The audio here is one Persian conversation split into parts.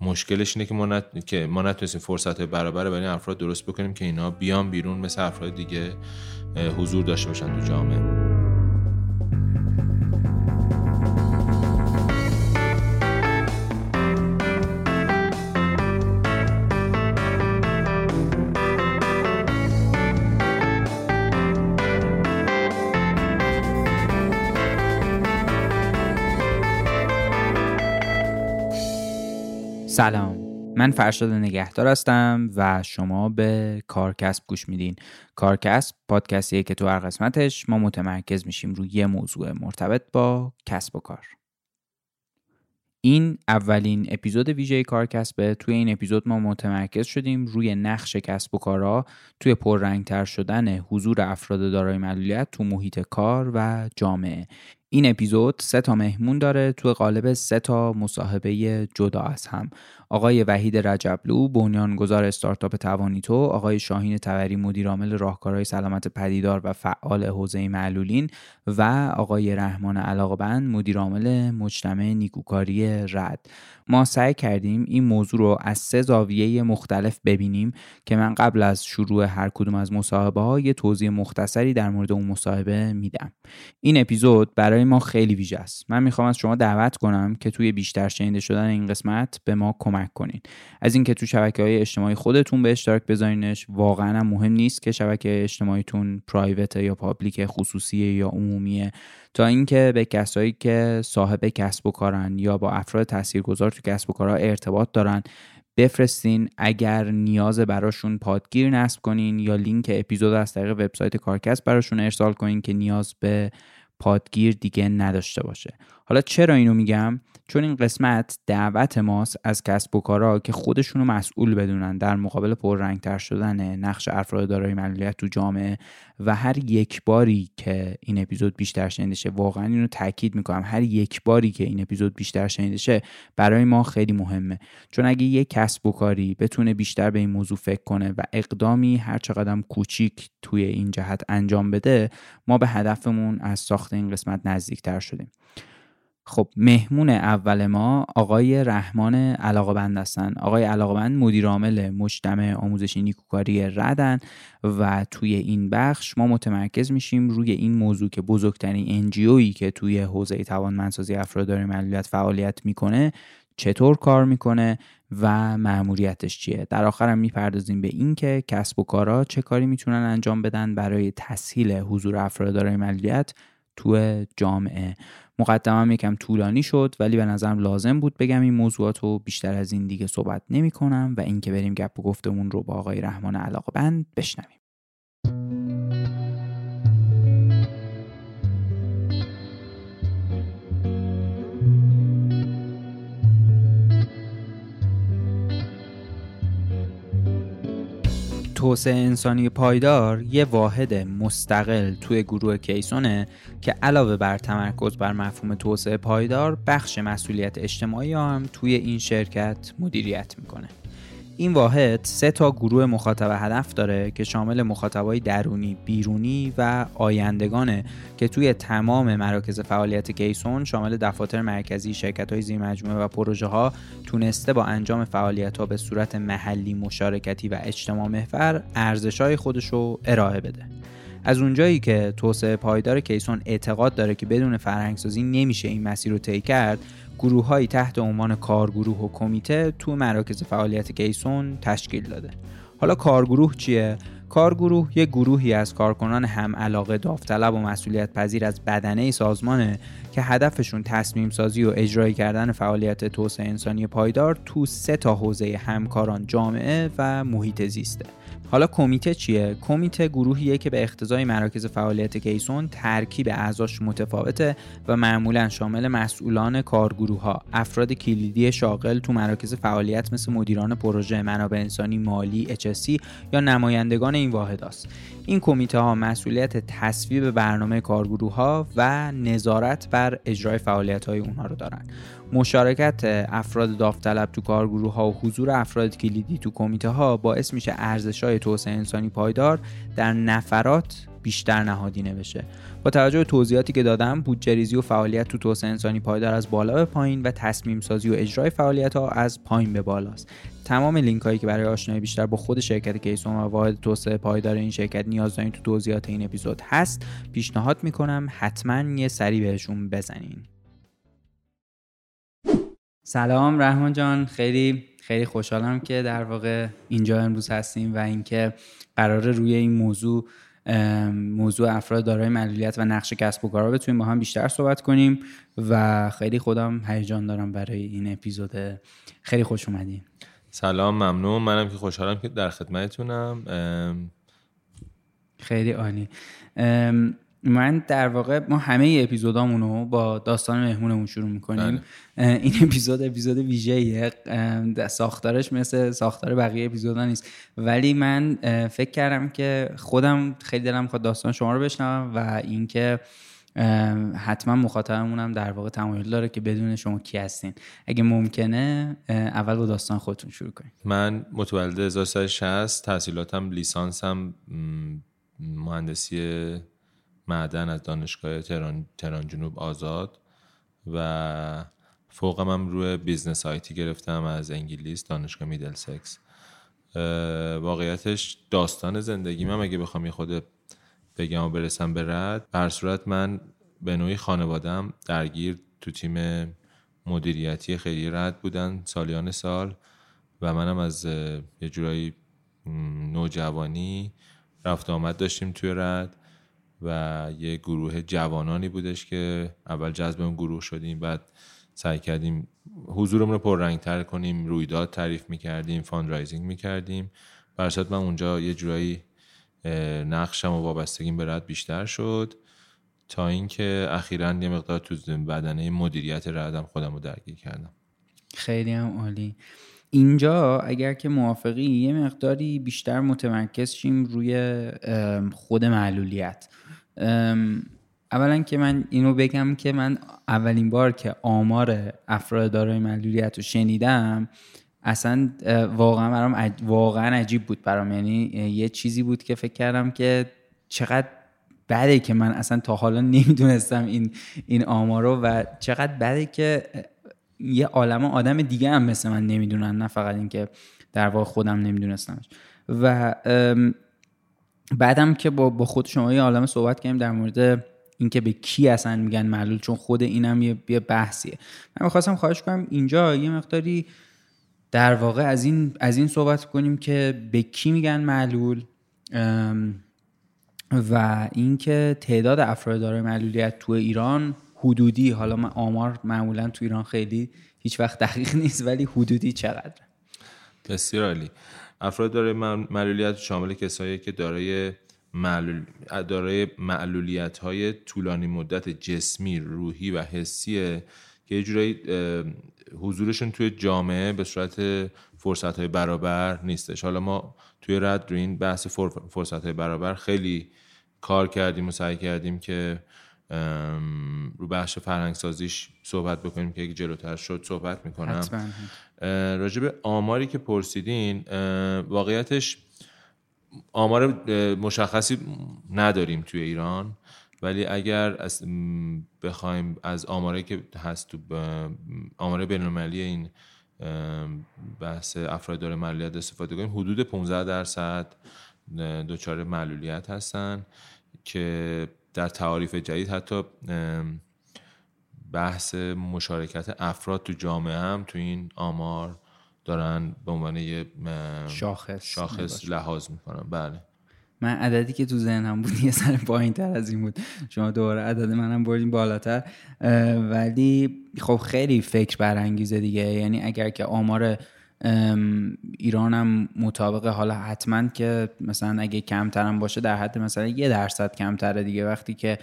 مشکلش اینه که ما, نت... که ما نتونستیم فرصت برابر برای این افراد درست بکنیم که اینا بیان بیرون مثل افراد دیگه حضور داشته باشن تو جامعه. سلام. من فرشاد نگهدار هستم و شما به کارکسب گوش میدین. کارکسب پادکستیه که تو هر قسمتش ما متمرکز میشیم روی یه موضوع مرتبط با کسب و کار. این اولین اپیزود ویژه کارکسبه. توی این اپیزود ما متمرکز شدیم روی نقش کسب و کارها توی پررنگتر شدن حضور افراد دارای معلولیت تو محیط کار و جامعه. این اپیزود سه تا مهمون داره تو قالب سه تا مصاحبه جدا از هم. آقای وحید رجبلو بنیانگذار استارتاپ توانیتو آقای شاهین توری مدیرعامل راهکارهای سلامت پدیدار و فعال حوزه معلولین و آقای رحمان علاقبند مدیرعامل مجتمع نیکوکاری رد. ما سعی کردیم این موضوع رو از سه زاویه مختلف ببینیم که من قبل از شروع هر کدوم از مصاحبه ها یه توضیح مختصری در مورد اون مصاحبه میدم. این اپیزود برای ما خیلی ویژه است. من می‌خوام از شما دعوت کنم که توی بیشتر شنیده شدن این قسمت به ما کمک کنین. از اینکه تو شبکه های اجتماعی خودتون به اشتراک بذارینش واقعا مهم نیست که شبکه اجتماعیتون پرایوت یا پابلیک خصوصی یا عمومیه تا اینکه به کسایی که صاحب کسب و کارن یا با افراد تاثیرگذار تو کسب و کارها ارتباط دارن بفرستین. اگر نیاز براشون پادگیر نصب کنین یا لینک اپیزود از طریق وبسایت کارکست براشون ارسال کنین که نیاز به پادگیر دیگه نداشته باشه. حالا چرا اینو میگم؟ چون این قسمت دعوت ماست از کسب و کارها که خودشونو مسئول بدونن در مقابل پررنگتر شدن نقش افراد دارای معلولیت تو جامعه. و هر یک باری که این اپیزود بیشتر شنیده شه واقعا اینو تاکید می‌کنم هر یک باری که این اپیزود بیشتر شنیده شه برای ما خیلی مهمه. چون اگه یک کسب و کاری بتونه بیشتر به این موضوع فکر کنه و اقدامی هر چقدر کوچیک توی این جهت انجام بده ما به هدفمون از ساخت این قسمت نزدیکتر شدیم. خب مهمون اول ما آقای رحمان علاقبند هستن. آقای علاقبند مدیر عامل مجتمع آموزشی نیکوکاری ردن و توی این بخش ما متمرکز میشیم روی این موضوع که بزرگترین انجیویی که توی حوزه توانمندسازی افراد معلولیت فعالیت می‌کنه چطور کار می‌کنه و مأموریتش چیه. در آخرم می‌پردازیم به اینکه کسب و کارا چه کاری می‌تونن انجام بدن برای تسهیل حضور افراد دارای معلولیت تو جامعه. مقدمم یکم طولانی شد ولی به نظرم لازم بود بگم این موضوعات رو بیشتر از این دیگه صحبت نمی کنم و اینکه بریم گپ و گفتمون رو با آقای رحمان علاقه بند بشنویم. توسعه انسانی پایدار یه واحد مستقل توی گروه کیسونه که علاوه بر تمرکز بر مفهوم توسعه پایدار بخش مسئولیت اجتماعی هم توی این شرکت مدیریت می‌کنه. این واحد سه تا گروه مخاطب هدف داره که شامل مخاطبای درونی، بیرونی و آیندگانه که توی تمام مراکز فعالیت کیسون شامل دفاتر مرکزی، شرکت های مجموعه و پروژه ها تونسته با انجام فعالیت ها به صورت محلی، مشارکتی و اجتماع محور ارزش های خودش رو ارائه بده. از اونجایی که توسعه پایدار کیسون اعتقاد داره که بدون فرهنگسازی نمیشه این مسیر رو طی کرد گروههایی تحت عنوان کارگروه و کمیته تو مراکز فعالیت کیسون تشکیل داده. حالا کارگروه چیه؟ کارگروه یک گروهی از کارکنان هم علاقه داوطلب و مسئولیت پذیر از بدنه سازمانه که هدفشون تصمیم سازی و اجرایی کردن فعالیت توسعه انسانی پایدار تو سه تا حوزه همکاران جامعه و محیط زیسته. حالا کمیته چیه؟ کمیته گروهیه که به اقتضای مراکز فعالیت کیسون ترکیب اعضاش متفاوته و معمولا شامل مسئولان کارگروه ها افراد کلیدی شاغل تو مراکز فعالیت مثل مدیران پروژه منابع انسانی مالی اچسی یا نمایندگان این واحد است. این کمیته ها مسئولیت تصویب برنامه کارگروه ها و نظارت بر اجرای فعالیت های اونها رو دارن. مشارکت افراد داوطلب تو کارگروه ها و حضور افراد کلیدی تو کمیته ها باعث میشه ارزش های توسعه انسانی پایدار در نفرات بیشتر نهادینه بشه با توجه به توضیحاتی که دادم بودجه ریزی و فعالیت تو توسعه انسانی پایدار از بالا به پایین و تصمیم سازی و اجرای فعالیت ها از پایین به بالاست. تمام لینک هایی که برای آشنایی بیشتر با خود شرکت کیسون و واحد توسعه پایدار این شرکت نیاز دارین تو توضیحات این اپیزود هست پیشنهاد می‌کنم حتما یه سری بهشون بزنین. سلام رحمان جان. خیلی خیلی خوشحالم که در واقع اینجا امروز هستیم و اینکه قرار روی این موضوع موضوع افراد دارای معلولیت و نقش کسب و کارا بتونیم با هم بیشتر صحبت کنیم و خیلی خودم هیجان دارم برای این اپیزود. خیلی خوش اومدین. سلام ممنون. منم که خوشحالم که در خدمتتونم. خیلی عالی. من در واقع ما همه اپیزودامون رو با داستان مهمونمون شروع می‌کنیم. بله. این اپیزود اپیزود ویژه ساختارش مثل ساختار بقیه اپیزودا نیست. ولی من فکر کردم که خودم خیلی دلم می‌خواد داستان شما رو بشنوم و اینکه حتما مخاطبمونم در واقع تمایل داره که بدون شما کی هستین. اگه ممکنه اول با داستان خودتون شروع کنید من متولد 1360 تحصیلاتم لیسانسم مهندسی معدن از دانشگاه تهران, تهران جنوب آزاد و فوقم هم روی business IT گرفتم از انگلیس دانشگاه Middlesex. واقعیتش داستان زندگی من اگه بخوام یه خورده بگم و برسم به رعد به هر صورت من به نوعی خانوادم درگیر تو تیم مدیریتی خیلی رعد بودن سالیان سال و منم از یه جورایی نوجوانی رفت آمد داشتیم توی رعد. و یه گروه جوانانی بودش که اول جذب اون گروه شدیم بعد سعی کردیم حضورمون رو پررنگتر کنیم رویداد تعریف می‌کردیم fundraising می‌کردیم. برشت من اونجا یه جورایی نقشم و وابستگیم به رد بیشتر شد تا اینکه اخیرا یه مقدار تو بدنه مدیریت ردم خودم رو درگیر کردم. خیلی هم عالی. اینجا اگر که موافقی یه مقداری بیشتر متمرکز شیم روی خود معلولیت. اولا که من اینو بگم که من اولین بار که آمار افراد دارای معلولیت رو شنیدم اصلا واقعا برام واقعا عجیب بود برام. یعنی یه چیزی بود که فکر کردم که چقدر بده که من اصلا تا حالا نمی‌دونستم این این آمارو و چقدر بده که یه عالم آدم دیگه هم مثل من نمی‌دونن نه فقط اینکه در واقع خودم نمیدونستمش. و بعدم که با, با خود شما یه عالم صحبت کردیم در مورد اینکه به کی اصلا میگن معلول چون خود اینم یه, یه بحثیه. من می‌خواستم خواهش کنم اینجا یه مقداری در واقع از این از این صحبت کنیم که به کی میگن معلول و اینکه تعداد افراد دارای معلولیت تو ایران حدودی حالا من آمار معمولا تو ایران خیلی هیچ وقت دقیق نیست ولی حدودی چقدر بسیار عالی. افراد دارای معلولیت شامل کسایی که دارای معلول... دارای معلولیت های طولانی مدت جسمی روحی و حسیه که یه جورایی حضورشون توی جامعه به صورت فرصت های برابر نیستش. حالا ما توی رد رو این بحث فرصت های برابر خیلی کار کردیم و سعی کردیم که بخش فرهنگ سازیش صحبت بکنیم که جلوتر شد صحبت می‌کنم. راجب آماری که پرسیدین واقعیتش آمار مشخصی نداریم توی ایران ولی اگر از بخوایم از آماری که هست تو آمار بینالمللی این بحث افراد داره معلولیت استفاده کنیم حدود 15 درصد دچار معلولیت هستن که در تعاریف جدید حتی بحث مشارکت افراد تو جامعه هم تو این آمار دارن به عنوان یه شاخص شاخص لحاظ می‌کنن. بله. من عددی که تو ذهنم بود یه سر پایین تر از این بود. شما دوباره عدد منم بردیم بالاتر. ولی خب خیلی فکر برانگیزه دیگه. یعنی اگر که آمار ایرانم مطابق حالا حتما که مثلا اگه کمترم باشه در حد مثلا یه درصد کمتره دیگه. وقتی که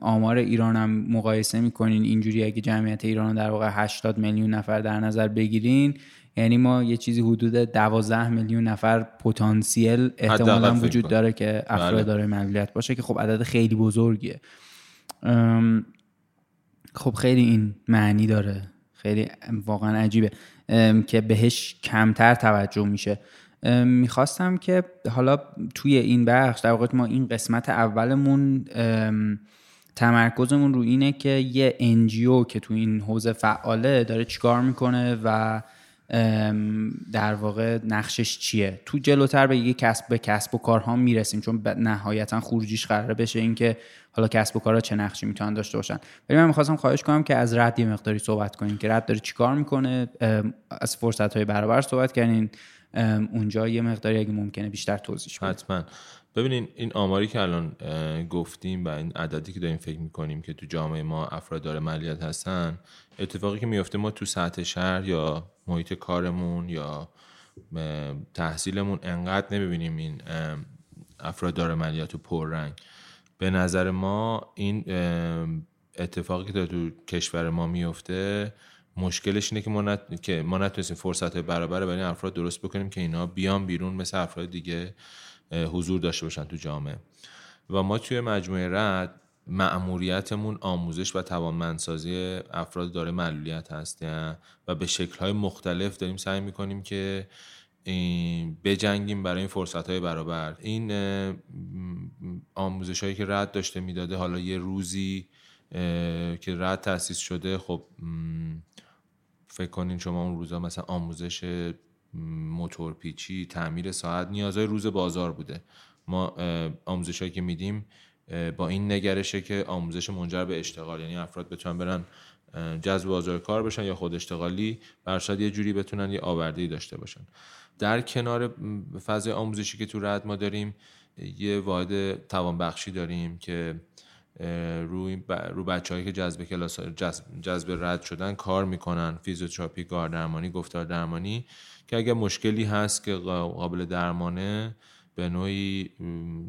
آمار ایرانم مقایسه می‌کنین اینجوری اگه جمعیت ایران در واقع 80 میلیون نفر در نظر بگیرین یعنی ما یه چیزی حدود 12 میلیون نفر پتانسیل احتمالا وجود داره که افراد بله. داره معلولیت باشه که خب عدد خیلی بزرگیه. خب خیلی این معنی داره. خیلی واقعا عجیبه. که بهش کمتر توجه میشه. می‌خواستم که حالا توی این بخش در واقع ما این قسمت اولمون تمرکزمون رو اینه که یه انجیو که تو این حوزه فعاله داره چیکار می‌کنه و در واقع نقشش چیه؟ تو جلوتر به یه کسب به کسب و کارها می‌رسیم چون نهایتا خروجیش قراره بشه اینکه حالا کسب و کارها چه نقشی می‌تونن داشته باشن. ولی من می‌خواستم خواهش کنم که از رد یه مقداری صحبت کنیم که رد داره چیکار می‌کنه. از فرصت های برابر صحبت کردین. اونجا یه مقداری اگه ممکنه بیشتر توضیح بدید حتما. ببینین این آماری که الان گفتیم و این عددی که داریم فکر می‌کنیم که تو جامعه ما افراد داره مالیات هستن اتفاقی که میفته ما تو سطح شهر یا محیط کارمون یا تحصیلمون انقدر نمی‌بینیم این افراد داره مالیات و پررنگ. به نظر ما این اتفاقی که تو کشور ما میفته مشکلش اینه که ما, نت... که ما نتونستیم فرصت برابر برای این افراد درست بکنیم که اینا بیان بیرون مثل افراد دیگه حضور داشته باشن تو جامعه. و ما توی مجموعه رد معموریتمون آموزش و توانمندسازی افراد داره معلولیت هستن و به شکلهای مختلف داریم سعی می‌کنیم که بجنگیم برای این فرصت های برابر. این آموزش هایی که رد داشته می‌داده حالا یه روزی که رد تاسیس شده خب فکر کنین شما اون روزا مثلا آموزش موتور پیچی تعمیر ساعت نیازهای روز بازار بوده. ما آموزش هایی که میدیم با این نگرشه که آموزش منجر به اشتغال یعنی افراد بتونن برن جذب بازار کار بشن یا خود اشتغالی برشاد یه جوری بتونن یه آوردهی داشته باشن. در کنار فضای آموزشی که تو رد ما داریم یه واحد توانبخشی داریم که روی ب... رو بچه‌هایی که جذب کلاس جذب, جذب رد شدن کار می‌کنن. فیزیوتراپی کار درمانی گفتار درمانی که اگر مشکلی هست که قابل درمانه به نوعی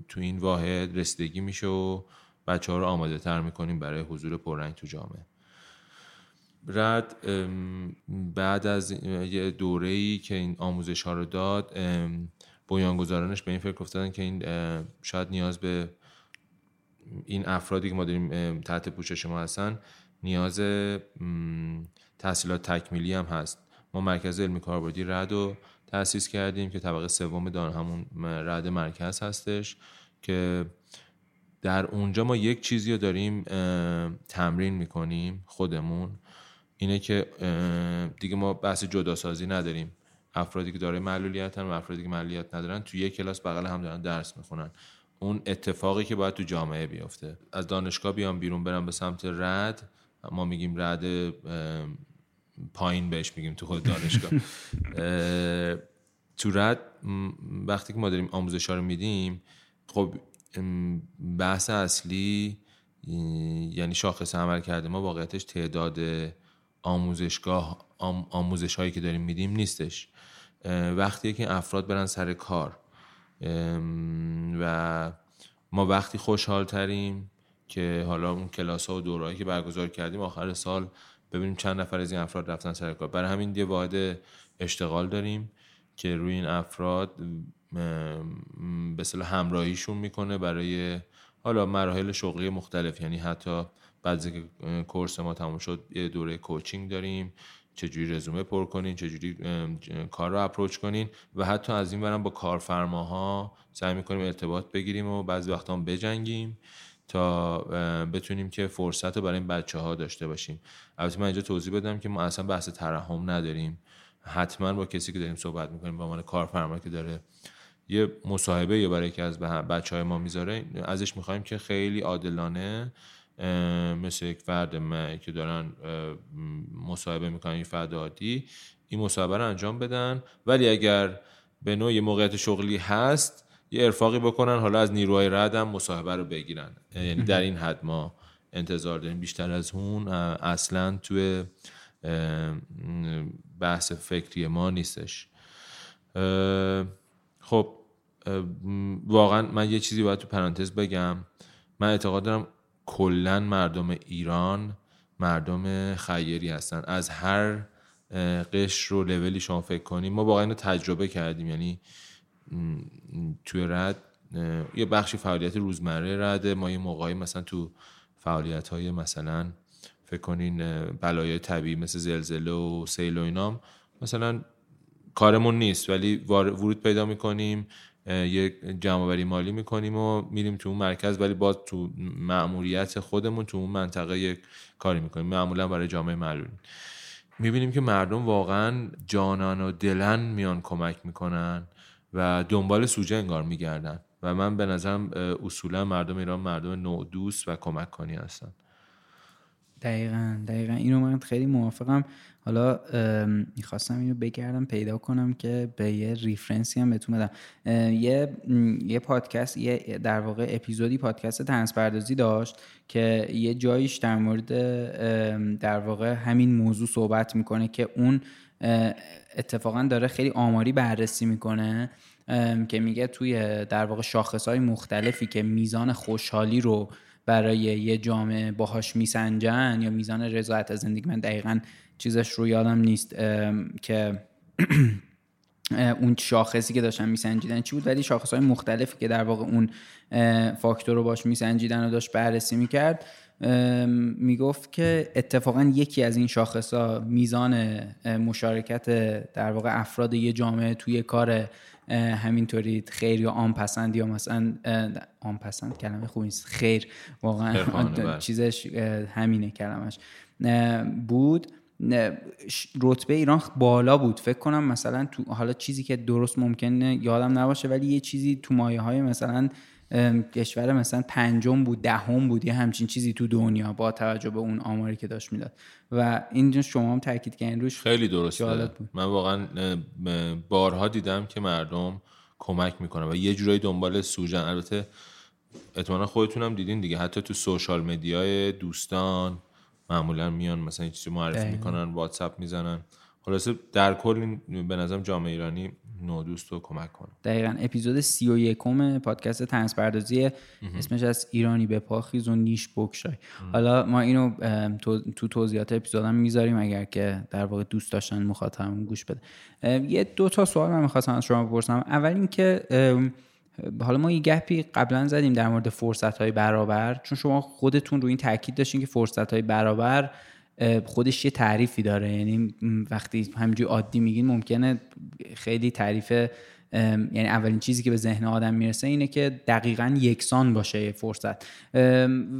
تو این واحد رسیدگی میشه و بچه ها رو آماده تر می‌کنیم برای حضور پررنگ تو جامعه. رد بعد از یه دوره که این آموزش ها رو داد بنیانگذارانش به این فکر افتادن که این شاید نیاز به این افرادی که ما داریم تحت پوشش ما هستن نیاز تحصیلات تکمیلی هم هست. ما مرکز علمی کاربردی رد رو تأسیس کردیم که طبقه سوم دان همون رد مرکز هستش که در اونجا ما یک چیزی رو داریم تمرین می‌کنیم خودمون. اینه که دیگه ما بحث جداسازی نداریم. افرادی که داره معلولیتن و افرادی که معلولیت ندارن تو یک کلاس بغل هم دارن درس می‌خونن. اون اتفاقی که باید تو جامعه بیفته. از دانشگاه بیام بیرون برم به سمت رد ما میگیم رد پایین بهش میگیم تو خود دانشگاه. تو رد وقتی که ما داریم آموزش ها رو میدیم خب بحث اصلی یعنی شاخص عمل کرده ما واقعیتش تعداد آموزشگاه آموزش هایی که داریم میدیم نیستش. وقتی که افراد برن سر کار و ما وقتی خوشحال تریم که حالا اون کلاس ها و دورهایی که برگزار کردیم آخر سال ببینیم چند نفر از این افراد رفتن سر کار. برای همین یه واحد اشتغال داریم که روی این افراد به همراهیشون می‌کنه برای حالا مراحل شغلی مختلف. یعنی حتی بعد که کورس ما تموم شد یه دوره کوچینگ داریم. چجوری رزومه پر کنین چجوری کار رو اپروچ کنین. و حتی از این برم با کارفرماها سعی می‌کنیم ارتباط بگیریم و بعضی وقتا هم بجنگیم. تا بتونیم که فرصت رو برای این بچه ها داشته باشیم. البته من اینجا توضیح بدم که ما اصلا بحث ترحم نداریم. حتما با کسی که داریم صحبت می‌کنیم به عنوان کارفرما که داره یه مصاحبه یا برای که از بچه های ما می‌ذاره ازش می‌خوایم که خیلی عادلانه مثل یک فرد که دارن مصاحبه می‌کنن این فرد عادی این مصاحبه رو انجام بدن. ولی اگر به نوع موقعیت شغلی هست یه ارفاقی بکنن حالا از نیروهای رد هم مصاحبه رو بگیرن. یعنی در این حد ما انتظار داریم. بیشتر از اون اصلا توی بحث فکری ما نیستش. خب واقعا من یه چیزی باید تو پرانتز بگم. من اعتقاد دارم کلا مردم ایران مردم خیری هستن. از هر قشر و لولی شما فکر کنیم ما واقعا اینو تجربه کردیم. یعنی توی رد یه بخشی فعالیت روزمره رده. ما یه موقعی مثلا تو فعالیت های مثلا فکر کنین بلایای طبیعی مثل زلزله و سیل و اینام مثلا کارمون نیست ولی ورود پیدا می‌کنیم یک جمعآوری مالی می‌کنیم و میریم تو اون مرکز ولی باز تو مأموریت خودمون تو اون منطقه یک کاری می‌کنیم. معمولا برای جامعه معلولین. می‌بینیم که مردم واقعا جانان و دلن میان کمک می‌کنن. و دنبال سوژه انگار میگردن و من به نظرم اصولا مردم ایران مردم نوع دوست و کمک کنی هستن. دقیقا دقیقا. اینو من خیلی موافقم. حالا می‌خواستم اینو بگردم پیدا کنم که به یه ریفرنسی هم بهتون بدم. یه یه پادکست یه در واقع اپیزودی پادکست تنس پردازی داشت که یه جاییش در مورد در واقع همین موضوع صحبت می‌کنه که اون اتفاقا داره خیلی آماری بررسی می‌کنه که میگه توی در واقع شاخص های مختلفی که میزان خوشحالی رو برای یه جامعه باهاش میسنجن یا میزان رضایت از زندگی من دقیقا چیزش رو یادم نیست که اون شاخصی که داشتن میسنجیدن چی بود ولی شاخص های مختلفی که در واقع اون فاکتور رو باش میسنجیدن و داشت بررسی می‌کرد. می‌گفت که اتفاقا یکی از این شاخص ها میزان مشارکت در واقع افراد یه جامعه توی کار همینطوری خیر یا آن پسند یا مثلا آن پسند کلمه خوبی نیست خیر واقعا بله. چیزش همینه کلمش بود رتبه ایران بالا بود فکر کنم مثلا تو حالا چیزی که درست ممکنه یادم نباشه ولی یه چیزی تو مایه های مثلا کشور مثلا پنجم بود دهم بود یه همچین چیزی تو دنیا با توجه به اون آماری که داشت می‌داد. و اینجا شما هم تاکید کردین روش خیلی درسته. بود. من واقعا بارها دیدم که مردم کمک می‌کنن و یه جورایی دنبال سوژه‌ن. البته احتمالا خودتونم دیدین دیگه. حتی تو social media ی دوستان معمولا میان مثلا چیزی معرفی می‌کنن واتساپ می‌زنن. خلاصه در کل به نظرم جامعه ایرانی نوع‌دوست رو کمک کنه دقیقا. اپیزود سی و یکم پادکست طنزپردازی اسمش از ایرانی به پاخیز و نیش بگشای. حالا ما اینو تو توضیحات اپیزودم می‌ذاریم اگر که در واقع دوست داشتن مخاطبمون گوش بده. یه دو تا سوال من می‌خواستم از شما بپرسم. اول اینکه حالا ما یه گپی قبلا زدیم در مورد فرصت های برابر. چون شما خودتون رو این تاکید داشتین که فرصت های برابر خودش یه تعریفی داره. یعنی وقتی همینجوری عادی میگین ممکنه خیلی تعریف یعنی اولین چیزی که به ذهن آدم می‌رسه اینه که دقیقا یکسان باشه فرصت.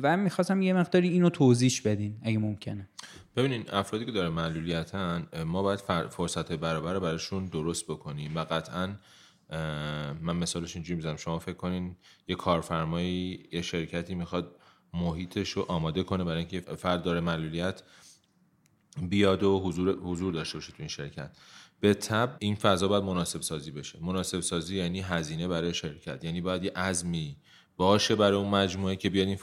و می‌خواستم یه مقداری اینو توضیح بدین اگه ممکنه. ببینین افرادی که داره معلولیتن ما باید فرصت برابر براشون درست بکنیم و قطعا من مثالش اینجوری می‌زنم. شما فکر کنین یه کارفرمایی یه شرکتی می‌خواد محیطش رو آماده کنه برای اینکه فرد داره معلولیت. بیاد و حضور, حضور داشته باشه تو این شرکت. به تب این فضا باید مناسب سازی بشه. مناسب سازی یعنی هزینه برای شرکت. یعنی باید یه عزمی باشه برای اون مجموعه که بیاد این,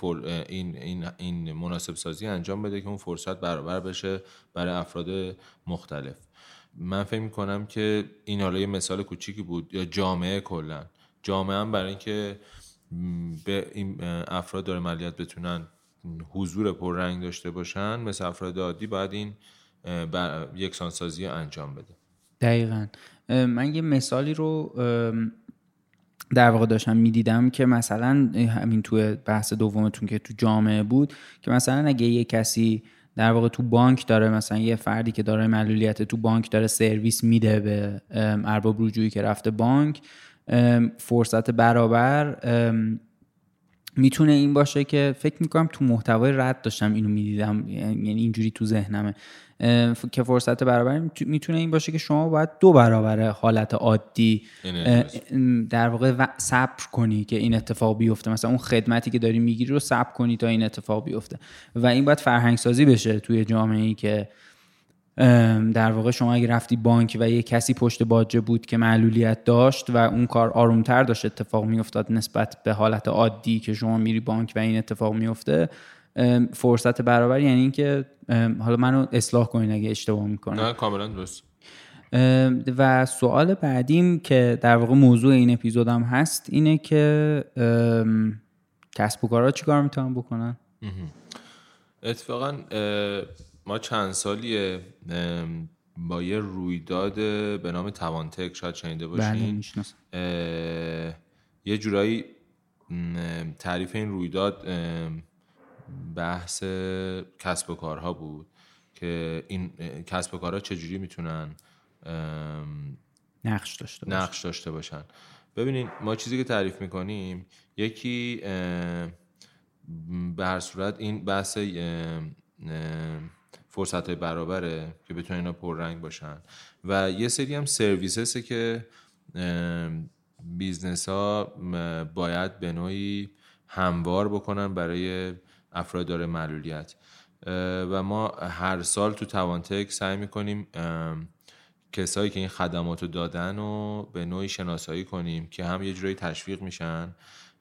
این, این, این مناسب سازی انجام بده که اون فرصت برابر بشه برای افراد مختلف. من فکر می‌کنم که این حالا یه مثال کوچیکی بود. یا جامعه کلا. جامعه هم برای اینکه به این افراد داره مالیات بتونن حضور پررنگ داشته باشن مثل افراد عادی باید این یکسانسازی انجام بده. دقیقا. من یه مثالی رو در واقع داشتم می‌دیدم که مثلا همین تو بحث دومتون که تو جامعه بود که مثلا اگه یه کسی در واقع تو بانک داره مثلا یه فردی که داره معلولیت تو بانک داره سرویس میده به ارباب رجوعی که رفته بانک فرصت برابر می‌تونه این باشه که فکر می‌کنم تو محتوای رد داشتم اینو می‌دیدم یعنی اینجوری تو ذهنمه. که فرصت برابر می‌تونه این باشه که شما باید دو برابر حالت عادی در واقع صبر کنی که این اتفاق بیفته. مثلا اون خدمتی که داری می‌گیری رو صبر کنی تا این اتفاق بیفته. و این باید فرهنگ سازی بشه توی جامعه ای که در واقع شما اگه رفتی بانک و یه کسی پشت باجه بود که معلولیت داشت و اون کار آرومتر داشت اتفاق میافتاد نسبت به حالت عادی که شما میری بانک و این اتفاق میفته فرصت برابر یعنی اینکه حالا منو اصلاح کنین اگه اشتباه می‌کنم. نه کاملا درست. و سوال بعدیم که در واقع موضوع این اپیزودم هست اینه که کسب و کارها چیکار می‌تونن بکنن؟ اتفاقا ما چند سالیه با یه رویداد به نام توانتک شاید شنیده باشین. یه جورایی تعریف این رویداد بحث کسب و کارها بود که این کسب و کارها چجوری می‌تونن نقش داشته باشن. نقش داشته باشن. ببینین ما چیزی که تعریف می‌کنیم یکی به هر صورت این بحث فرصت های برابره که بتونن اینا پررنگ باشن. و یه سری هم سرویسه که business ها باید به نوعی هموار بکنن برای افراد دارای معلولیت و ما هر سال تو توانتک سعی می‌کنیم کسایی که این خدمات رو دادن و به نوعی شناسایی کنیم که هم یه جورایی تشویق میشن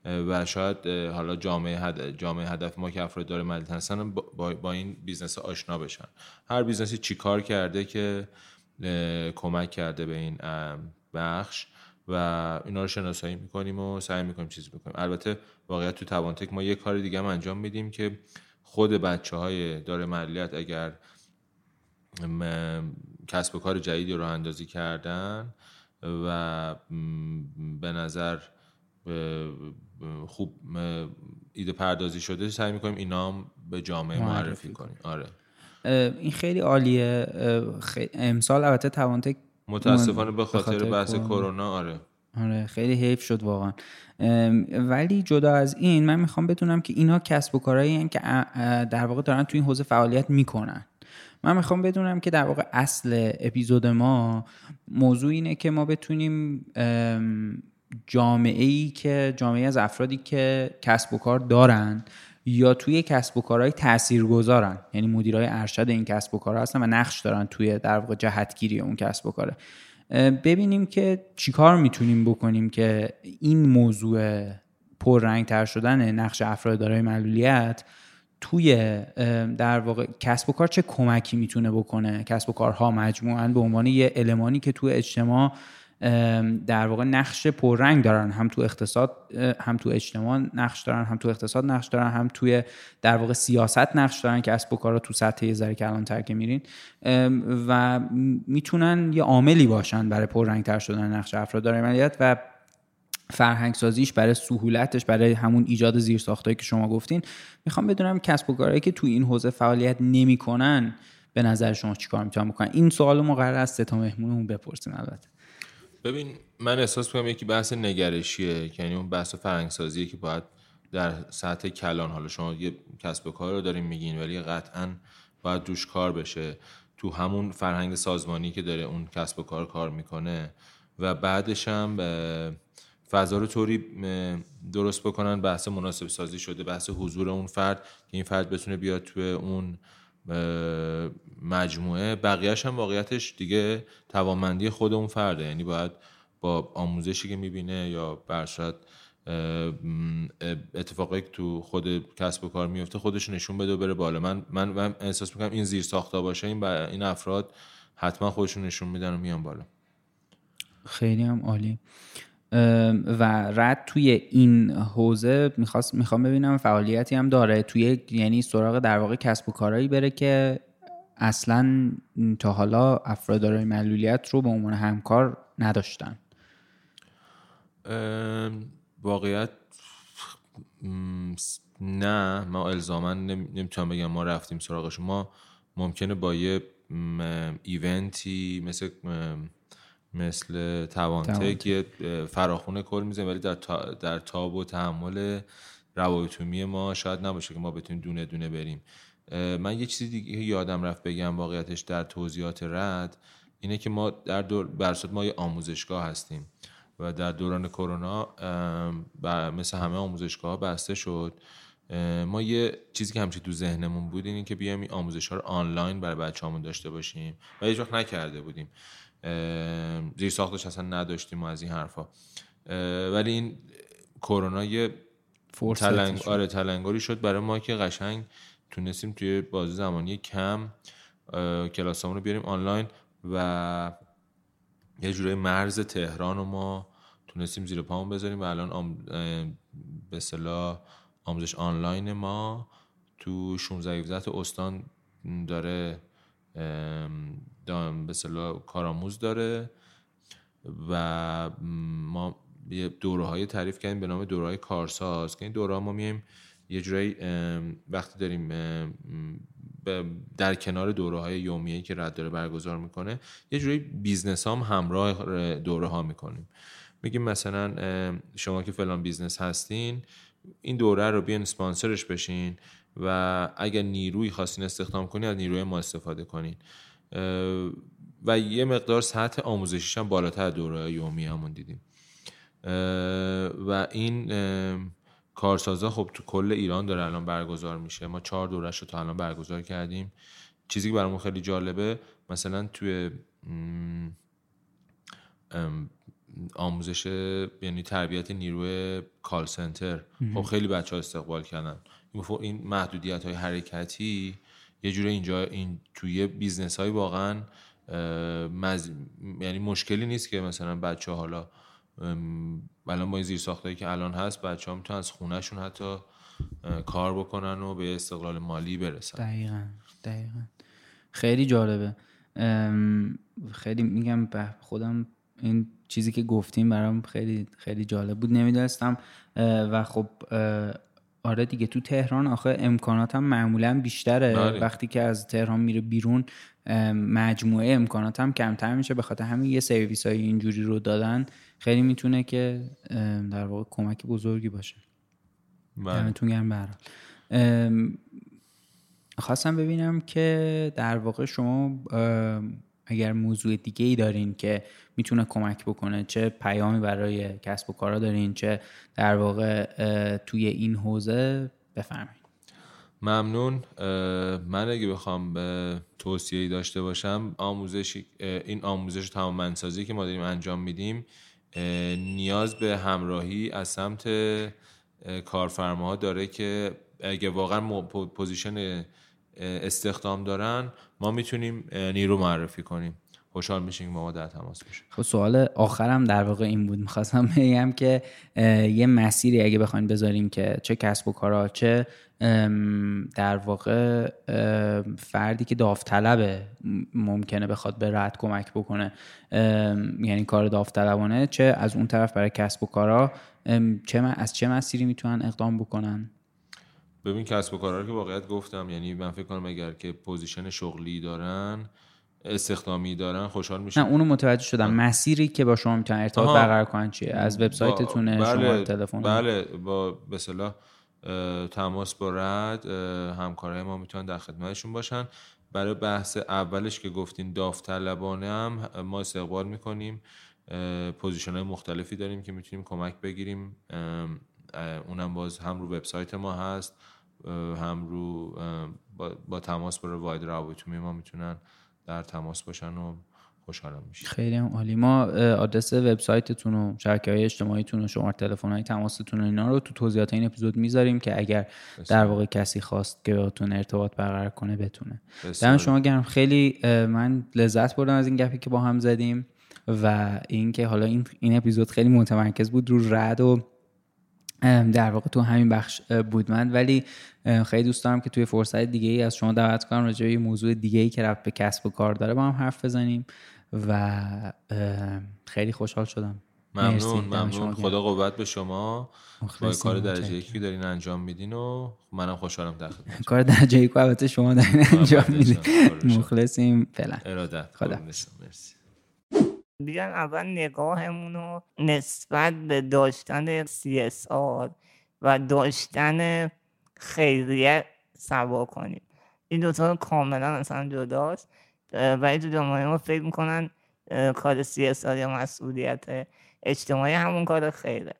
و شاید حالا جامعه هدف, جامعه هدف ما که افراد دارای معلولیت هستن با, با این business آشنا بشن. هر business ی چی کار کرده که کمک کرده به این بخش و اینا رو شناسایی می‌کنیم و سعی می‌کنیم چیزی بکنیم. البته واقعیت تو توانتک ما یه کار دیگه هم انجام میدیم که خود بچه های داره معلولیت اگر کسب و کار جدیدی رو اندازی کردن و به نظر خوب ایده پردازی شده سعی می‌کنیم اینا هم به جامعه معرفی, کنیم. آره. این خیلی عالیه. امسال البته توانتک متاسفانه به خاطر بحث کرونا. آره. آره خیلی حیف شد واقعا. ولی جدا از این من می‌خوام بدونم که اینا کسب و کارهایی که در واقع دارن تو این حوزه فعالیت می‌کنن. من می‌خوام بدونم که در واقع اصل اپیزود ما موضوع اینه که ما بتونیم جامعه ای که جامعه از افرادی که کسب و کار دارن یا توی کسب و کارهای تأثیر گذارن یعنی مدیرای ارشد این کسب و کار هستن و نقش دارن توی در واقع جهتگیری اون کسب و کاره. ببینیم که چیکار می‌تونیم بکنیم که این موضوع پررنگ تر شدن نقش افراد دارای معلولیت توی در واقع کسب و کار چه کمکی می‌تونه بکنه؟ کسب و کارها مجموعا به عنوان یه المانی که توی اجتماع در واقع نقش پررنگ دارن. هم تو اقتصاد هم تو اجتماع نقش دارن هم تو اقتصاد نقش دارن هم توی در واقع سیاست نقش دارن که اسب و کارا تو سطح یه ذره کلان تر میرین. و می‌تونن یه عاملی باشن برای پررنگ تر شدن نقش افراد داره ملیت و فرهنگ سازیش برای سهولتش برای همون ایجاد زیرساختایی که شما گفتین. می‌خوام بدونم کسب و کارهایی که تو این حوزه فعالیت نمی‌کنن به نظر شما چیکار می‌تونن بکنن؟ این سوال ما قرار است تا مهمونمون بپرسین البته. ببین من احساس می‌کنم یکی بحث نگرشیه یعنی اون بحث فرهنگسازیه که باید در سطح کلان حالا شما یه کسب و کار رو داریم میگین ولی قطعا باید دوش کار بشه. تو همون فرهنگ سازمانی که داره اون کسب و کار کار می‌کنه و بعدش هم فضا رو طوری درست بکنن بحث مناسب سازی شده بحث حضور اون فرد که این فرد بتونه بیاد توی اون مجموعه بقیهش هم واقعیتش دیگه توانمندی خود اون فرده. یعنی باید با آموزشی که می‌بینه یا برشاد اتفاقی که تو خود کسب و کار میفته خودش نشون بده و بره بالا. من من احساس می‌کنم این زیر ساخته باشه این این افراد حتما خودشون نشون میدن و میان بالا. خیلی هم عالی. و رد توی این حوزه می‌خواست می‌خوام ببینم فعالیتی هم داره. توی یعنی سراغ در واقع کسب و کارهایی بره که اصلا تا حالا افراد دارای معلولیت رو به عنوان همکار نداشتن. واقعیت نه ما الزاما نمی‌تونم بگم ما رفتیم سراغش ما ممکنه با یه ایونتی مثل مثل توانتک یه فراخونه کل می‌زنیم ولی در, در تاب و تحمل روایتومی ما شاید نباشه که ما بتونیم دونه دونه بریم. من یه چیزی دیگه یادم رفت بگم واقعیتش در توضیحات رد اینه که ما در دور برصد ما یه آموزشگاه هستیم و در دوران کرونا مثل همه آموزشگاه بسته شد. ما یه چیزی که همچی تو ذهنمون بود اینه که بیایم این آموزش ها رو آنلاین برای بچه‌هامون داشته باشیم و هیچ وقت نکرده بودیم. زیر ساختش اصلا نداشتیم و از این حرفا. ولی این کرونا یه تلنگ... آره تلنگاری شد برای ما که قشنگ تونستیم توی بازی زمانی کم کلاسامون رو بیاریم آنلاین و یه جورای مرز تهران رو ما تونستیم زیر پامون بذاریم و الان آم... به صلاح آموزش آنلاین ما تو 16 استان داره به صلاح کارآموز داره و ما یه دوره هایی تعریف کردیم به نام دوره های کارساز که این دوره ما میایم یه جورایی وقتی داریم در کنار دوره های یومیه که رعد داره برگزار می‌کنه یه جوری business هم همراه دوره ها می‌کنیم. میگیم مثلا شما که فلان business هستین این دوره رو بیاین اسپانسرش بشین و اگر نیرویی خواستین استخدام کنین از نیروی ما استفاده کنین. و یه مقدار سطح آموزشیش هم بالاتر دوره یومی همون دیدیم. و این کارسازا خب تو کل ایران داره الان برگزار میشه. ما چهار دورش رو تا الان برگزار کردیم. چیزی که برامون خیلی جالبه مثلا توی آموزش یعنی تربیت نیروی کال سنتر خب خیلی بچه ها استقبال کردن. این محدودیت های حرکتی یه جورایی اینجا این توی business های واقعا مز... یعنی مشکلی نیست که مثلا بچه حالا الان با این زیر ساختایی که الان هست بچه ها می‌تونن از خونه‌شون حتی کار بکنن و به استقلال مالی برسن. دقیقا دقیقا. خیلی جالبه. خیلی میگم به خودم این چیزی که گفتیم برام خیلی خیلی جالب بود. نمی‌دونستم و خب آره دیگه تو تهران آخه امکانات هم معمولا بیشتره. بله. وقتی که از تهران میره بیرون مجموعه امکانات هم کمتر میشه. به خاطر همین یه سرویس های اینجوری رو دادن. خیلی می‌تونه که در واقع کمک بزرگی باشه. بله. دمتون گرم خواستم ببینم که در واقع شما اگر موضوع دیگه ای دارین که می‌تونه کمک بکنه چه پیامی برای کسب و کارا دارین چه در واقع توی این حوزه بفرمایید. ممنون. من اگه بخوام به توصیه داشته باشم آموزش این آموزش تمام منسازی که ما داریم انجام میدیم نیاز به همراهی از سمت کارفرماها داره که اگه واقعا پوزیشن استخدام دارن ما می‌تونیم نیرو معرفی کنیم. خوشحال میشیم ما در تماس باشیم خب سوال آخرم در واقع این بود. می‌خواستم بگم که یه مسیری اگه بخواین بذاریم که چه کسب و کارا چه در واقع فردی که داوطلبه ممکنه بخواد به رد کمک بکنه یعنی کار داوطلبانه چه از اون طرف برای کسب و کارا چه از چه مسیری می‌تونن اقدام بکنن؟ ببین کسب و کارا رو که واقعیت گفتم یعنی من فکر کنم اگر که پوزیشن شغلی دارن استخدامی دارن خوشحال میشن. نه اونو متوجه شدم. مسیری که با شما می‌تونن ارتباط برقرار کنن چیه؟ از وبسایتتونه بله شما تلفن؟ بله با به تماس با رد همکارای ما می‌تونن در خدمتشون باشن. برای بحث اولش که گفتین داوطلبانه هم ما استقبال می‌کنیم. پوزیشن های مختلفی داریم که می‌تونیم کمک بگیریم. اونم باز هم رو وبسایت ما هست هم رو با, تماس با واید روابطومی ما می‌تونن در تماس باشن و خوشحالم میشه خیلی هم عالی. ما آدرس وبسایتتون و شبکه های اجتماعیتون و شماره تلفن های تماستون و اینا رو تو توضیحات این اپیزود می‌ذاریم که اگر در واقع کسی خواست که باتون ارتباط برقرار کنه بتونه. دم شما گرم. خیلی من لذت بردم از این گپی که با هم زدیم و اینکه حالا این این اپیزود خیلی متمرکز بود رو رد و در واقع تو همین بخش بود من. ولی خیلی دوست دارم که توی فرصت دیگه ای از شما دعوت کنم راجع به موضوع دیگه ای که رفت به کسب و کار داره با هم حرف بزنیم و خیلی خوشحال شدم. ممنون ممنون. خدا قوت به شما. با کار درجه یکی دارین انجام میدین و منم خوشحالم در کار درجه یکی البته شما دارین انجام میدین. مخلصیم. فعلا. ارادت خدا. مرسی. بیان اول نگاهمون رو نسبت به داشتن CSR و داشتن خیریه سوا کنیم. این دوتا کاملا اصلا جداست ولی تو جامعه ما فکر می‌کنن کار CSR یا مسئولیت اجتماعی همون کار خیره.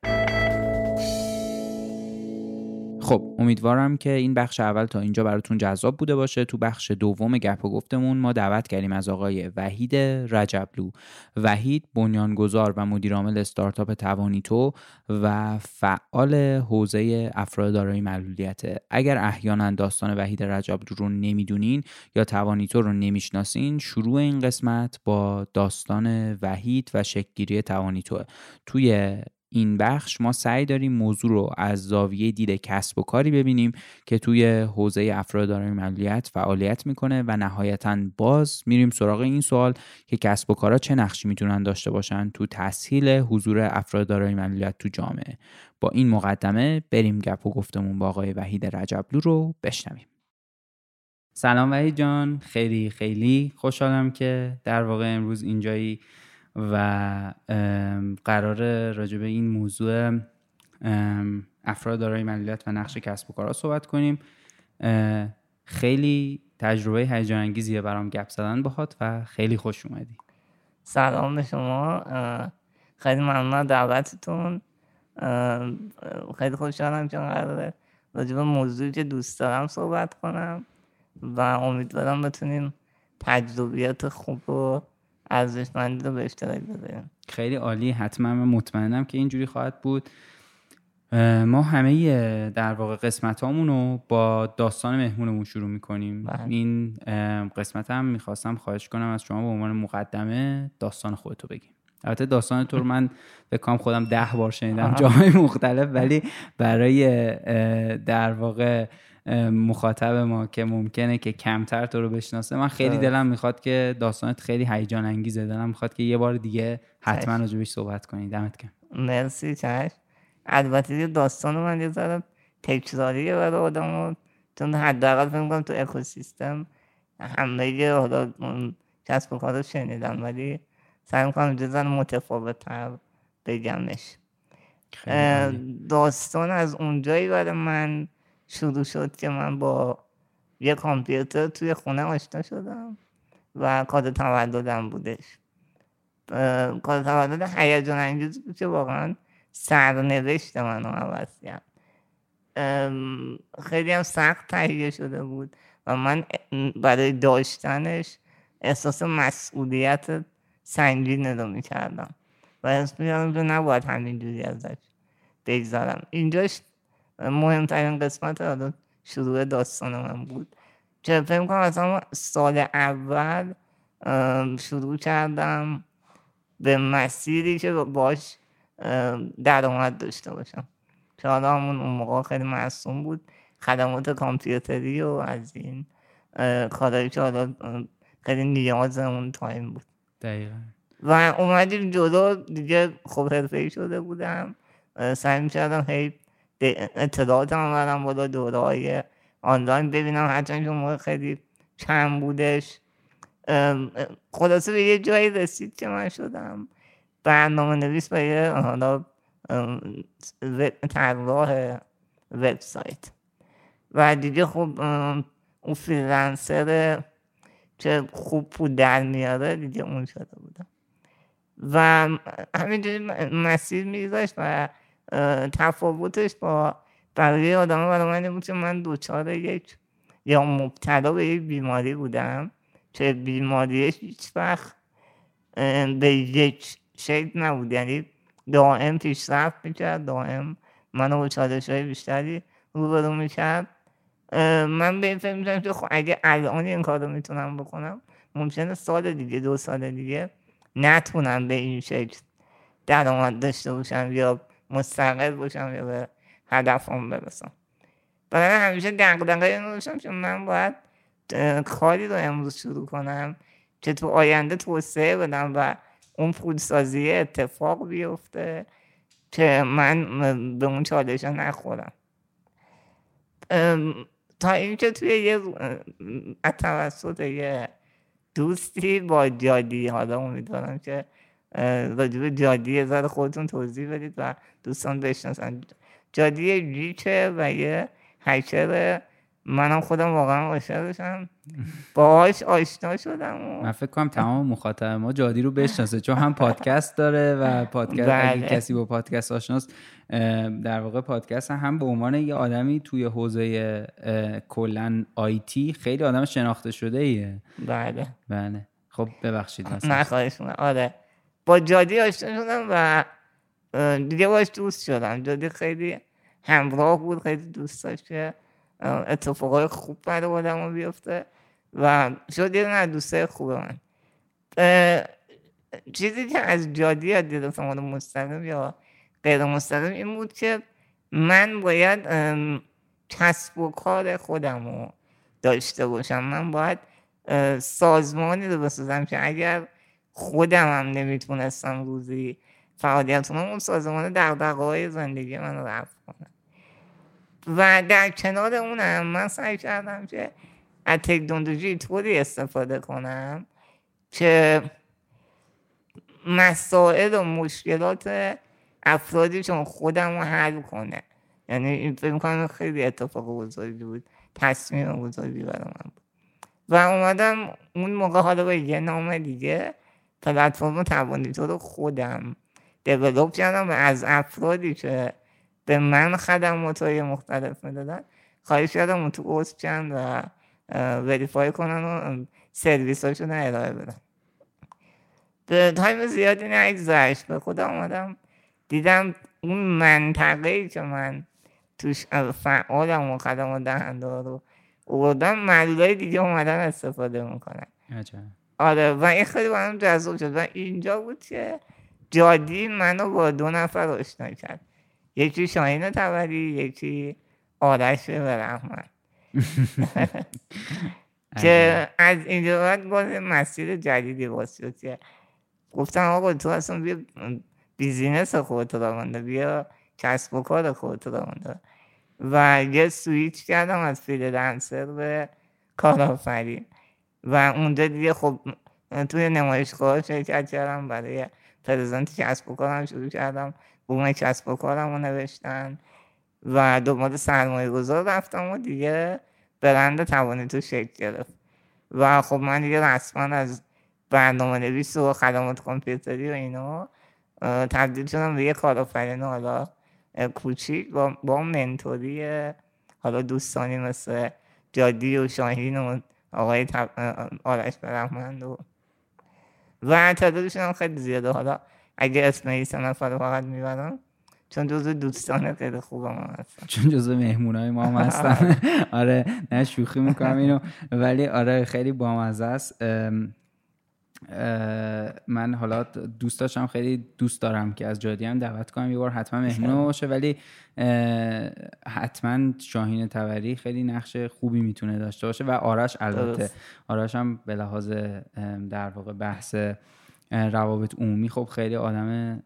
خب امیدوارم که این بخش اول تا اینجا براتون جذاب بوده باشه. تو بخش دوم گپ و گفتمون ما دعوت کردیم از آقای وحید رجبلو. وحید بنیانگذار و مدیرعامل استارتاپ توانیتو و فعال حوزه افراد دارای معلولیت. اگر احیانا داستان وحید رجبلو رو نمی‌دونین یا توانیتو رو نمی‌شناسین شروع این قسمت با داستان وحید و شکلگیری توانیتو توی این بخش ما سعی داریم موضوع رو از زاویه دید کسب و کاری ببینیم که توی حوزه افراد دارای معلولیت فعالیت می‌کنه و نهایتا باز میریم سراغ این سوال که کسب و کارا چه نقشی می‌تونن داشته باشن تو تسهیل حضور افراد دارای معلولیت تو جامعه. با این مقدمه بریم گپ و گفتمون با آقای وحید رجبلو رو بشنویم. سلام وحید جان. خیلی خیلی خوشحالم که در واقع امروز اینجایی و قرار راجع به این موضوع افراد دارای معلولیت و نقش کسب و کارها صحبت کنیم. خیلی تجربه هیجان انگیزیه برام گپ زدن باهات و خیلی خوش اومدی. سلام به شما. خیلی ممنون دعوتتون. خیلی خوشحالم که قراره راجع به موضوعی که دوست دارم صحبت کنم و امیدوارم بتونیم تجربیات خوب رو ارزشمندی رو به اشتراک بذاریم. خیلی عالی حتما من مطمئنم که اینجوری خواهد بود. ما همه در واقع قسمت رو با داستان مهمونمون شروع می‌کنیم. بله. این قسمت هم می‌خواستم خواهش کنم از شما به عنوان مقدمه داستان خودتو بگیم. البته داستان تو رو من به کام خودم ده بار شنیدم جاهای مختلف ولی برای در واقع مخاطب ما که ممکنه که کمتر تو رو بشناسه. من خیلی دلم می‌خواد که داستانت خیلی هیجان انگیزه. دلم می‌خواد که یه بار دیگه حتما راجبش صحبت کنی. دمت کن مرسی چش. البته داستان من یه ذره تکراریه برای آدم چون حداقل فکر کنم تو اکوسیستم همه حالا کسب و کار رو شنیدم ولی سعی می‌کنم جزن متفاوت تر بگمش. داستان از اونجایی برای من شروع شد که من با یه کامپیوتر توی خونه آشنا شدم و کاد تولدم بودش. کاد تولد هیجان انگیز بود که واقعا سرنوشت منو عوض کرد خیلی هم سخت تهیه شده بود و من برای داشتنش احساس مسئولیت سنگین رو می‌کردم. و احساس می‌کردم که نباید همینجوری ازش بگذارم اینجاش مهمترین قسمت شروع داستان من بود. که فکر کنم اصلا سال اول شروع کردم به مسیری که باش درآمد داشته باشم. که حالا همون اون موقع خیلی معصوم بود. خدمات کامپیوتری و از این کارهایی که حالا خیلی نیاز اون تایم بود. دقیقا. و اومدیم جلو دیگه خب حرفه شده بودم. سعی می‌کردم هی اطلاعات هم برم بالا دوره های آنلاین ببینم. حتی که موقع خیلی کم بودش. خلاصه به یه جایی رسید که من شدم برنامه نویس به حالا طراح وبسایت. و دیگه خب اون فریلنسر که خوب پول در میاره دیگه اون شده بودم. و همینجوری مسیر میگذاشت و تفاوتش با بقیه آدم برای من بود که من دوچار یک یا مبتلا به یک بیماری بودم که بیماریش هیچ وقت به یک شکل نبود. یعنی دائم پیشرفت می‌کرد دائم منو با چالش های بیشتری روبرو می‌کرد. من به این فکر می‌کنم که خب اگه الان این کار رو می‌تونم بکنم ممکنه سال دیگه دو سال دیگه نتونم به این شکل درآمد داشته باشم یا مستقل باشم یا به هدفم برسم. برای همیشه دقدقه اینو داشتم که من باید کاری رو امروز شروع کنم که تو آینده توسعه بدم و اون پولسازی اتفاق بیفته که من به اون چالش نخورم. تا اینکه توی یه توسط یه دوستی با جادی حالا امیدوارم که راجب جادی یه ذره خودتون توضیح بدید و دوستان بشناسن. جادی جیچه و یه هکر منم خودم واقعا عاشقشم باهاش آشنا شدم من فکر کنم تمام مخاطب ما جادی رو بشناسه چون هم پادکست داره و پادکست اگه بله. کسی با پادکست آشناست در واقع پادکست هم به عنوان یه آدمی توی حوزه کلا آیتی خیلی آدم شناخته شده ایه بله. بله. خب ببخشید نه خواهش. آره. با جادی آشنا شدم و دیگه باش دوست شدم. جادی خیلی همراه بود خیلی دوست داشت که اتفاقای خوب برای آدم بیفته و شد یه نه دوستای خوب من. چیزی که از جادی یاد گرفتم حالا مستقیم یا غیر مستقیم این بود که من باید کسب و کار خودم رو داشته باشم. من باید سازمانی رو بسازم که اگر خودم هم نمی‌تونستم روزی فعالیت کنم. اون سازمان دقدقه های زندگی من رو رفت کنم و در کنار اونم من سعی کردم که از تکنولوژی طوری استفاده کنم که مسائل و مشکلات افرادی چون خودم رو حل کنه. یعنی این فکر می‌کنم خیلی اتفاق بزرگی بود. تصمیم بزرگی برای من بود. و اومدم اون موقع حالا با یه نام دیگه پلتفرم توانیتو رو خودم. دیولوب کردم و از افرادی که به من خدمات های مختلف می‌دادن خواهش کردم اون تو عضو چند و وریفای کنن و سرویس هاشون ارائه بدن. به تایم زیادی نگذشت. به خودم آمدم دیدم اون منطقه ای که من توش فعالم و خدمات دهنده رو اوردم معلولای دیگه اومدن استفاده می‌کنن. عجب. آره و این خیلی برام جذاب شد. و اینجا بود که جادی منو با دو نفر آشنا کرد. یکی شاهین تبری یکی آرش برحمن. که از اینجا بعد باز مسیر جدیدی باز شد که گفتم آقا تو اصلا بیا business خودت راه بنداز بیا کسب و کار خودت راه بنداز و یه سویچ کردم از freelancer به کارآفرین. و اونجا دیگه خب توی نمایشگاه شرکت کردم برای present کسب و کارم شروع کردم. بوم کسب و کارم رو نوشتن و دنبال سرمایه گذار رفتم و دیگه برند توانیتو شکل گرفت. و خب من دیگه رسما از برنامه نویس و خدمات کامپیوتری و اینا تبدیل شدم به یه کارآفرین حالا کوچیک با, با منتوری حالا دوستانی مثل جادی و شاهین و آقای آرش برحمند و و تعدادشون هم خیلی زیاده. حالا اگه اسم این سه نفر فقط می‌برم چون جزو دوستان خیلی خوبم هم هستن. چون جزو مهمونای ما هم هستن. آره نه شوخی می‌کنم اینو. ولی آره خیلی بامزه است. من حالا دوست داشتم خیلی دوست دارم که از جادی هم دعوت کنم. یه بار حتما مهمون باشه ولی حتما شاهین تبری خیلی نقش خوبی می‌تونه داشته باشه و آرش البته. آرش هم به لحاظ در واقع بحث روابط عمومی خب خیلی آدم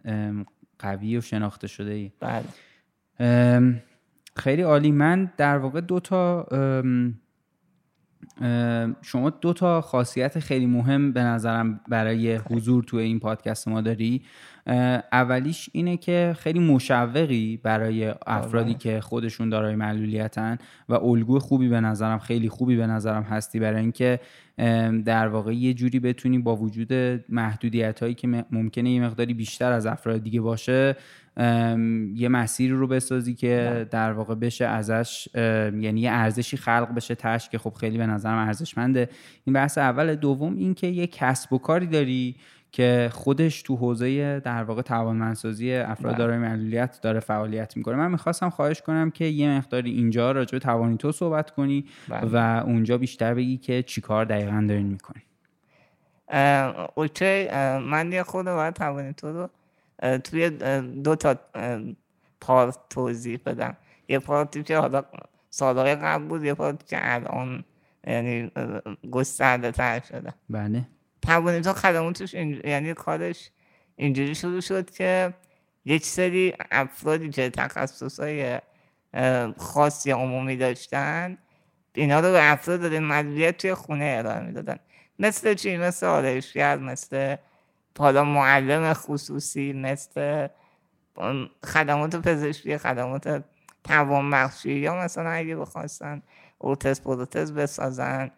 قوی و شناخته شده ای بله خیلی عالی. من در واقع دو تا شما دو تا خاصیت خیلی مهم به نظرم برای حضور توی این پادکست ما داری. اولیش اینه که خیلی مشوقی برای افرادی که خودشون دارای معلولیتن و الگوی خوبی به نظرم خیلی خوبی به نظرم هستی برای اینکه در واقع یه جوری بتونی با وجود محدودیت هایی که ممکنه یه مقداری بیشتر از افراد دیگه باشه یه مسیری رو بسازی که در واقع بشه ازش یعنی یه ارزشی خلق بشه تش که خب خیلی به نظرم ارزشمنده. این بحث اول. دوم این که یه کسب و کاری داری که خودش تو حوزه در واقع توانمندسازی افراد دارای معلولیت داره فعالیت می‌کنه. من می‌خواستم خواهش کنم که یه مقداری اینجا راجع به توانیتو صحبت کنی بله. و اونجا بیشتر بگی که چیکار دقیقا دارین می‌کنی اوکی. من یه خود باید توانیتو رو توی دو تا پارت توضیح بدم. یه پارتی که حالا سالهای قبل بود یه پارتی که الان یعنی گسترده تر شده. بله. توانیتو خدماتش این- یعنی کارش اینجوری شروع شد که یک سری افرادی که تخصص های خاصی عمومی داشتن اینا رو به افراد داده مدیریت توی خونه ارائه می‌دادن مثل چی مثل آرایشگر مثل حالا معلم خصوصی مثل خدمات پزشکی خدمات توانبخشی یا مثلا اگه بخواستن اوتس پروتز بسازن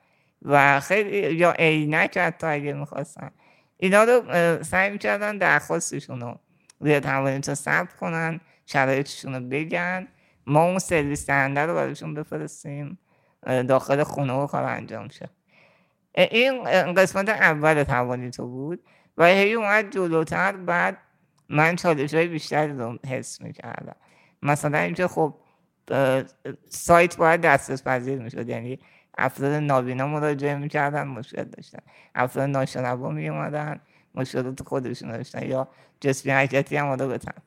و خیلی یا عینک حتی اگه می‌خواستن. اینا رو سعی می‌کردن درخواستشون رو روی توانیت ثبت کنن شرایطشون رو بگن. ما اون سرویس دهنده رو براشون بفرستیم داخل خونه و کار انجام شه. این قسمت اول توانیتو بود و هی اومد جلوتر. بعد من چالش های بیشتری رو حس می‌کردم. مثلا اینکه خب سایت باید دسترس پذیر می‌شد. یعنی افراد نابینا مراجعه می‌کردن مشکل داشتن. افراد ناشنوا میومدن مشکلات خودشون داشتن. یا جسمی حرکتی هم آده بتن.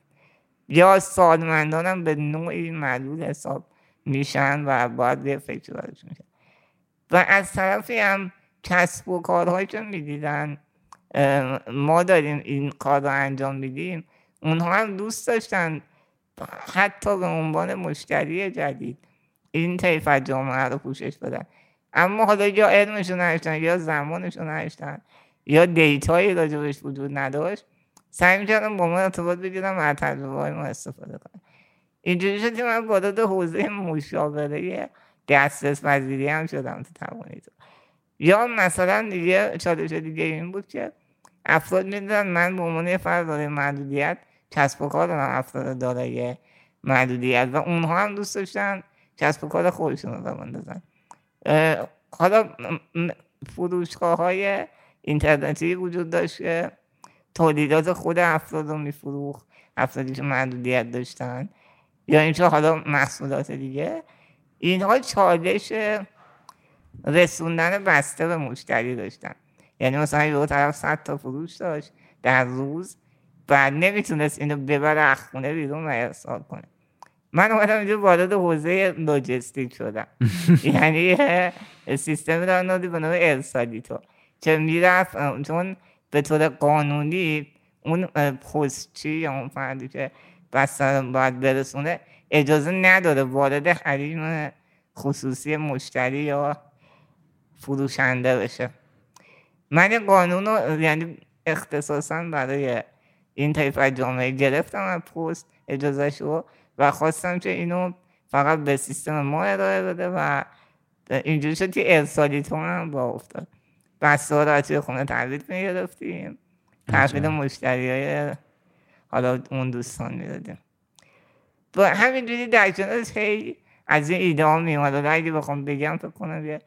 یا سالمندان هم به نوعی معلول حساب میشن و باید یه فکر برش میشن و از طرفی هم کسب و کارهایی که می‌دیدن ما داریم این کار رو انجام میدیم. اونها هم دوست داشتن حتی به عنوان مشتری جدید این طیف جامعه رو پوشش بدن. اما حالا یا علمشون نداشتن یا زمانشون نداشتن یا دیتایی راجبش وجود نداشت. سعی می‌کردم با ما ارتباط بگیرم و تجربه های ما استفاده کنم. اینجوری شد که من وارد حوزه مشاوره دسترس پذیری هم شدم تو توانید یا مثلا دیگه چالش دیگه این بود که افراد می‌دونن من به عنوان فرد داره محدودیت کسب و کار دارم افراد دارای محدودیت و اونها هم دوست داشتن کسب و کار خودشون رو بندازن حالا فروشگاه های اینترنتی وجود داشت که تولیدات خود افراد رو میفروخت افرادی که محدودیت داشتن. یا اینکه حالا محصولات دیگه. اینها چالش رسوندن بسته به مشتری داشتن. یعنی مثلا یه طرف صد تا فروش داشت در روز و نمی‌تونست اینو ببره از خونه بیرون و ارسال کنه. من اومدم اینجا وارد حوزه لوجستیک شدم. یعنی سیستم دارنادی به نام ارسالیتو. که می‌رفت چون به طور قانونی اون پستچی یا اون فردی که بستر باید برسونه اجازه نداره وارد حریم خصوصی مشتری یا فروشنده بشه. من قانون رو یعنی اختصاصا برای این طیف جامعه گرفتم از پست اجازه شو و خواستم که اینو فقط به سیستم ما ارائه بده و اینجوری شد که ارسالی تو هم با افتاد. بسته ها رو توی خونه تحویل می‌گرفتیم. تحویل مشتری های حالا اون دوستان می‌دادیم. با همینجوری در کنارش هی از این ایده ها میومد و اگه بخوام بگم فکر کنم یه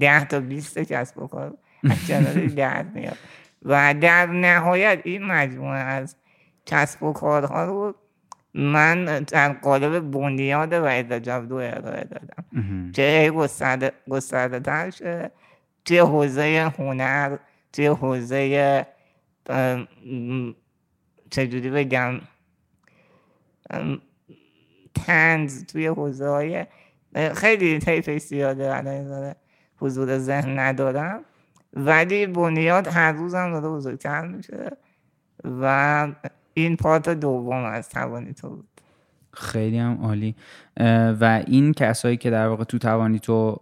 ده تا بیست کسب و کار از کنار درد میاد. و در نهایت این مجموعه از کسب و کارها رو من در قالب بنیاد و ادجاب دو ارائه دادم. که گسترده, گسترده تر شه توی حوزه هنر توی حوزه چجوری بگم تنز توی حوزه های خیلی طیف زیاده الان حضور ذهن ندارم. ولی بنیاد هر روز هم داره بزرگتر میشه و این پارت دوم از توانی تو بود. خیلی هم عالی. و این کسایی که در واقع تو توانی تو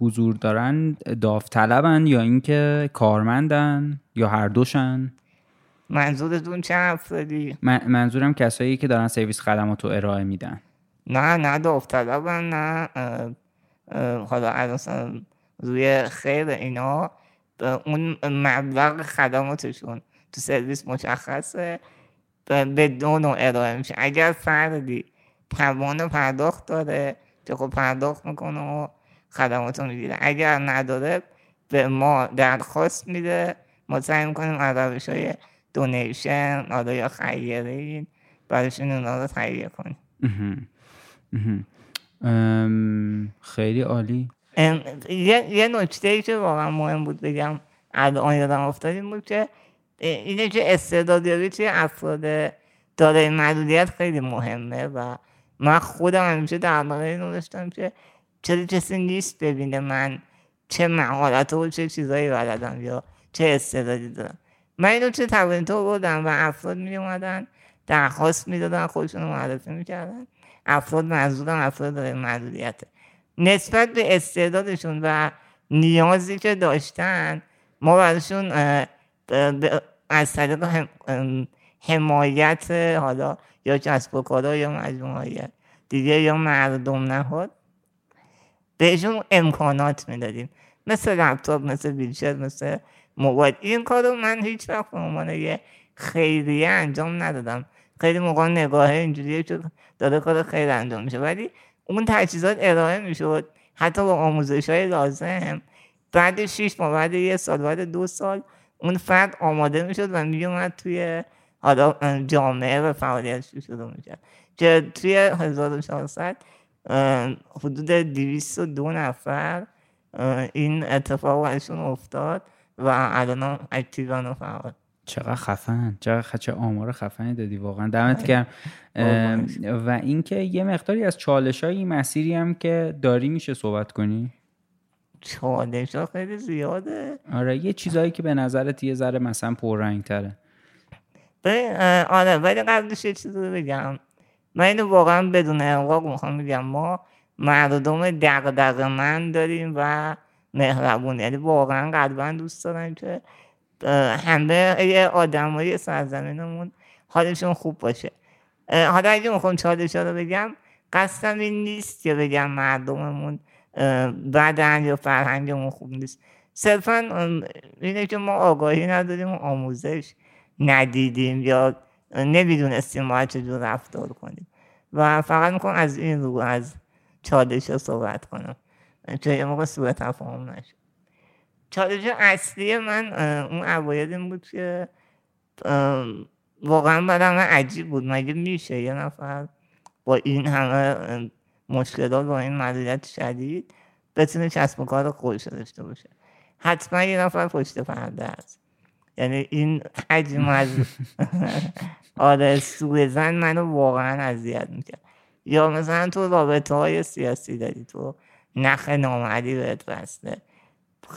حضور دارن داوطلبن یا اینکه کارمندن یا هر دوشن؟ منظورتون چه افرادی منظورم کسایی که دارن سرویس خدمات رو ارائه میدن. نه نه داوطلبن نه. حالا روی خیر اینا اون مبلغ خدماتشون تو سرویس مشخصه. به دو نوع ارائه میشه. اگر فردی توان پرداخت داره که خب پرداخت می‌کنه و خدمات رو می‌گیره. اگر نداره به ما درخواست میده. ما سعی می‌کنیم از روش های دونیشن آره یا خیره این براشون اونا رو تهیه کنیم. خیلی عالی. یه, یه نکته ای که واقعا مهم بود بگم الان یادم افتاد این بود که اینه که استعدادیابی توی افراد دارای محدودیت خیلی مهمه و من خودم همیشه در مورد اینو داشتم که چرا کسی نیست ببینه من چه مهارت و چه چیزایی بلدم یا چه استعدادی دارم. من اینو چه تورنتو بردم و افراد می اومدن درخواست می‌دادن خودشون رو معرفی می‌کردن. افراد منظورم افراد داره محدودیت نسبت به استعدادشون و نیازی که داشتن ما براشون از طریق حمایت حالا یا کسب و کارا یا مجموعه دیگه یا مردم نهاد بهشون امکانات می‌دادیم. مثل لپتاپ مثل ویلچر مثل موبایل. این کار رو من هیچ وقت به عنوان یه خیریه انجام ندادم. خیلی موقع نگاه اینجوریه که داره کار خیر انجام میشه. ولی اون تجهیزات ارائه می‌شد. حتی با آموزش های لازم. بعد شیش ماه بعد یه سال بعد دو سال اون فرد آماده می‌شد و میومد توی حالا جامعه و فعالیت شروع می‌کرد که توی 1400 حدود 202 نفر این اتفاق برشون افتاد و الان اکتیوان و فعال چقدر خفن. چقدر چه آمار خفنی دادی واقعا. دمت گرم. و اینکه یه مقداری از چالش های مسیری هم که داری میشه صحبت کنی؟ چالش ها خیلی زیاده. آره یه چیزایی که به نظرت یه ذره مثلا پررنگ تره آره ولی قبلش یه چیزی رو بگم. من اینو واقعا بدون اقواق می‌خوام بگم ما مردم دقدق من داریم و مهربون. یعنی واقعا قلبا دوست دارم که همه یه آدمای سرزمینمون حالشون خوب باشه. حالا اگه می‌خوام چالش رو بگم قصدم این نیست که بگم مردممون بدن یا فرهنگمون خوب نیست. صرفا اینه که ما آگاهی نداریم و آموزش ندیدیم یا نمی‌دونستیم باید چجور رفتار کنیم. و فقط می‌کنم از این رو از چالش رو صحبت کنم چون یه موقع سوء تفاهم نشد چالش اصلی من اون اوایل این بود که واقعا برای من عجیب بود. مگه میشه یه نفر با این همه مشکلات با این مدیریت شدید بتونه کسب و کار خودش داشته باشه. حتما یه نفر پشت پرده است. یعنی این حجم از آره سوء زن منو واقعا اذیت می‌کرد. یا مثلا تو رابطه های سیاسی داری تو نخ نامردی بهت بسته.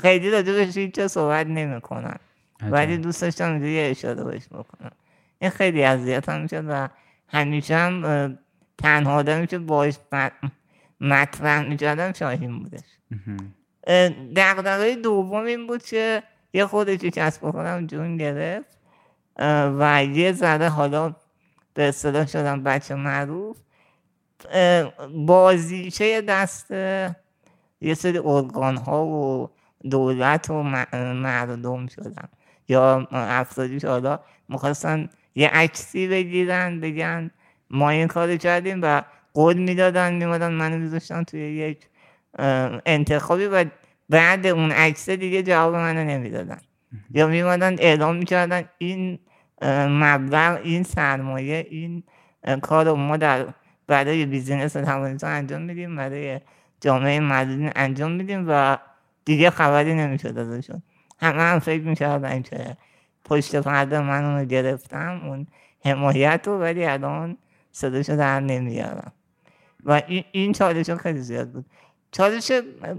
خیلی راجع بهش هیچ صحبت نمی‌کنن. ولی دوست داشتم اینجوری اشاره بهش بکنم. این خیلی اذیت هم می‌شد و همیشه هم تنها آدمی که باش مطرح می‌کردم شاهین بودش. دقدقه دوم این بود که یه خودش کسب بکنم جون گرفت و یه ذره حالا به اصطلاح شدم بچه معروف. بازیچه دست یه سری ارگان ها و دولت و مردم شدن یا افرادی که حالا می‌خواستن یه عکسی بگیرن بگن ما این کار کردیم و قول می‌دادن میمادن منو میذاشتن توی یک انتخابی و بعد اون عکس دیگه جواب منو نمی‌دادن. یا میمادن اعلام می‌کردن این مبلغ این سرمایه این کار رو ما در برای بیزینس توانیت انجام میدیم برای جامعه مردمی انجام میدیم و دیگه خبری نمی‌شد ازشون. همه هم فکر می‌کردن که پشت پرده من اونو گرفتم اون حمایت رو ولی الان صداشو در نمیارم. و این, چالش خیلی زیاد بود. چالش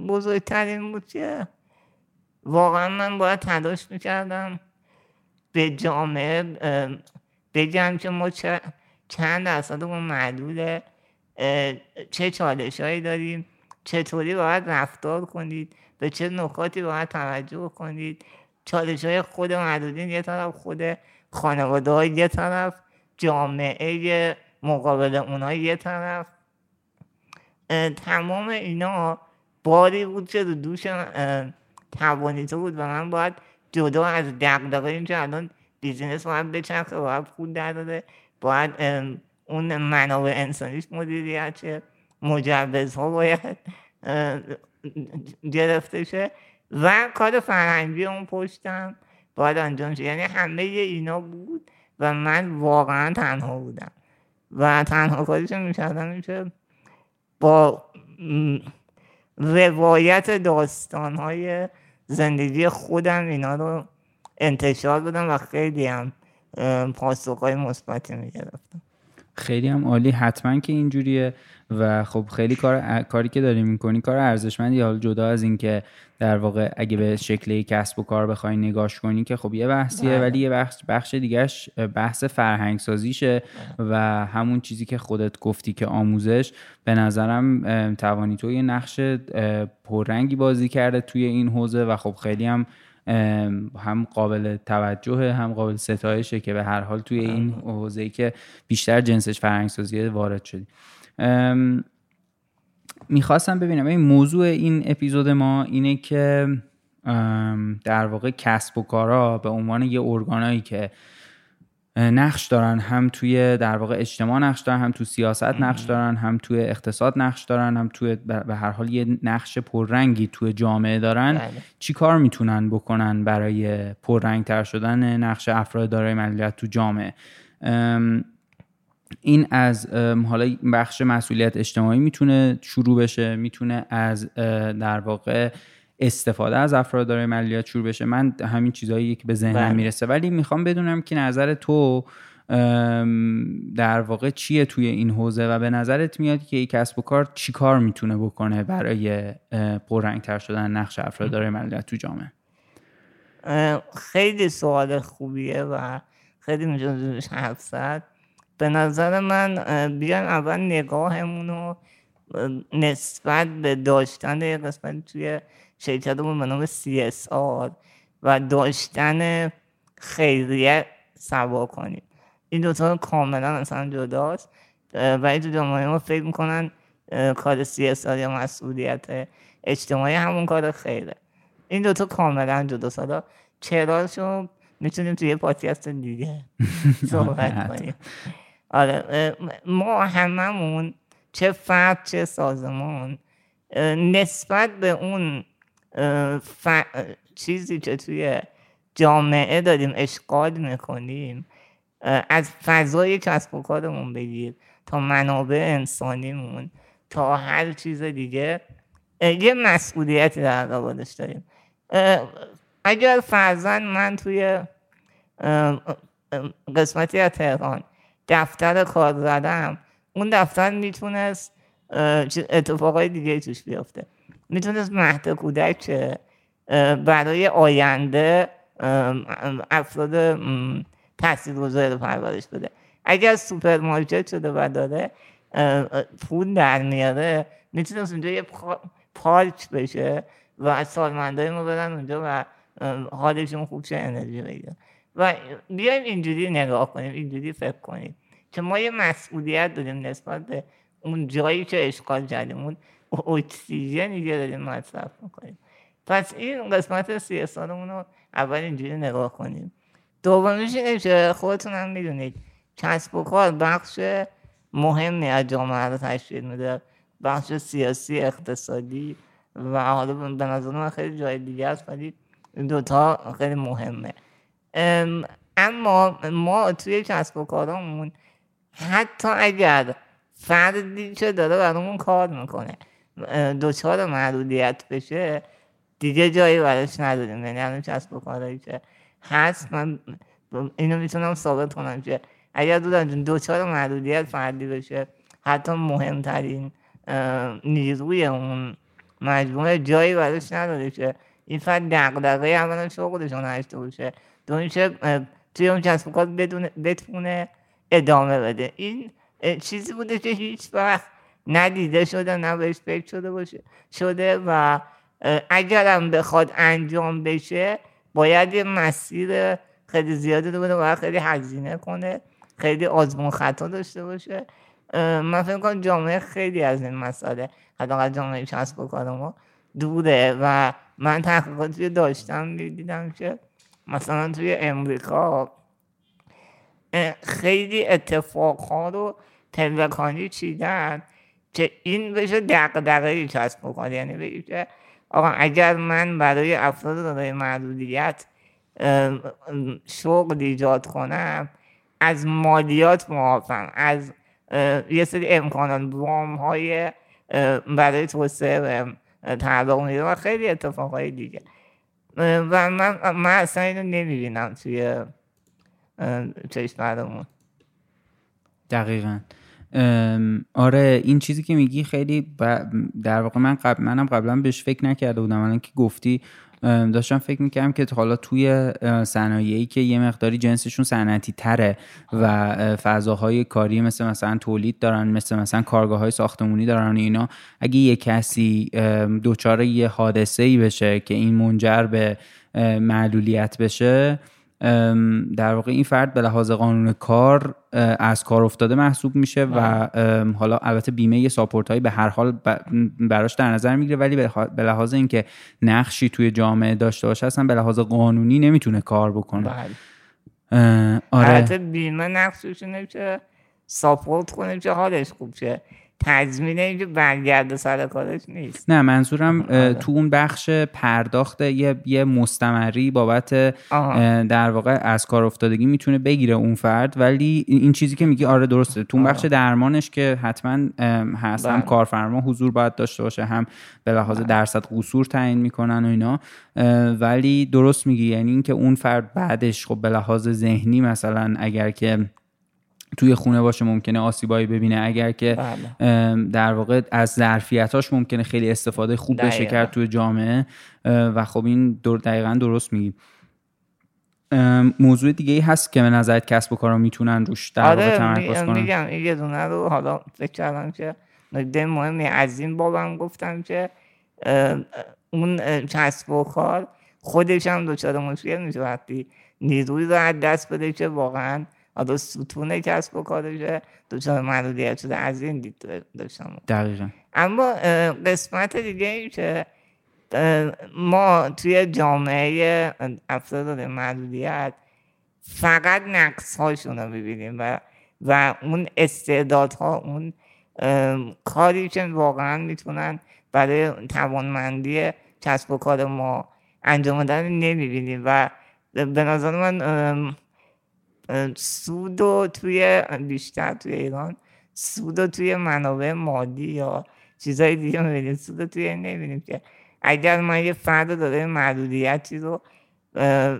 بزرگترین بود که واقعا من باید تلاش می‌کردم به جامعه بگم که ما چند درصد ما معلول چه چالش هایی داریم چطوری باید رفتار کنید به چه نکاتی باید توجه کنید. چالش های خود معدودین یه طرف خود خانواده های یه طرف جامعه مقابل اونها یه طرف. تمام اینا باری بود که رو دوش توانیته بود و من باید جدا از دقدقه این که الان بیزینس باید بچرخه باید پول در داده باید اون منابع انسانیش مدیریت شه مجوزها باید گرفته شه. و کار فرهنگی اون پشتم باید انجام شه. یعنی همه اینا بود و من واقعا تنها بودم. و تنها کاریشو می‌کردم این که با روایت داستان های زندگی خودم اینا رو انتشار بدم و خیلی هم پاسخ های مثبتی می‌گرفتم. خیلی هم عالی. حتما که اینجوریه. و خب خیلی کار کاری که داری می‌کنی کار ارزشمندی. حالا جدا از اینکه در واقع اگه به شکل کسب و کار بخوای نگاش کنی که خب یه بحثیه بله. ولی یه بخش بخش دیگهش بحث فرهنگ سازیشه و همون چیزی که خودت گفتی که آموزش به نظرم توانی تو یه نقش پررنگی بازی کرده توی این حوزه و خب خیلی هم هم قابل توجه هم قابل ستایشه که به هر حال توی این حوزه‌ای که بیشتر جنسش فرهنگسازی وارد شدی می‌خواستم ببینم این موضوع این اپیزود ما اینه که در واقع کسب و کارا به عنوان یه ارگانایی که نقش دارن هم توی در واقع اجتماع نقش دارن هم تو سیاست نقش دارن هم توی اقتصاد نقش دارن هم توی به هر حال یه نقش پررنگی توی جامعه دارن. بله. چی کار می‌تونن بکنن برای پررنگ تر شدن نقش افراد دارای ملیت تو جامعه؟ ام، این از حالا بخش مسئولیت اجتماعی می‌تونه شروع بشه می‌تونه از در واقع استفاده از افراد دارای ملیت شروع بشه من همین چیزهایی که به ذهنم بله. می‌رسه. ولی می‌خوام بدونم که نظر تو در واقع چیه توی این حوزه و به نظرت میاد که یک کسب و کار چی کار می‌تونه بکنه برای پررنگتر شدن نقش افراد دارای ملیت تو جامعه؟ خیلی سوال خوبیه و خیلی میشه روش حرف زد. به نظر من بیایم اول نگاهمون رو نسبت به داشتن قسمت توی شرکتمون به نام CSR و داشتن خیریه سوا کنیم. این دوتا کاملا اصلا جداست ولی تو جامعه ما فکر می‌کنن کار CSR یا مسئولیت اجتماعی همون کار خیره. این دوتا کاملا جداست. حالا چراشو می‌تونیم توی یه پادکست دیگه صحبت کنیم. آره ما هممون چه فرد چه سازمان نسبت به اون ف- چیزی که توی جامعه داریم اشغال می‌کنیم از فضای کسب و کارمون بگیر تا منابع انسانیمون تا هر چیز دیگه یه مسئولیتی در قبالش داریم. اگر فرزن من توی قسمتی از تهران دفتر کار زدم اون دفتر می‌تونست اتفاقای دیگه توش بیفته. می‌تونست مهد کودک برای آینده افراد م، تاثیرگذاری رو پرورش بده. اگر سوپرمارکت شده و داره پول در میاره می‌تونست اونجا یه پا- پارک بشه و سالمندای ما برن اونجا و حالشون خوب شه انرژی بگیرن. و بیایم اینجوری نگاه کنیم اینجوری فکر کنیم که ما یه مسئولیت داریم نسبت به اون جایی که اشغال کردیم اکسیژنی که داریم مصرف می‌کنیم پس این قسمت سیاستمون رو اول اینجوری نگاه کنیم دومیش اینه که خودتون هم می‌دونید کسب و کار بخش مهمی از جامعه رو تشکیل میده بخش سیاسی اقتصادی و حالا به نظر من خیلی جای دیگه است ولی دوتا خیلی مهمه ام، اما ما توی کسب و کارامون حتی اگر فردی که داره برامون کار می‌کنه دچار محدودیت بشه دیگه جایی براش نداریم. یعنی الان کسب و کارهایی که هست من اینو می‌تونم ثابت کنم که اگر دو جون دچار محدودیت فردی بشه حتی مهمترین نیروی اون مجموعه جایی براش نداره که این فرد دقدقه اولا شغلش رو نداشته باشه اه، توی اون کسب و کار بتونه ادامه بده. این چیزی بوده که هیچ وقت ندیده شده نه بهش فکر شده باشه. شده و اگرم بخواد انجام بشه باید یه مسیر خیلی زیادی رو بده باید خیلی هزینه کنه خیلی آزمون خطا داشته باشه. من فکر کنم جامعه خیلی از این مسئله حداقل جامعه کسب و کار ما دوره و من تحقیقاتی داشتم دیدم که مثلا توی امریکا خیلی اتفاقها رو پلکانی چیدن. که این بشه دقدقه کسب و کار یعنی بگی که آقا اگر من برای افراد دارای محدودیت شغل ایجاد کنم از مالیات معافم از یه سری امکانات وام های برای توسعه طراح میده و خیلی اتفاقهای دیگه. و من من اصلا اینو نمی‌بینم توی کشورمون دقیقا. آره این چیزی که میگی خیلی در واقع من قبل منم قبلا بهش فکر نکرده بودم. الان که گفتی داشتم فکر می‌کردم که حالا توی صنایعی که یه مقداری جنسشون صنعتی تره و فضاهای کاری مثل مثلا تولید دارن مثل مثلا کارگاه های ساختمونی دارن اینا اگه یه کسی دچار یه حادثه ای بشه که این منجر به معلولیت بشه در واقع این فرد به لحاظ قانون کار از کار افتاده محسوب میشه و حالا البته بیمه یه ساپورت هایی به هر حال براش در نظر می‌گیره ولی به لحاظ اینکه نقشی توی جامعه داشته باشه اصلا به لحاظ قانونی نمی‌تونه کار بکنه. بله. آره. بیمه نقشش نمیشه ساپورت کنه چه حالش خوب شه. تضمین اینکه برگرده سر کارش نیست نه منظورم آره. تو اون بخش پرداخت یه, یه مستمری بابت در واقع از کار افتادگی می‌تونه بگیره اون فرد ولی این چیزی که میگی آره درسته تو اون بخش درمانش که حتما هست هم بله. کارفرما حضور باید داشته باشه هم به لحاظ بله. درصد قصور تعیین می‌کنن و اینا ولی درست میگی یعنی اینکه اون فرد بعدش خب به لحاظ ذهنی مثلا اگر که توی خونه باشه ممکنه آسیبایی ببینه. اگر که بله. در واقع از ظرفیتاش ممکنه خیلی استفاده خوب بشه کرد توی جامعه و خب این دقیقا درست میگی. موضوع دیگه ای هست که به نظرت کسب و کارا می‌تونن روش در واقع آره، تمرکز کنن؟ میگم یه دونه رو حالا فکر کردم که نکته مهمی از این بابم گفتم که اون کسب و کار خودش هم دچار مشکل میشه. وقتی نیروی رو از دست بده که واقعا حالا ستون کسب و کارشه دچار محدودیت شده از این دید داشتم. دقیقا. اما قسمت دیگه این که ما توی جامعه افراد محدودیت فقط نقص هاشون رو ببینیم و و اون استعدادها اون کاری که واقعا می‌تونن برای توانمندی کسب و کار ما انجام دادن نمی‌بینیم. و به نظر من سود و توی بیشتر توی ایران سود و توی منابع مادی یا چیزهای دیگه می‌بینیم. سود توی نمی‌بینیم که اگر من یه فرد داره محدودیتی رو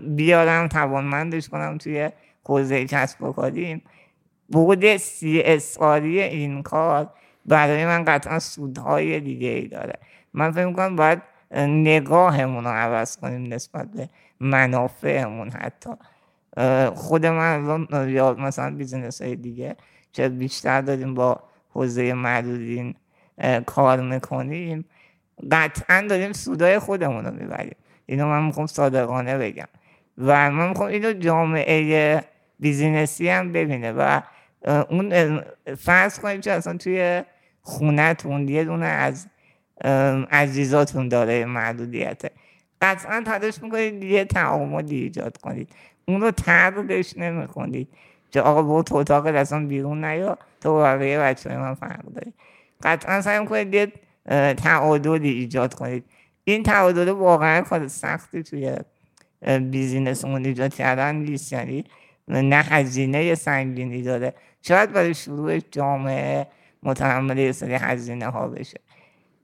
بیارم توانمندش کنم توی حوزه کسب و کاریم بعد CSR ی این کار برای من قطعا سودهای دیگه ای داره. من فکر می‌کنم باید نگاهمون رو عوض کنیم نسبت به منافعمون حتی. خود من یا مثلا business های دیگه که بیشتر داریم با حوزه معلولین کار می‌کنیم قطعا داریم سودای خودمون رو می‌بریم اینو من می‌خوام صادقانه بگم و من می‌خوام اینو جامعه بیزینسی هم ببینه و اون فرض کنیم که اصلا توی خونتون یه دونه از عزیزاتون داره محدودیته قطعا تلاش می‌کنید یه تعاملی ایجاد کنید اون رو تردش نمی‌کنید که آقا برو تو اتاق اصلا بیرون نیا تو بقیه بچه من فرق داری قطعا سعی کنید یه تعادلی ایجاد کنید. این تعادل واقعا کار سختی توی business امون ایجاد کردن نیست. یعنی نه هزینه سنگینی داره. شاید برای شروع جامعه متحمل یه سری هزینه ها بشه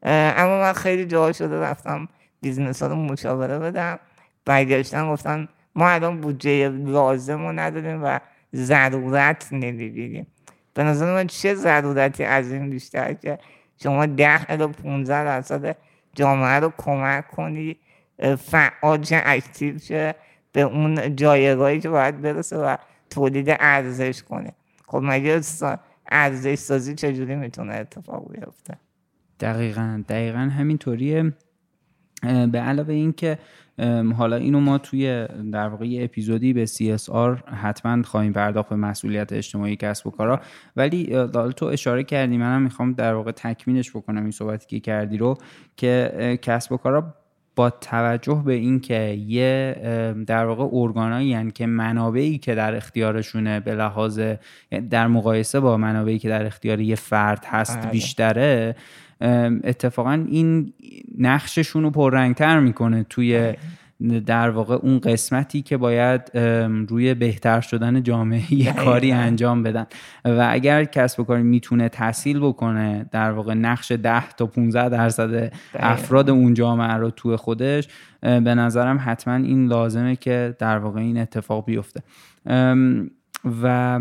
اما من خیلی جاها شده رفتم business ها رو مشاوره بدم. برگشتن گفتن ما الان بودجه لازم رو نداریم و ضرورت نمی‌بینیم. به نظر من چه ضرورتی از این بیشتر که شما ده الا 15 درصد جامعه رو کمک کنی فعال چه اکتیو شه به اون جایگاهی که باید برسه و تولید ارزش کنه. خب مگه ارزش سازی چجوری می‌تونه اتفاق بیفته؟ دقیقا دقیقا همینطوریه. به علاوه اینکه حالا اینو ما توی در واقع اپیزودی به CSR حتما خواهیم پرداخت به مسئولیت اجتماعی کسب و کارا ولی حالا تو اشاره کردی منم می‌خوام در واقع تکمیلش بکنم این صحبتی که کردی رو که کسب و کارا با توجه به اینکه یه در واقع ارگانایی یعنی که منابعی که در اختیارشونه به لحاظ در مقایسه با منابعی که در اختیار یه فرد هست بله. بیشتره اتفاقا این نقششون رو پررنگتر می‌کنه توی در واقع اون قسمتی که باید روی بهتر شدن جامعه یه کاری انجام بدن. و اگر کسب و کاری می‌تونه تحصیل بکنه در واقع نقش ده تا 15 درصد افراد اون جامعه رو توی خودش به نظرم حتما این لازمه که در واقع این اتفاق بیفته. و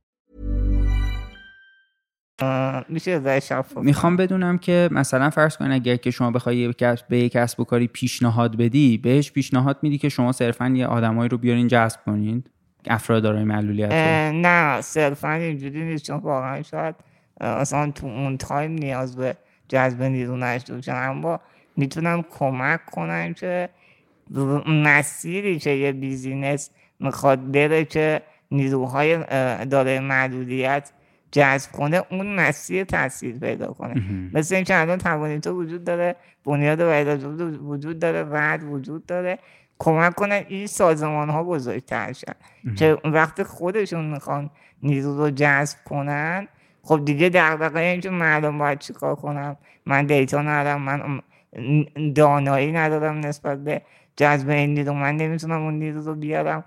می‌خوام بدونم که مثلا فرض کن اگر که شما بخوای به یک کسب و کاری پیشنهاد بدی بهش پیشنهاد میدی که شما صرفا یه آدمایی رو بیارین جذب کنید افراد دارای معلولیت نه صرفا اینجوری نیست چون واقعا شاید اصلا تو اون تایم نیاز به جذب نیرو نشده باشن. اما می‌تونم کمک کنم که مسیری که یه business می‌خواد بره که نیروهای دارای معلولیت جذب کنه اون مسیر تاثیر پیدا کنه. مثل اینکه الان توانیت وجود داره بنیاد و وجود داره رد وجود داره کمک کنن این سازمان ها بزرگتر شن. که وقتی خودشون می‌خوان نیرو رو جذب کنن خب دیگه دقیقه اینکه مردم باید چیکار کنم من دیتا ندارم من دانایی ندارم نسبت به جذب این نیرو. من نمی‌تونم اون نیرو رو بیارم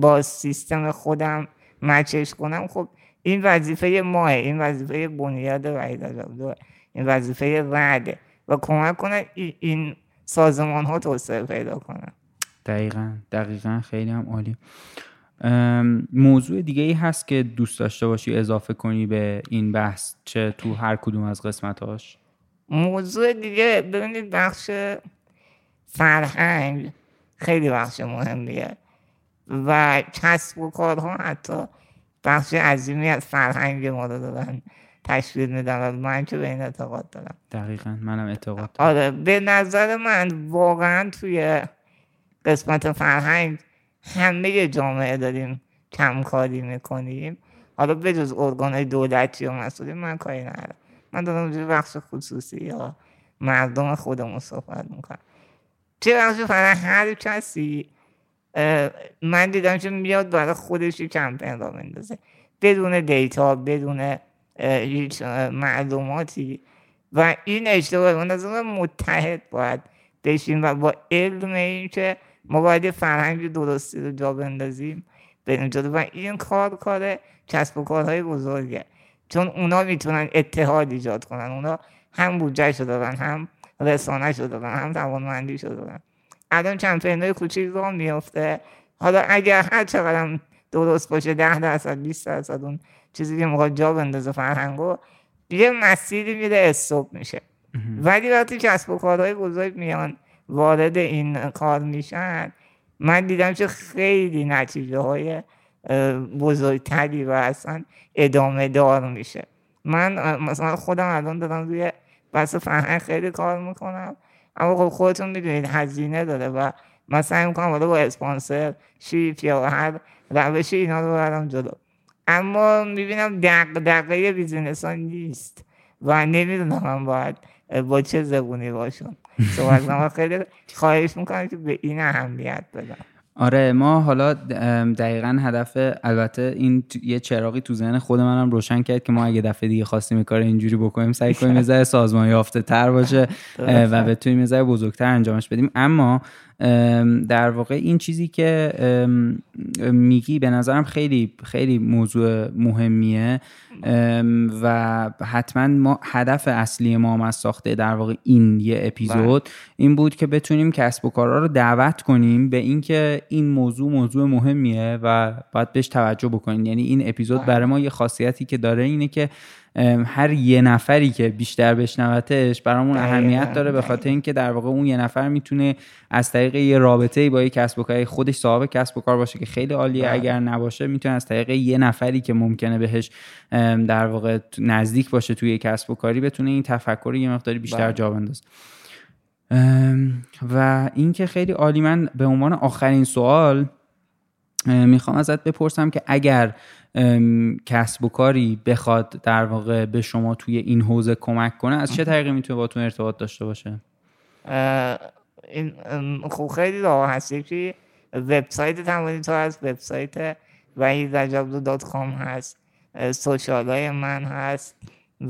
با سیستم خودم مچش کنم. خب این وظیفه ماه این وظیفه بنیاد وحید این وظیفه رده و کمک کنه این سازمان ها توسعه پیدا کنن دقیقا دقیقا خیلی هم عالی. موضوع دیگه ای هست که دوست داشته باشی اضافه کنی به این بحث چه تو هر کدوم از قسمتاش؟ موضوع دیگه ببینید بخش فرهنگ خیلی بخش مهمیه. و کسب و کارها حتی بخش عظیمی از فرهنگ ما رو دارن تشکیل میدن. من که به این اعتقاد دارم. دقیقا منم اعتقاد دارم. آره به نظر من واقعا توی قسمت فرهنگ همه جامعه داریم کمکاری می‌کنیم. حالا بجز ارگان دولتی و مسئولی من کاری ندارم. من دارم بخش خصوصی یا مردم خودمون صحبت می‌کنم. چه بخش فرهنگ؟ هر کسی من دیدم که میاد برای خودش کمپین را بندازه بدون دیتا بدون هیچ معلوماتی. و این اشتباه من از متحد باید بشیم و با علم این که ما باید فرهنگ درستی رو جا بندازیم جلو و این کار کار کسب و کارهای بزرگه. چون اونا می‌تونن اتحاد ایجاد کنن. اونا هم بودجه شده هم رسانه شده هم توانمندی شده الان کمپین های کوچیک رو میفته حالا اگر هر چقدر درست باشه ده درصد 20 درصد اون چیزی که می‌خواد جا بندازه فرهنگو یه مسیری میره استوب میشه. ولی وقتی کسب و کارهای بزرگ میان وارد این کار میشن من دیدم که خیلی نتیجه های بزرگتری و اصلا ادامه دار میشه. من مثلا خودم الان دارم روی بس فرهنگ خیلی کار می‌کنم. اما خب خودتون می‌دونید هزینه داره و من سعی می‌کنم حالا با اسپانسر شیپ یا هر روشی اینا رو برم جلو. اما می‌بینم دق دقیقه بیزینس ها نیست و نمی‌دونم من باید با چه زبونی باشون خیلی خواهش می‌کنم که به این اهمیت بدم. آره ما حالا دقیقا هدف البته این یه چراغی تو ذهن خود منم روشن کرد که ما اگه دفعه دیگه خواستیم کار اینجوری بکنیم سعی کنیم یه سازمان یافته تر باشه و بتونیم یه بزرگتر انجامش بدیم. اما در واقع این چیزی که میگی به نظرم خیلی خیلی موضوع مهمیه و حتما ما هدف اصلی ما هم از ساخته در واقع این یه اپیزود بله. این بود که بتونیم کسب و کارها رو دعوت کنیم به اینکه این موضوع موضوع مهمیه و باید بهش توجه بکنیم یعنی این اپیزود بله. برای ما یه خاصیتی که داره اینه که هر یه نفری که بیشتر بشنوتش برامون اهمیت داره. به خاطر اینکه در واقع اون یه نفر می‌تونه از طریق یه رابطه با یه کسب و کار خودش صاحب کسب و کار باشه که خیلی عالیه. اگر نباشه می‌تونه از طریق یه نفری که ممکنه بهش در واقع نزدیک باشه توی کسب و کاری بتونه این تفکر یه مقداری بیشتر بله. جا بندازه. و اینکه خیلی عالی من به عنوان آخرین سوال می‌خوام ازت بپرسم که اگر کسب و کاری بخواد در واقع به شما توی این حوزه کمک کنه از چه طریقی می‌تونه باتون ارتباط داشته باشه؟ این خب خیلی راه هست یکی وبسایت تمامی تو هست وبسایت وحید هست سوشال های من هست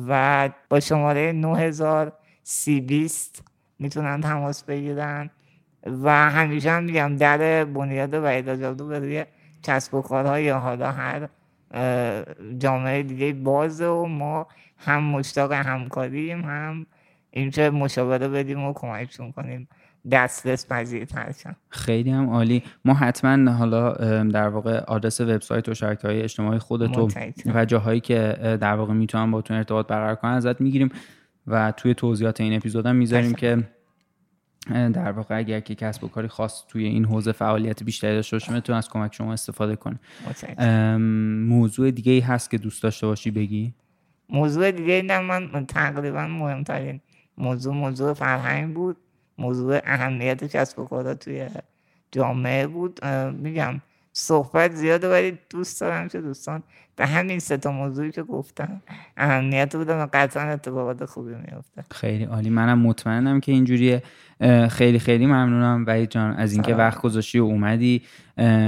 و با شماره 9000 سی بیست می‌تونن تماس بگیرن و همیشه هم میگم در بنیاد وحید رجبلو به روی کسب و کارهای حالا هر جامعه دیگه بازه و ما هم مشتاق همکاریم هم اینکه مشاوره بدیم و کمکشون کنیم. دسترس پذیرتر شن خیلی هم عالی. ما حتما حالا در واقع آدرس وبسایت و شبکه های اجتماعی خودتو. و جاهایی که در واقع می‌تونن باتون ارتباط برقرار کنن ازت می‌گیریم و توی توضیحات این اپیزود هم می‌ذاریم که در واقع اگر که کسب و کاری خاص توی این حوزه فعالیت بیشتری داشته باشه می‌تونه از کمک شما استفاده کنه. موضوع دیگه ای هست که دوست داشته باشی بگی؟ موضوع دیگه اینم من تقریبا مهمترین موضوع موضوع فرهنگ بود. موضوع اهمیت کسب و کارها توی جامعه بود. میگم صحبت زیاده ولی دوست دارم که دوستان به همین سه تا موضوعی که گفتم اهمیت بودم و قطعا اتفاقات خوبی میفته خیلی عالی. منم مطمئنم که اینجوریه. خیلی خیلی ممنونم وحید جان. از اینکه وقت گذاشتی و اومدی.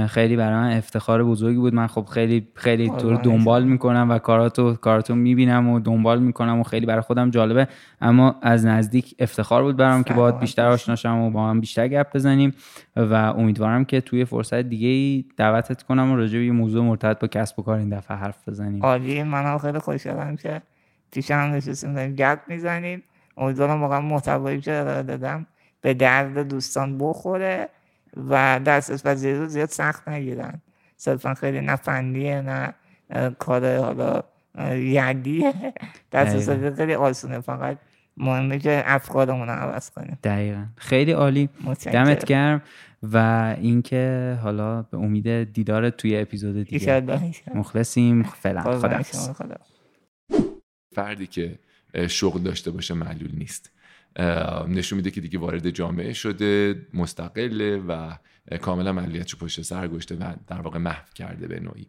خیلی برای من افتخار بزرگی بود. من خب خیلی خیلی تو رو. دنبال می‌کنم و کاراتو کاراتو می‌بینم و دنبال می‌کنم و خیلی برای خودم جالبه. اما از نزدیک افتخار بود برام که باهات بیشتر آشناشم و با هم بیشتر گپ بزنیم. و امیدوارم که توی فرصت دیگه ای دعوتت کنم و راجع به موضوع مرتبط با کسب و کار این دفعه. حرف بزنیم. عالی من هم خیلی خوشحالم که پیش هم نشستیم داریم گپ می‌زنیم. امیدوارم واقعا محتوایی که ارائه دادم به درد دوستان بخوره و دسترس پذیری رو زیاد سخت نگیرن. صرفا خیلی نه فنیه نه کار حالا یدیه. دسترس خیلی آسونه. فقط مهمه که افکارمون رو عوض کنیم. دقیقا. خیلی عالی. دمت گرم. و اینکه حالا به امید دیدار توی اپیزود دیگه. ایشالله ایشالله. مخلصیم. فعلا. خدا. فردی که شغل داشته باشه معلول نیست. نشون میده که دیگه وارد جامعه شده مستقله و کاملا معلولیتش پشت سر گذاشته و در واقع محو کرده به نوعی.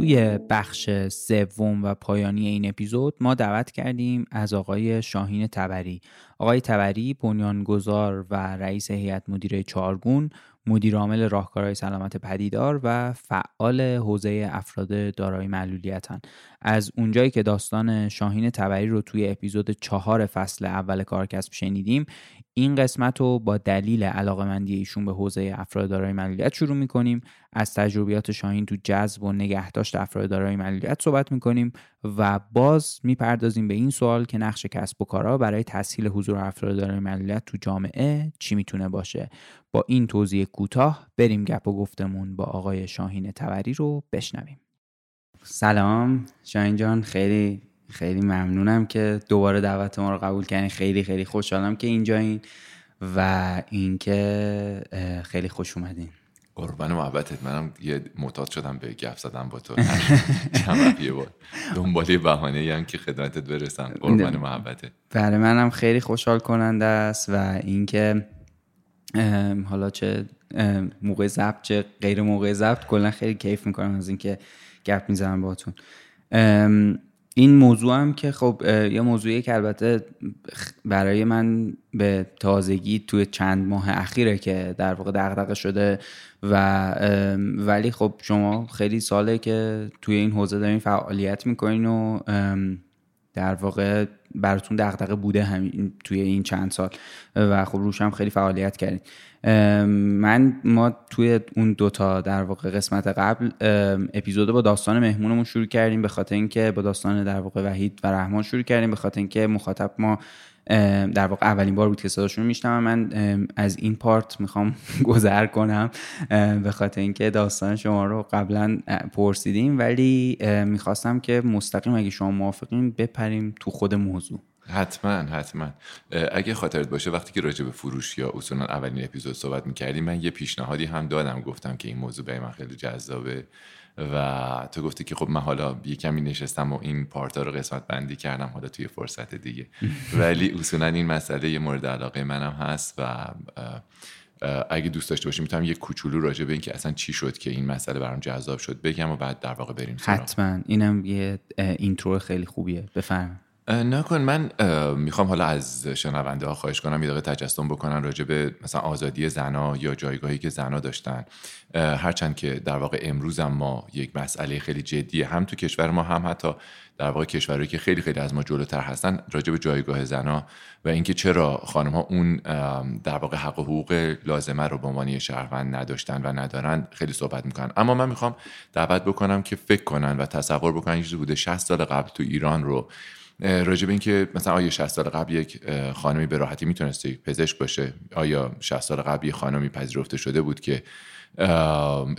توی بخش سوم و پایانی این اپیزود ما دعوت کردیم از آقای شاهین تبری. آقای تبری بنیانگذار و رئیس هیئت مدیره چارگون مدیر عامل راهکارهای سلامت پدیدار و فعال حوزه افراد دارای معلولیتن. از اونجایی که داستان شاهین تبری رو توی اپیزود چهار فصل اول کارکسب شنیدیم این قسمت رو با دلیل علاقمندی ایشون به حوزه افراد دارای معلولیت شروع می‌کنیم. از تجربیات شاهین تو جذب و نگهداشت افراد دارای معلولیت صحبت می‌کنیم و باز می‌پردازیم به این سوال که نقش کسب و کارها برای تسهیل حضور افراد دارای معلولیت تو جامعه چی می‌تونه باشه. با این توضیح کوتاه بریم گپ و گفتمون با آقای شاهین تبری رو بشنویم. سلام شاهین جان. خیلی خیلی ممنونم که دوباره دعوت ما رو قبول کردین خیلی خیلی خوشحالم که اینجایین و اینکه خیلی خوش اومدین. قربان محبتت. منم یه معتاد شدم به گپ زدم با تو. چند وقت یه بار. دنبال یه بهانه هم که خدمتت برسم. قربان محبتت. برای منم خیلی خوشحال کننده است و اینکه حالا چه موقع ضبط چه غیر موقع ضبط کلا خیلی کیف می‌کنم از اینکه گپ می‌زنم باهاتون. این موضوع هم که خب یه موضوعی که البته برای من به تازگی توی چند ماه اخیره که در واقع دغدغه شده و ولی خب شما خیلی ساله که توی این حوزه دارین فعالیت می‌کنین و در واقع براتون دغدغه بوده همین توی این چند سال. و خب روش هم خیلی فعالیت کردین. من ما توی اون دوتا در واقع قسمت قبل اپیزود با داستان مهمونمون شروع کردیم به خاطر اینکه با داستان در واقع وحید و رحمان شروع کردیم به خاطر اینکه مخاطب ما در واقع اولین بار بود که صداشون میشنم من از این پارت می‌خوام گذر کنم به خاطر اینکه داستان شما رو قبلا پرسیدیم. ولی می‌خواستم که مستقیم اگه شما موافقین بپریم تو خود موضوع. حتما حتما. اگه خاطرت باشه وقتی که راجع به فروش یا اصولا اولین اپیزود صحبت می‌کردیم من یه پیشنهادی هم دادم. گفتم که این موضوع به من خیلی جذابه. و تو گفتی که خب من حالا یه کمی نشستم و این پارتا رو قسمت بندی کردم حالا توی فرصت دیگه. ولی اصولا این مسئله یه مورد علاقه منم هست و اگه دوست داشته باشیم می‌تونم یه کوچولو راجع به اینکه اصلا چی شد که این مسئله برام جذاب شد بگم و بعد در واقع بریم حتما. اینم یه اینترو خیلی خوبیه. بفرم نکن. من می‌خوام حالا از شنونده ها خواهش کنم یه دقیقه تجسم بکنن راجع به مثلا آزادی زنا یا جایگاهی که زنا داشتن. هرچند که در واقع امروز هم ما یک مسئله خیلی جدیه. هم تو کشور ما هم حتی در واقع کشورهایی که خیلی خیلی از ما جلوتر هستن راجع به جایگاه زنا و اینکه چرا خانم ها اون در واقع حق و حقوق لازمه رو به عنوان شهروند نداشتن و ندارن خیلی صحبت می‌کنن. اما من می‌خوام دعوت بکنم که فکر کنن و تصور بکنن چیزی بوده. 60 سال قبل تو ایران رو راجع به اینکه مثلا آیا 60 سال قبل یک خانمی به راحتی می‌تونسته پزشک باشه؟ آیا 60 سال قبل یک خانمی پذیرفته شده بود که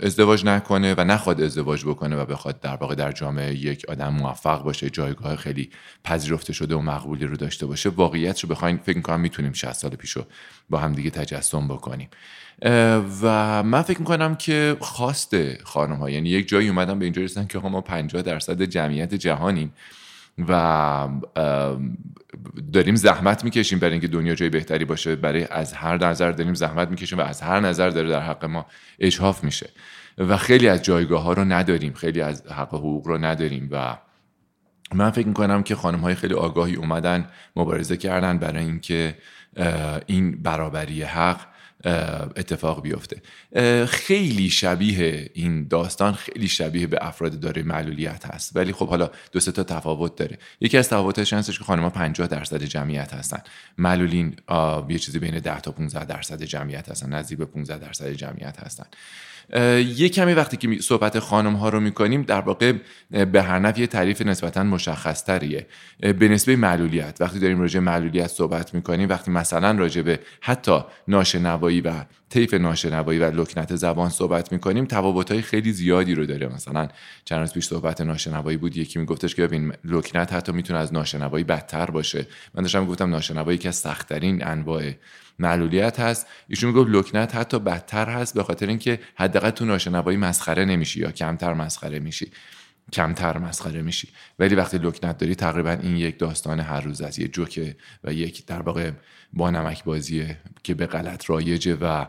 ازدواج نکنه و نخواد ازدواج بکنه و بخواد در واقع در جامعه یک آدم موفق باشه جایگاه خیلی پذیرفته شده و مقبولی رو داشته باشه؟ واقعیت رو بخواین فکر کنم می‌تونیم 60 سال پیشو با هم دیگه تجسم بکنیم. و من فکر می‌کنم که خواست خانم ها یعنی یک جایی اومدن به اینجا رسیدن که ما 50 درصد جمعیت جهانیم. و داریم زحمت می‌کشیم برای اینکه دنیا جای بهتری باشه برای از هر نظر داریم زحمت می‌کشیم و از هر نظر داره در حق ما اجحاف میشه. و خیلی از جایگاه ها رو نداریم خیلی از حق حقوق رو نداریم و من فکر می‌کنم که خانم های خیلی آگاهی اومدن مبارزه کردن برای اینکه این برابری حق اتفاق بیفته. خیلی شبیه این داستان خیلی شبیه به افراد داره معلولیت هست. ولی خب حالا دو تا تفاوت داره. یکی از تفاوتش هستش که خانم‌ها 50 درصد جمعیت هستن. معلولین یه چیزی بین 10 تا 15 درصد جمعیت هستن. نزدیک به 15 درصد جمعیت هستن. یه کمی وقتی که صحبت خانم ها رو می‌کنیم در واقع به هر نفع یه تعریف نسبتا مشخص تریه به نسبه معلولیت. وقتی داریم راجع معلولیت صحبت می‌کنیم وقتی مثلا راجع به حتی ناشنوایی و طیف ناشنوایی و لکنت زبان صحبت می‌کنیم تفاوت های خیلی زیادی رو داره. مثلا چند روز پیش صحبت ناشنوایی بود یکی میگفتش که ببین لکنت حتی می‌تونه از ناشنوایی بدتر باشه. من داشتم گفتم ناشنوایی که از سختترین انواع معلولیت هست. ایشون می‌گفت لکنت حتی بدتر هست به خاطر اینکه حداقل تو ناشنوایی مسخره نمیشی یا کمتر مسخره میشی. کمتر مسخره میشی. ولی وقتی لکنت داری تقریبا این یک داستان هر روز است. یه جوکه و یک در واقع با نمک بازیه که به غلط رایجه و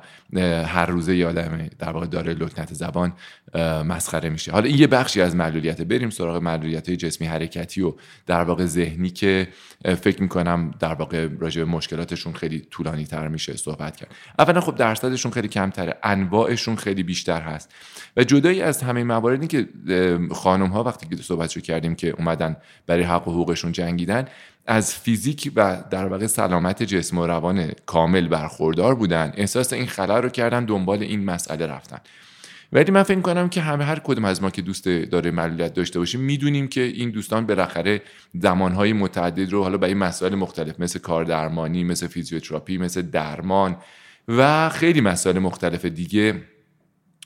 هر روزه یادمه در واقع داره لکنت زبان مسخره میشه. حالا این یه بخشی از معلولیت بریم سراغ معلولیت های جسمی حرکتی و در واقع ذهنی که فکر می‌کنم در واقع راجع به مشکلاتشون خیلی طولانی تر میشه صحبت کرد. اولا خب درصدشون خیلی کمتره. انواعشون خیلی بیشتر هست. و جدایی از همه مواردی که خانم ها وقتی که صحبت رو کردیم که اومدن برای حق و حقوقشون جنگیدن از فیزیک و در واقع سلامت جسم و روان کامل برخوردار بودن. احساس این خلل رو کردن دنبال این مسئله رفتن. ولی من فکر کنم که همه هر کدوم از ما که دوست داره معلولیت داشته باشیم می‌دونیم که این دوستان بالاخره زمانهای متعدد رو حالا برای مسائل مختلف مثل کار درمانی مثل فیزیوتراپی مثل درمان و خیلی مسائل مختلف دیگه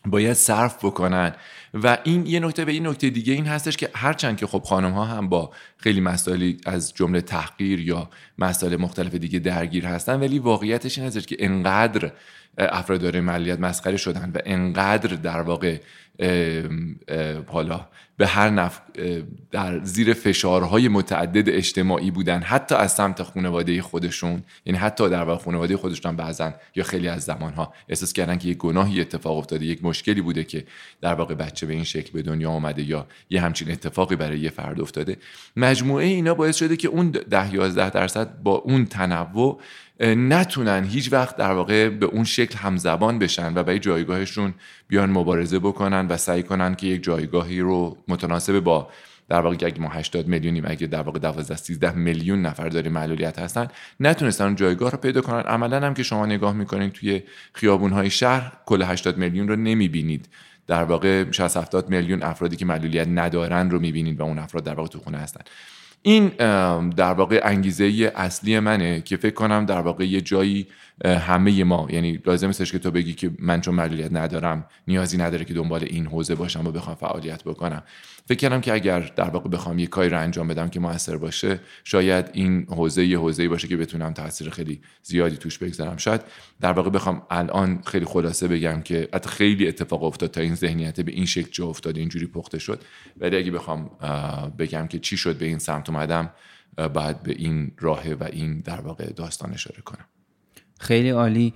باید صرف بکنن. و این یه نکته به این نکته دیگه این هستش که هرچند که خب خانم ها هم با خیلی مسائلی از جمله تحقیر یا مسائل مختلف دیگه درگیر هستن ولی واقعیتش این هستش که انقدر افراد داره ملیت مسخره شدن و انقدر در واقع حالا به هر نفع در زیر فشارهای متعدد اجتماعی بودن حتی از سمت خانواده خودشون یعنی حتی در واقع خانواده خودشون بعضا یا خیلی از زمانها احساس کردن که یک گناهی اتفاق افتاده یک مشکلی بوده که در واقع بچه به این شکل به دنیا آمده یا یه همچین اتفاقی برای یه فرد افتاده. مجموعه اینا باعث شده که اون ده 11 درصد با اون تنوع نتونن هیچ وقت در واقع به اون شکل همزبان بشن و برای جایگاهشون بیان مبارزه بکنن و سعی کنن که یک جایگاهی رو متناسب با در واقع اگه ما 80 میلیونیم اگه در واقع 12 13 میلیون نفر داریم معلولیت هستن نتونستن جایگاه رو پیدا کنن. عملا هم که شما نگاه می‌کنین توی خیابون های شهر کل 80 میلیون رو نمی‌بینید. در واقع 60 70 میلیون افرادی که معلولیت ندارن رو می‌بینید و اون افراد در واقع تو خونه هستن. این در واقع انگیزه اصلی منه که فکر کنم در واقع یه جایی همه ما. یعنی لازم نیستش که تو بگی که من چون معلولیت ندارم نیازی نداره که دنبال این حوزه باشم و بخوام فعالیت بکنم. فکر کردم که اگر در واقع بخوام یه کاری رو انجام بدم که موثر باشه شاید این حوزه یه حوزه باشه که بتونم تاثیر خیلی زیادی توش بگذارم. شاید در واقع بخوام الان خیلی خلاصه بگم که حتی خیلی اتفاق افتاد تا این ذهنیت به این شکل جا افتاد اینجوری پخته شد. ولی اگه بخوام بگم که چی شد به این سمت اومدم بعد به این راه و این در واقع داستان اشاره کنم. خیلی عالی.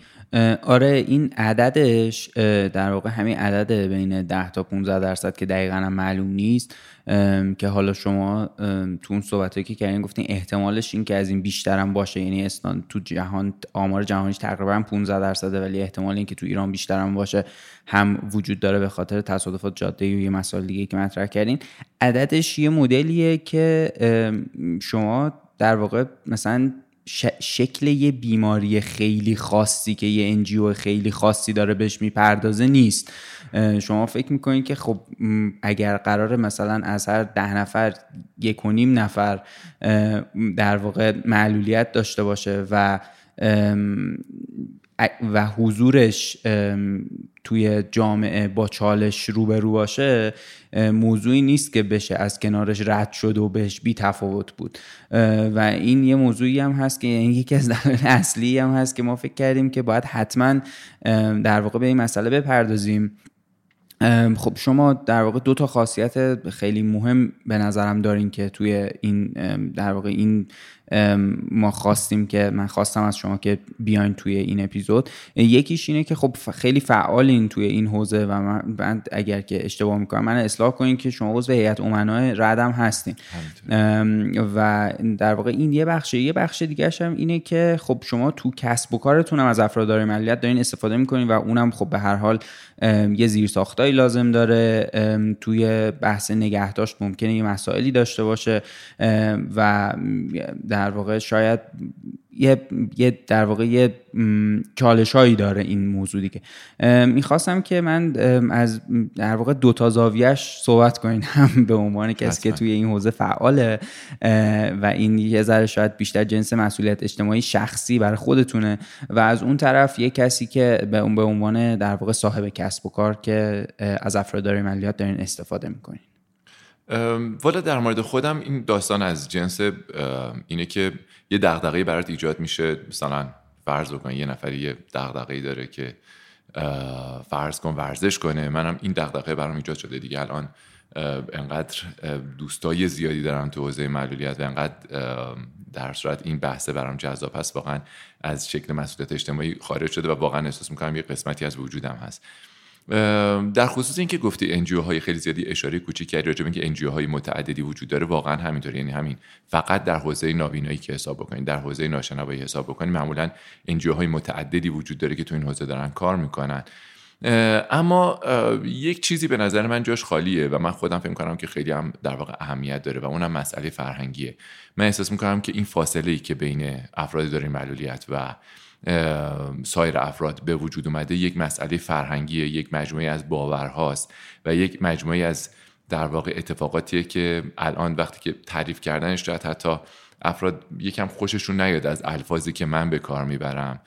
آره این عددش در واقع همین عدد بین 10 تا 15 درصد که دقیقا هم معلوم نیست. که حالا شما تو اون صحبت که کردین گفتین احتمالش این که از این بیشتر هم باشه. یعنی استان تو جهان آمار جهانیش تقریبا 15 درصده ولی احتمال اینکه تو ایران بیشتر هم باشه هم وجود داره به خاطر تصادفات جاده و یه مسائل دیگه که مطرح کردین. عددش یه مدلیه که شما در واقع مثلا شکل یه بیماری خیلی خاصی که یه انجیو خیلی خاصی داره بهش می‌پردازه نیست. شما فکر می‌کنید که خب اگر قرار مثلا از هر ده نفر یک و نیم نفر در واقع معلولیت داشته باشه و و حضورش توی جامعه با چالش روبرو باشه موضوعی نیست که بشه از کنارش رد شد و بهش بی تفاوت بود. و این یه موضوعی هم هست که یعنی یکی از دلایل اصلی هم هست که ما فکر کردیم که باید حتما در واقع به این مسئله بپردازیم. خب شما در واقع دو تا خاصیت خیلی مهم به نظرم دارین که توی این در واقع این ما خواستیم که من خواستم از شما که بیاین توی این اپیزود. یکیش اینه که خب خیلی فعالین توی این حوزه و من اگر که اشتباه می‌کنم من اصلاح کنین که شما عضو هیئت امنای ردم هستین. و در واقع این یه بخشه. یه بخش دیگه هم اینه که خب شما تو کسب و کارتون هم از افراد ملیت دارین استفاده می‌کنین و اونم خب به هر حال یه زیرساختایی لازم داره. توی بحث نگهداشت ممکنه یه مسائلی داشته باشه. و در واقع شاید یه, یه در واقع یه چالش هایی داره این موضوع دیگه. می‌خواستم که من از در واقع دو تا زاویهش صحبت کنین. هم به عنوان کسی که توی این حوزه فعاله و این یه ذره شاید بیشتر جنس مسئولیت اجتماعی شخصی برای خودتونه. و از اون طرف یه کسی که به عنوان در واقع صاحب کسب و کار که از افراد مالیات دارین استفاده می‌کنین. والا در مورد خودم این داستان از جنس اینه که یه دغدغه برات ایجاد میشه. مثلا فرض بکن یه نفری یه دغدغه‌ای داره که فرض کن ورزش کنه. منم این دغدغه برام ایجاد شده. دیگه الان انقدر دوستای زیادی دارم تو حوزه معلولیت و انقدر در صورت این بحثه برام جذاب هست. واقعا از شکل مسئولیت اجتماعی خارج شده و واقعا احساس می‌کنم یه قسمتی از وجودم هست. در خصوص اینکه گفتی NGO های خیلی زیادی اشاره کوچیک کردی راجع اینکه NGO های متعددی وجود داره واقعا همینطوری. یعنی همین. فقط در حوزه نابینایی که حساب بکنید در حوزه ناشنوایی حساب بکنید معمولا NGO های متعددی وجود داره که تو این حوزه دارن کار می‌کنن. اما یک چیزی به نظر من جاش خالیه و من خودم فکر کنم که خیلی هم در واقع اهمیت داره و اونم مسئله فرهنگیه. من احساس می‌کنم که این فاصله ای که بین افراد دارای معلولیت و سایر افراد به وجود اومده یک مسئله فرهنگیه یک مجموعه از باورهاست و یک مجموعه از در واقع اتفاقاتیه که الان وقتی که تعریف کردنش شاید حتی افراد یکم خوششون نیاد از الفاظی که من به کار می‌برم.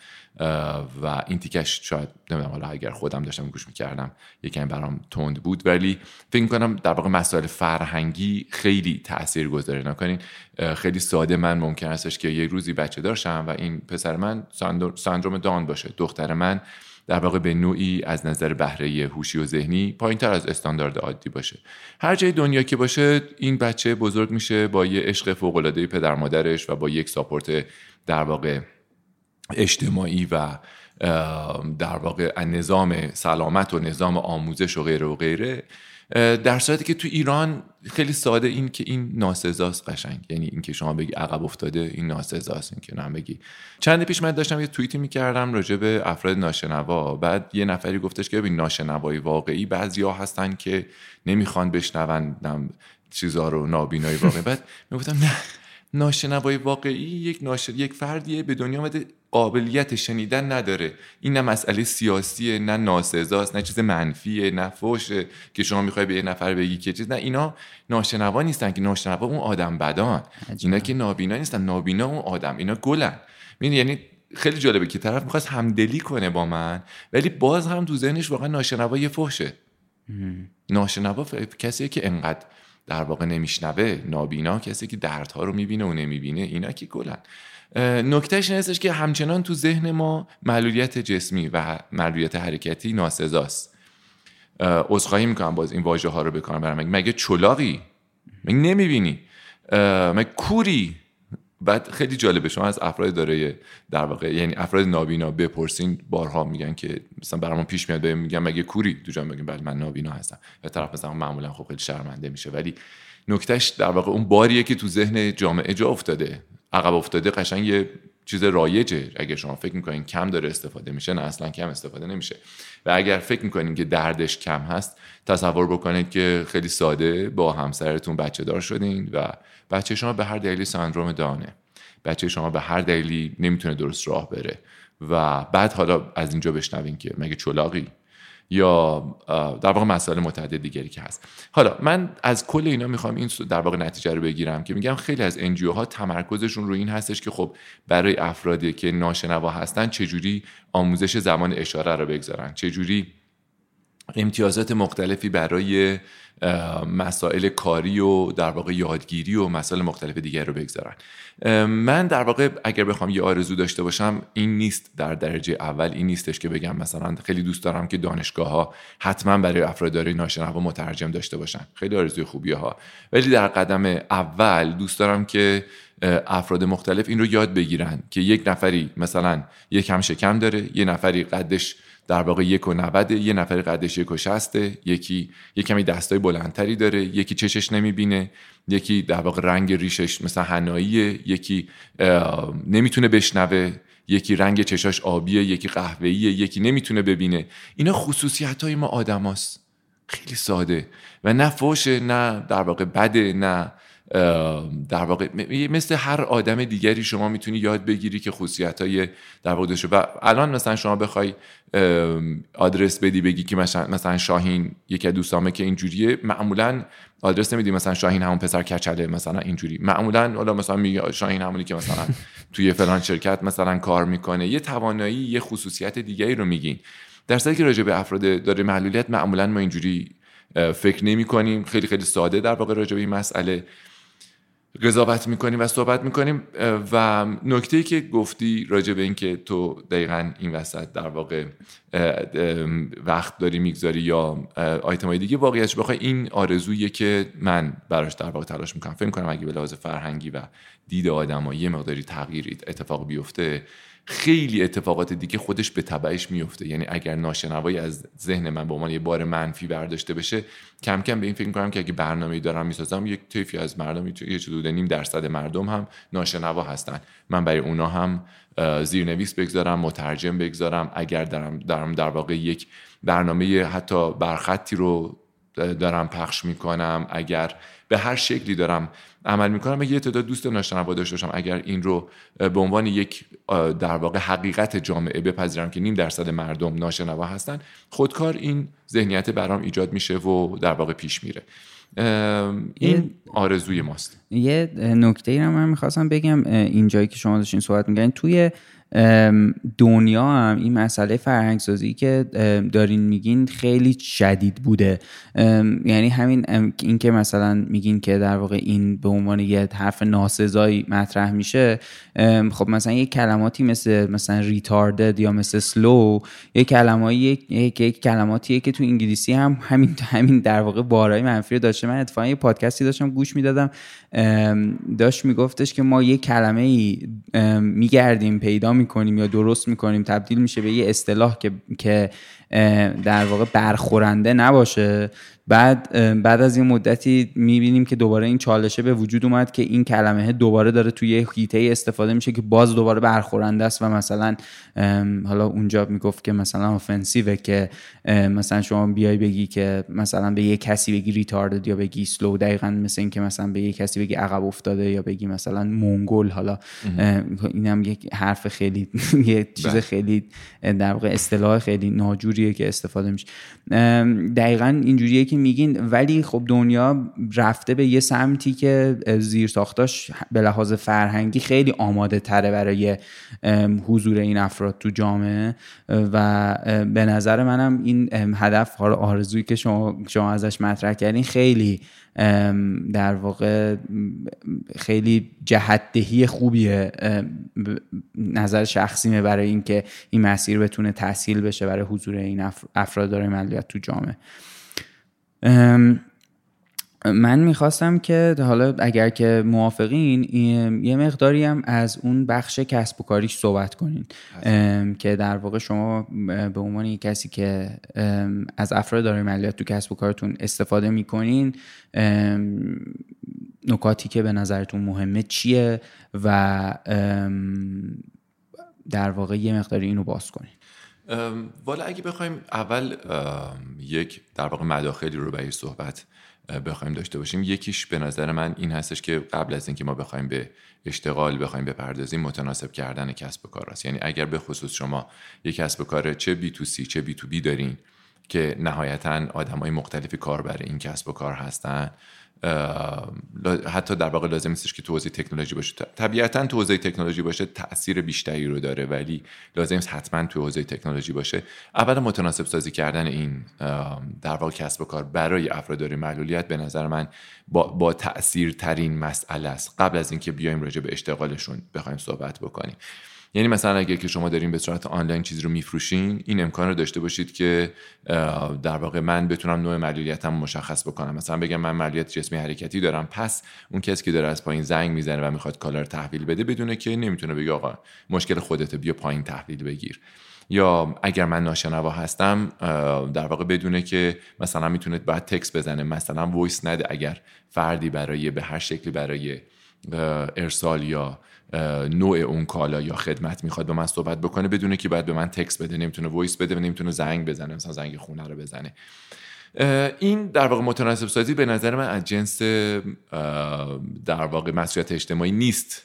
و این تیکش شاید نمی‌دونم حالا اگر خودم داشتم گوش می‌کردم یکم برام تند بود. ولی فکر می‌کنم در واقع مسائل فرهنگی خیلی تاثیر گذاره. نکنین خیلی ساده من ممکن استش که یه روزی بچه داشتم و این پسر من سندروم دان باشه. دختر من در واقع به نوعی از نظر بهره هوشی و ذهنی پایین تر از استاندارد عادی باشه. هر جای دنیا که باشه این بچه بزرگ میشه با یه عشق فوق العاده پدر مادرش و با یک ساپورت در واقع اجتماعی و در واقع نظام سلامت و نظام آموزش و غیره و غیره در صورتی که تو ایران خیلی ساده این که این ناسزاست قشنگ. یعنی اینکه شما بگی عقب افتاده این ناسزاست این که نه بگی. چند پیش من داشتم یه توییتی می‌کردم راجع به افراد ناشنوا. بعد یه نفری گفتش که ببین ناشنوایی واقعی بعضیا هستن که نمی‌خوان بشنون چیزا رو نابینایی واقعی. بعد می‌گفتم نه. ناشنوای واقعی یک ناش... یک فردیه به دنیا آمده. قابلیت شنیدن نداره. این نه مسئله سیاسیه نه ناسزاست نه چیز منفیه نه فوشه که شما می‌خوای به یه نفر بگی که چیز. نه اینا ناشنوا نیستن که ناشنوا اون آدم بدان. اینا که نابینا نیستن نابینا اون آدم. اینا گلن. یعنی خیلی جالبه که طرف می‌خواست همدلی کنه با من ولی باز هم تو ذهنش واقعا ناشنوا یه فحشه. ناشنوا کسی که انقدر در واقع نمیشنوه نابینا کسی که دردها رو می‌بینه و نمی‌بینه اینا که گلن. نکتهش این که همچنان تو ذهن ما معلولیت جسمی و معلولیت حرکتی ناسزاست. عذرخواهی می‌کنم باز این واژه ها رو بکنم برم مگه چلاقی مگه نمی‌بینی؟ مگه کوری؟ بعد خیلی جالبه شما از افراد داره در واقع یعنی افراد نابینا بپرسین بارها میگن که مثلا برامون پیش میاد میگن مگه کوری؟ تو جان بگیم بله من نابینا هستم. یا طرف مثلا معمولا خب خیلی شرمنده میشه. ولی نکتهش در واقع اون باریه که تو ذهن جامعه جا افتاده عقب افتاده قشنگ چیز رایجه. اگر شما فکر می‌کنین کم داره استفاده میشه نه اصلا کم استفاده نمیشه. و اگر فکر می‌کنین که دردش کم هست تصور بکنید که خیلی ساده با همسرتون بچه دار شدین و بچه شما به هر دلیلی سندروم دانه بچه شما به هر دلیلی نمی‌تونه درست راه بره. و بعد حالا از اینجا بشنوین که مگه چلاقی؟ یا در واقع مسائل متعدد دیگری که هست. حالا من از کل اینا می‌خوام این در واقع نتیجه رو بگیرم که میگم خیلی از انجیو ها تمرکزشون رو این هستش که خب برای افرادی که ناشنوا هستن چجوری آموزش زمان اشاره رو بگذارن؟ چجوری امتیازات مختلفی برای مسائل کاری و در واقع یادگیری و مسائل مختلف دیگر رو بگذارن. من در واقع اگر بخوام یه آرزو داشته باشم این نیست در درجه اول این نیستش که بگم مثلا خیلی دوست دارم که دانشگاه ها حتما برای افراد داره ناشنوا مترجم داشته باشن. خیلی آرزوی خوبی ها. ولی در قدم اول دوست دارم که افراد مختلف این رو یاد بگیرن که یک نفری مثلا یک هم شکم داره یه نفری قدش در واقع یک و نوده یه نفر قدش یک و شسته یکی یک کمی دستای بلندتری داره یکی چشش نمی‌بینه یکی در واقع رنگ ریشش مثلا هناییه یکی نمی‌تونه بشنوه یکی رنگ چشاش آبیه یکی قهوه‌ایه یکی نمی‌تونه ببینه. اینا خصوصیت های ما آدماست. خیلی ساده. و نه فوشه نه در واقع بده نه در واقع مثل هر آدم دیگری شما می‌تونی یاد بگیری که خصوصیت های در واقع و الان مثلا شما بخوای آدرس بدی بگی که مثلا شاهین یکی از دوستامه که اینجوریه معمولا آدرس نمیدی مثلا شاهین همون پسر کچله مثلا اینجوری. معمولا حالا مثلا میگه شاهین همونی که مثلا توی فلان شرکت مثلا کار می‌کنه. یه توانایی یه خصوصیت دیگری رو میگین. در که راجع به افراد داره معلولیت معمولا ما اینجوری فکر نمی کنیم خیلی خیلی ساده در واقع راجع به این مسئله. قضاوت می‌کنیم و صحبت می‌کنیم و نکته که گفتی راجع به اینکه تو دقیقا این وسط در واقع وقت داری می‌گذاری یا آیتم های دیگه واقعیتش بخوای این آرزویه که من براش در واقع تلاش می‌کنم. فکر کنم اگه به لحاظ فرهنگی و دید آدم یه مقداری تغییر اتفاق بیفته خیلی اتفاقات دیگه خودش به تبعش میفته. یعنی اگر ناشنوایی از ذهن من به عنوان یه بار منفی برداشته بشه کم کم به این فکر کنم که اگه برنامه‌ای دارم می‌سازم یک طیفی از مردم یه چه نیم درصد مردم هم ناشنوا هستن. من برای اونا هم زیرنویس بگذارم مترجم بگذارم. اگر دارم, دارم در واقع یک برنامه حتی برخطی رو دارم پخش می‌کنم اگر به هر شکلی دارم عمل می‌کنم. اگه یه تعداد دوست ناشنوا داشته باشم اگر این رو به عنوان یک در واقع حقیقت جامعه بپذیرم که نیم درصد مردم ناشنوا هستن خودکار این ذهنیت برام ایجاد میشه و در واقع پیش میره. این آرزوی ماست. یه نکته ای رو من می‌خواستم بگم اینجایی که شما داشتین صحبت میگن توی دنیا هم این مسئله فرهنگسازی که دارین میگین خیلی شدید بوده. یعنی همین این که مثلا میگین که در واقع این به عنوان یه حرف ناسزایی مطرح میشه خب مثلا یه کلماتی مثل مثلا ریتاردد یا مثل سلو یه کلماتی یک یک کلماتیه که تو انگلیسی هم همین همین در واقع بارای منفی رو داشته. من اتفاقا یه پادکستی داشتم گوش می‌دادم. داشت میگفتش که ما یه کلمه ای میگردیم پیدا می‌کنیم یا درست می‌کنیم تبدیل میشه به یه اصطلاح که که در واقع برخورنده نباشه. بعد بعد از این مدتی می‌بینیم که دوباره این چالشه به وجود اومد که این کلمه دوباره داره توی یه هیته استفاده میشه که باز دوباره برخورنده است و مثلا حالا اونجا می‌گفت که مثلا آفنسیوه که مثلا شما بیای بگی که مثلا به یه کسی بگی ریتاردد یا بگی سلو دقیقا مثل این که مثلا به یه کسی بگی عقب افتاده یا بگی مثلا مونگول حالا اینم یک حرف خیلی یه چیز بله. خیلی در واقع اصطلاح خیلی ناجوریه که استفاده میشه. دقیقا اینجوریه که میگین ولی خب دنیا رفته به یه سمتی که زیر ساختاش به لحاظ فرهنگی خیلی آماده تره برای حضور این افراد تو جامعه. و به نظر منم این هدف آرزویی که شما, شما ازش مطرح کردین خیلی در واقع خیلی جهتدهی خوبیه. نظر شخصیمه برای اینکه این مسیر بتونه تحصیل بشه برای حضور این افراد داره ملیت تو جامعه. من می‌خواستم که حالا اگر که موافقین یه مقداری هم از اون بخش کسب و کاریش صحبت کنین. که در واقع شما به عنوان یک کسی که از افراد داره مالیات تو کسب و کارتون استفاده می‌کنین نکاتی که به نظرتون مهمه چیه و در واقع یه مقداری اینو باز کنین. والا اگه بخوایم اول یک در واقع مداخلی رو به صحبت بخوایم داشته باشیم یکیش به نظر من این هستش که قبل از اینکه ما بخوایم به اشتغال بخوایم بپردازیم متناسب کردن کسب و کار است. یعنی اگر به خصوص شما یک کسب و کار چه بی تو سی چه بی تو بی دارین که نهایتا آدم های مختلفی کار برای این کسب و کار هستن حتی در واقع لازم نیستش که تو تکنولوژی باشه. طبیعتا تو حوزه تکنولوژی باشه تاثیر بیشتری رو داره ولی لازم نیست حتما تو حوزه تکنولوژی باشه. اول متناسب سازی کردن این در واقع کسب و کار برای افراد داره معلولیت به نظر من با, با تاثیر ترین مسئله است. قبل از اینکه بیایم راجع به اشتغالشون بخوایم صحبت بکنیم. یعنی مثلا اگر که شما دارین به صورت آنلاین چیزی رو میفروشین این امکان رو داشته باشید که در واقع من بتونم نوع معلولیتم مشخص بکنم. مثلا بگم من معلولیت جسمی حرکتی دارم پس اون کسی که داره از پایین زنگ می‌زنه و می‌خواد کالا رو تحویل بده بدونه که نمی‌تونه بگه آقا مشکل خودته بیا پایین تحویل بگیر. یا اگر من ناشنوا هستم در واقع بدونه که مثلا می‌تونه باید تکس بزنه مثلا voice نده اگر فردی برای به هر شکلی برای ارسال یا نوع اون کالا یا خدمت می‌خواد به من صحبت بکنه بدونه که باید به من تکس بده نمی‌تونه voice بده و نمی‌تونه زنگ بزنه مثلا زنگ خونه رو بزنه. این در واقع متناسب سازی به نظر من از جنس در واقع مسئولیت اجتماعی نیست.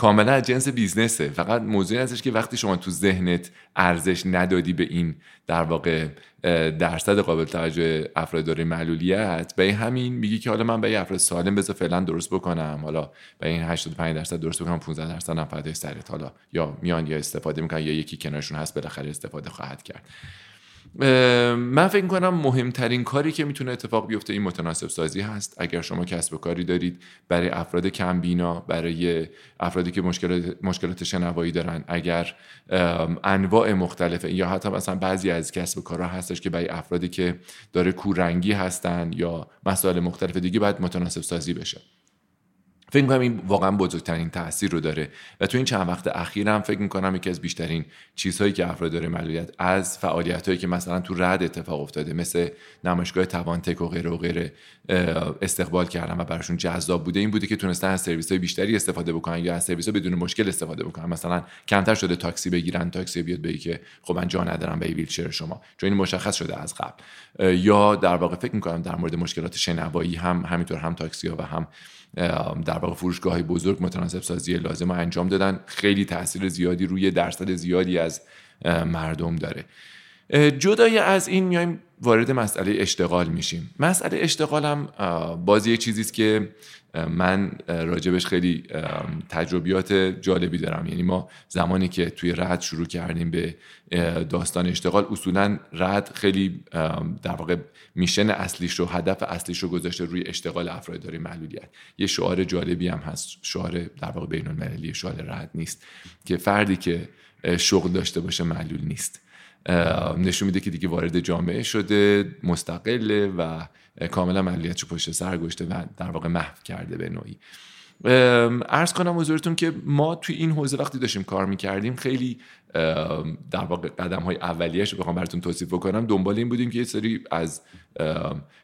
کاملا از جنس بیزنسه. فقط موضوعی هستش که وقتی شما تو ذهنت ارزش ندادی به این در واقع درصد قابل توجه افراد داره معلولیت به همین میگی که حالا من به افراد سالم بذار فعلا درست بکنم. حالا به این 85 درصد درست بکنم 15 درصد هم فدای سرت. حالا یا میان یا استفاده می‌کنن یا یکی کنارشون هست بالاخره استفاده خواهد کرد. من فکر کنم مهمترین کاری که می‌تونه اتفاق بیفته این متناسب سازی هست. اگر شما کسب و کاری دارید برای افراد کم بینا برای افرادی که مشکلات مشکلات شنوایی دارن اگر انواع مختلفه یا حتی مثلا بعضی از کسب و کارها هستش که برای افرادی که داره کورنگی هستن یا مسائل مختلف دیگه باید متناسب سازی بشه. فکر می‌کنم این واقعا بزرگترین تاثیر رو داره. و تو این چند وقت اخیر هم فکر می‌کنم یکی از بیشترین چیزهایی که افراد داره معلولیت از فعالیت هایی که مثلا تو رد اتفاق افتاده مثل نمایشگاه توانتک و غیره و غیره استقبال کردن و براشون جذاب بوده این بوده که تونستن از سرویس های بیشتری استفاده بکنن یا از سرویس ها بدون مشکل استفاده بکنن. مثلا کمتر شده تاکسی بگیرن تاکسی بیاد بگی که خب من جا ندارم به ویلچر شما چون این مشخص شده از قبل. یا در واقع فکر می‌کنم در مورد مشکلات شنوایی هم همینطور هم تاکسی ها و هم در واقع فروشگاه بزرگ متناسب سازی لازم انجام دادن. خیلی تاثیر زیادی روی درصد زیادی از مردم داره. جدای از این میایم وارد مسئله اشتغال میشیم. مسئله اشتغال هم بازی چیزی است که من راجبش خیلی تجربیات جالبی دارم. یعنی ما زمانی که توی رد شروع کردیم به داستان اشتغال اصولا رد خیلی در واقع میشن اصلیش رو هدف اصلیش رو گذاشته روی اشتغال افراد داره معلولیت. یه شعار جالبی هم هست شعار در واقع بین المللی شعار رد نیست که فردی که شغل داشته باشه معلول نیست. نشون میده که دیگه وارد جامعه شده مستقله و کاملا معلولیتش پشت سر گشته و در واقع محو کرده به نوعی. ارز کنم حضورتون که ما توی این حوزه وقتی داشتیم کار می‌کردیم خیلی در واقع قدم های اولیش بخوام براتون توصیف بکنم. دنبال این بودیم که یه سری از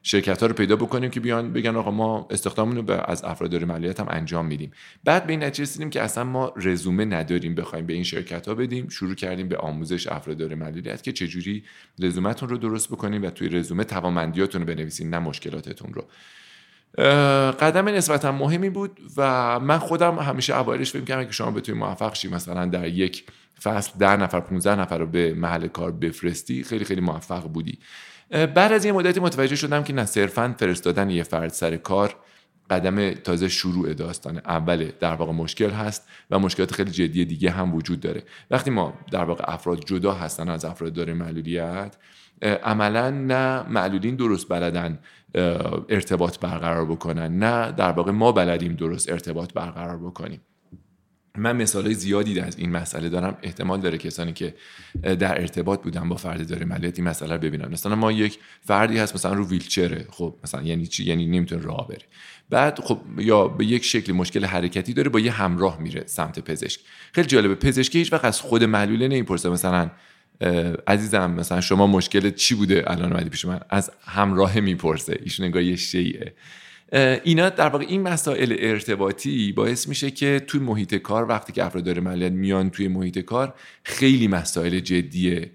شرکت ها رو پیدا بکنیم که بیان بگن آقا ما استخداممون رو از افراد مالیات هم انجام میدیم. بعد به این نتیجه رسیدیم که اصلا ما رزومه نداریم بخوایم به این شرکت ها بدیم. شروع کردیم به آموزش افراد مالیات که چجوری رزومتون رو درست بکنیم و توی رزومه توانمندیاتون رو بنویسین نه مشکلاتتون رو. قدم نسبتا مهمی بود و من خودم همیشه اوایلش فکر کردم که شما بتونید موفق شی مثلا در یک فصل ده نفر 15 نفر رو به محل کار بفرستی خیلی خیلی موفق بودی. بعد از یه مدتی متوجه شدم که نه صرفا فرستادن یه فرد سر کار قدم تازه شروع داستان اوله در واقع مشکل هست و مشکلات خیلی جدی دیگه هم وجود داره. وقتی ما در واقع افراد جدا هستن از افراد داره معلولیت عملا نه معلولین درست بلدن ارتباط برقرار بکنن نه در واقع ما بلدیم درست ارتباط برقرار بکنیم. من مثال زیادی از این مسئله دارم. احتمال داره کسانی که در ارتباط بودن با فرد داره ملیت این مسئله رو ببینن. مثلا ما یک فردی هست مثلا رو ویلچره خب مثلا یعنی چی؟ یعنی نمی‌تونه راه بره. بعد خب یا به یک شکل مشکل حرکتی داره با یه همراه میره سمت پزشک. خیلی جالبه پزشکی هیچ وقت از خود معلوله نمی‌پرسه. مثلا عزیزم مثلا شما مشکل چی بوده الان اومدی پیش من؟ از همراه می‌پرسه. ایشون انگار یه شیعه اینا در واقع این مسائل ارتباطی باعث میشه که توی محیط کار وقتی که افراد ملیت میان توی محیط کار خیلی مسائل جدی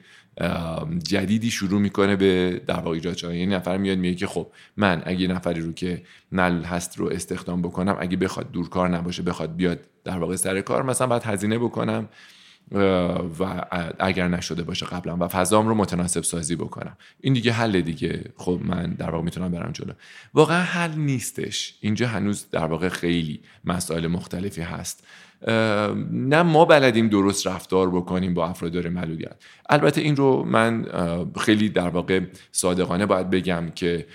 جدیدی شروع می‌کنه به در واقع ایجاد یعنی نفر میاد میگه که خب من اگه نفری رو که نل هست رو استخدام بکنم اگه بخواد دورکار نباشه بخواد بیاد در واقع سر کار مثلا باید هزینه بکنم. و اگر نشده باشه قبلا. و فضام رو متناسب سازی بکنم. این دیگه حل دیگه. خب من در واقع می‌تونم برم جلو. واقعا حل نیستش. اینجا هنوز در واقع خیلی مسائل مختلفی هست. نه ما بلدیم درست رفتار بکنیم با افراد داره معلولیت البته این رو من خیلی در واقع صادقانه باید بگم که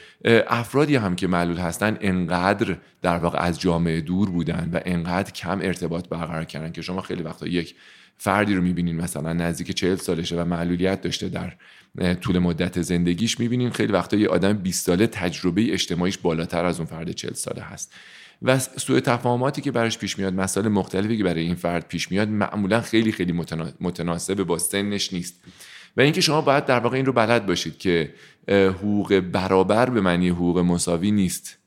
افرادی هم که معلول هستن انقدر در واقع از جامعه دور بودن و انقدر کم ارتباط برقرار کردن که شما خیلی وقتا یک فردی رو می‌بینین مثلا نزدیک چهل سالشه و معلولیت داشته در طول مدت زندگیش می‌بینین. خیلی وقتا یه آدم 20 ساله تجربه اجتماعیش بالاتر از اون فرد 40 ساله هست. و سوء تفاهماتی که براش پیش میاد مسائل مختلفی که برای این فرد پیش میاد معمولا خیلی خیلی متناسب با سنش نیست. و اینکه شما باید در واقع این رو بلد باشید که حقوق برابر به معنی حقوق مساوی نیست.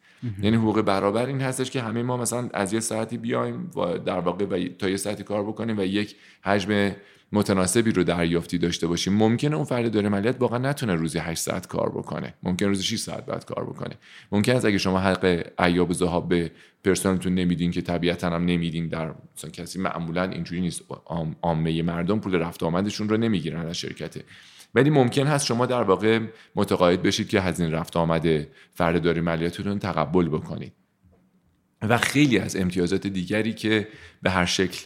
یعنی حقوق برابر این هستش که همه ما مثلا از یه ساعتی بیایم و در واقع و تا یه ساعتی کار بکنیم و یک حجم متناسبی رو دریافتی داشته باشیم. ممکنه اون فرد داره مالیات واقعا نتونه روزی 8 ساعت کار بکنه. ممکن روزی 6 ساعت بعد کار بکنه. ممکن است اگه شما حق ایاب ذهاب به پرسنلتون نمیدین که طبیعتا هم نمیدین در مثلا کسی معمولا اینجوری نیست. عامه مردم پول رفت آمدشون رو نمی‌گیرن از شرکت. ولی ممکن هست شما در واقع متقاعد بشید که هزینه رفت آمده فرد داری مالیاتتون تقبل بکنید. و خیلی از امتیازات دیگری که به هر شکل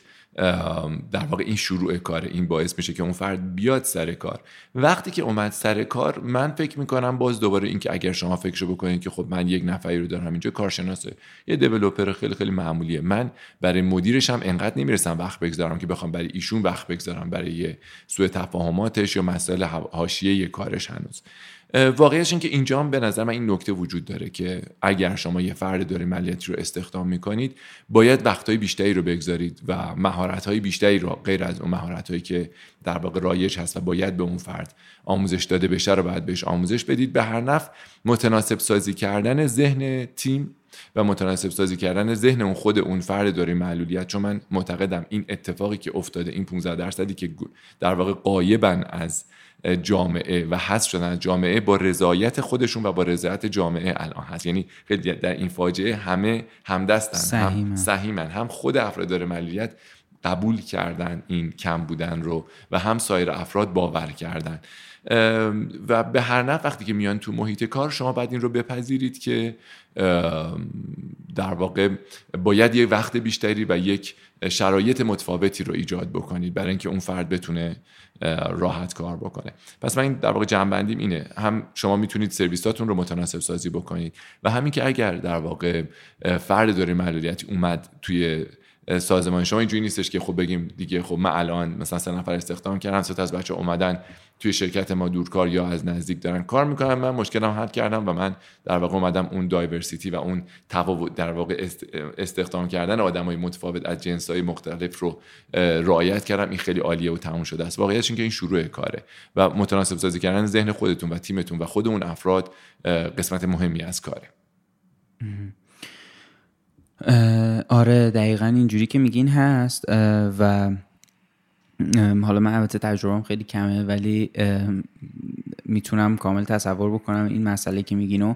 در واقع این شروع کار این باعث میشه که اون فرد بیاد سر کار. وقتی که اومد سر کار من فکر می‌کنم باز دوباره اینکه اگر شما فکر بکنید که خب من یک نفری رو دارم اینجا کارشناسه. یه دیولپر خیلی خیلی معمولیه. من برای مدیرش هم انقدر نمی‌رسم وقت بگذارم که بخوام برای ایشون وقت بگذارم برای سوء تفاهماتش یا مسائل حاشیه کارش هنوز. واقعیش این که اینجا هم به نظر من این نکته وجود داره که اگر شما یه فرد داره ملیتی رو استخدام می‌کنید باید وقتهای بیشتری رو بگذارید و مهارت‌های بیشتری رو غیر از اون مهارت‌هایی که در واقع رایج هست و باید به اون فرد آموزش داده بشه رو باید بهش آموزش بدید. به هر نفع متناسب سازی کردن ذهن تیم و متناسب سازی کردن ذهن اون خود اون فرد داره معلولیت. چون من معتقدم این اتفاقی که افتاده این 15 درصدی که در واقع قایبن از جامعه و حذف شدن از جامعه با رضایت خودشون و با رضایت جامعه الان هست. یعنی خیلی در این فاجعه همه همدستن سهیمن. هم سهیمن هم خود افراد داره معلولیت قبول کردن این کم بودن رو و هم سایر افراد باور کردن. و به هر نفع وقتی که میان تو محیط کار شما باید این رو بپذیرید که در واقع باید یه وقت بیشتری و یک شرایط متفاوتی رو ایجاد بکنید برای اینکه اون فرد بتونه راحت کار بکنه. پس من در واقع جنبندیم اینه. هم شما می‌تونید سرویساتون رو متناسب سازی بکنید و همین که اگر در واقع فرد داره معلولیتی اومد توی سازمان شما اینجوری نیستش که خب بگیم دیگه خب من الان مثلا سه نفر استخدام کردم سه از بچه اومدن توی شرکت ما دورکار یا از نزدیک دارن کار می‌کنن. من مشکلم حل کردم و من در واقع اومدم اون دایورسیتی و اون تفاوت در واقع استخدام کردن آدمای متفاوت از جنسهای مختلف رو رعایت کردم. این خیلی عالیه و تموم شده است. واقعیتش اینکه این شروع کاره و متناسب سازی کردن ذهن خودتون و تیمتون و خود اون افراد قسمت مهمی از کاره. آره دقیقا اینجوری که میگین هست و حالا من البته تجربهم خیلی کمه ولی می‌تونم کامل تصور بکنم این مسئله که میگینو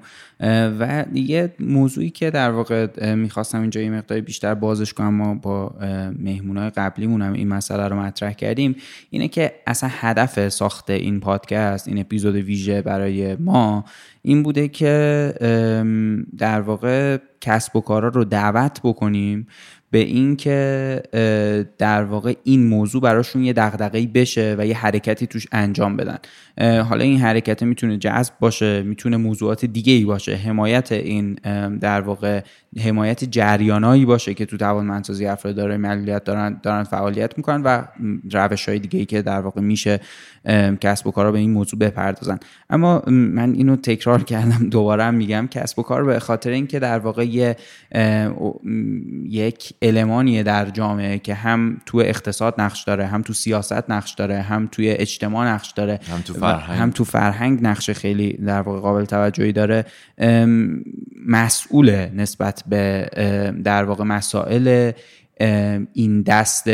و یه موضوعی که در واقع می‌خواستم اینجا یه مقداری بیشتر بازش کنم ما با مهمونای قبلیمون هم این مسئله رو مطرح کردیم اینه که اصلا هدف ساخت این پادکست این اپیزود ویژه برای ما این بوده که در واقع کسب و کارا رو دعوت بکنیم به اینکه در واقع این موضوع براشون یه دغدغه‌ای بشه و یه حرکتی توش انجام بدن. حالا این حرکت می‌تونه جذب باشه می‌تونه موضوعات دیگه ای باشه. حمایت این در واقع حمایت جریانایی باشه که تو توانمندسازی افراد دارای معلولیت دارن دارن فعالیت می‌کنن و روش های دیگه ای که در واقع میشه کسب و کارا به این موضوع بپردازن. اما من اینو تکرار کردم دوباره میگم کسب و کار به خاطر اینکه در واقع یه یک المانیه در جامعه که هم تو اقتصاد نقش داره هم تو سیاست نقش داره هم توی اجتماع نقش داره هم تو فرهنگ, هم تو فرهنگ نقش خیلی در واقع قابل توجهی داره. مسئول نسبت به در واقع مسائل این دست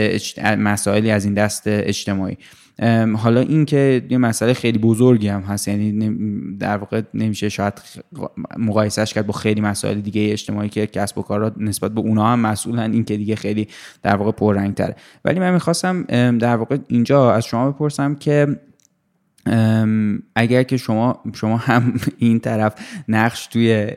مسائلی از این دست اجتماعی. حالا این که یه مسئله خیلی بزرگی هم هست یعنی در واقع نمیشه شاید مقایسهش کرد با خیلی مسائل دیگه اجتماعی که کسب و کارا نسبت به اونا هم مسئولن این که دیگه خیلی در واقع پررنگ تره ولی من می‌خواستم در واقع اینجا از شما بپرسم که اگر که شما شما هم این طرف نقش توی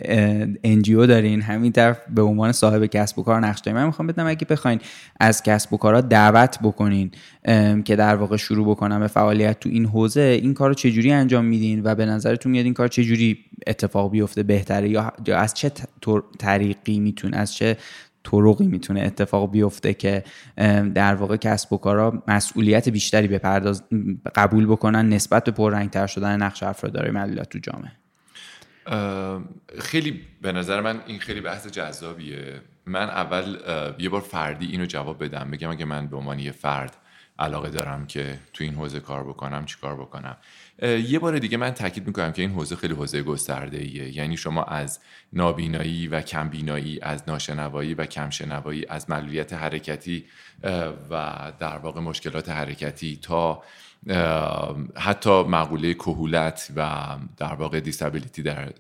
انجیو دارین همین طرف به عنوان صاحب کسب و کار نقش دارین. من می‌خوام بدم اگه بخواین از کسب و کارا دعوت بکنین که در واقع شروع بکنم به فعالیت تو این حوزه این کار رو چجوری انجام میدین و به نظرتون میاد این کار چجوری اتفاق بیفته بهتره یا از چه طریقی می‌تونه از چه طرقی می‌تونه اتفاق بیفته که در واقع کسب و کارا مسئولیت بیشتری به پرداز قبول بکنن نسبت به پررنگتر شدن نقش افراد داره معلولیت تو جامعه. خیلی به نظر من این خیلی بحث جذابیه. من اول یه بار فردی اینو جواب بدم. بگم اگه من به عنوان یه فرد علاقه دارم که تو این حوزه کار بکنم چیکار بکنم. یه بار دیگه من تاکید می‌کنم که این حوزه خیلی حوزه گسترده ایه یعنی شما از نابینایی و کمبینایی از ناشنوایی و کمشنوایی از معلولیت حرکتی و در واقع مشکلات حرکتی تا حتی مقوله کهولت و در واقع دیسابیلیتی در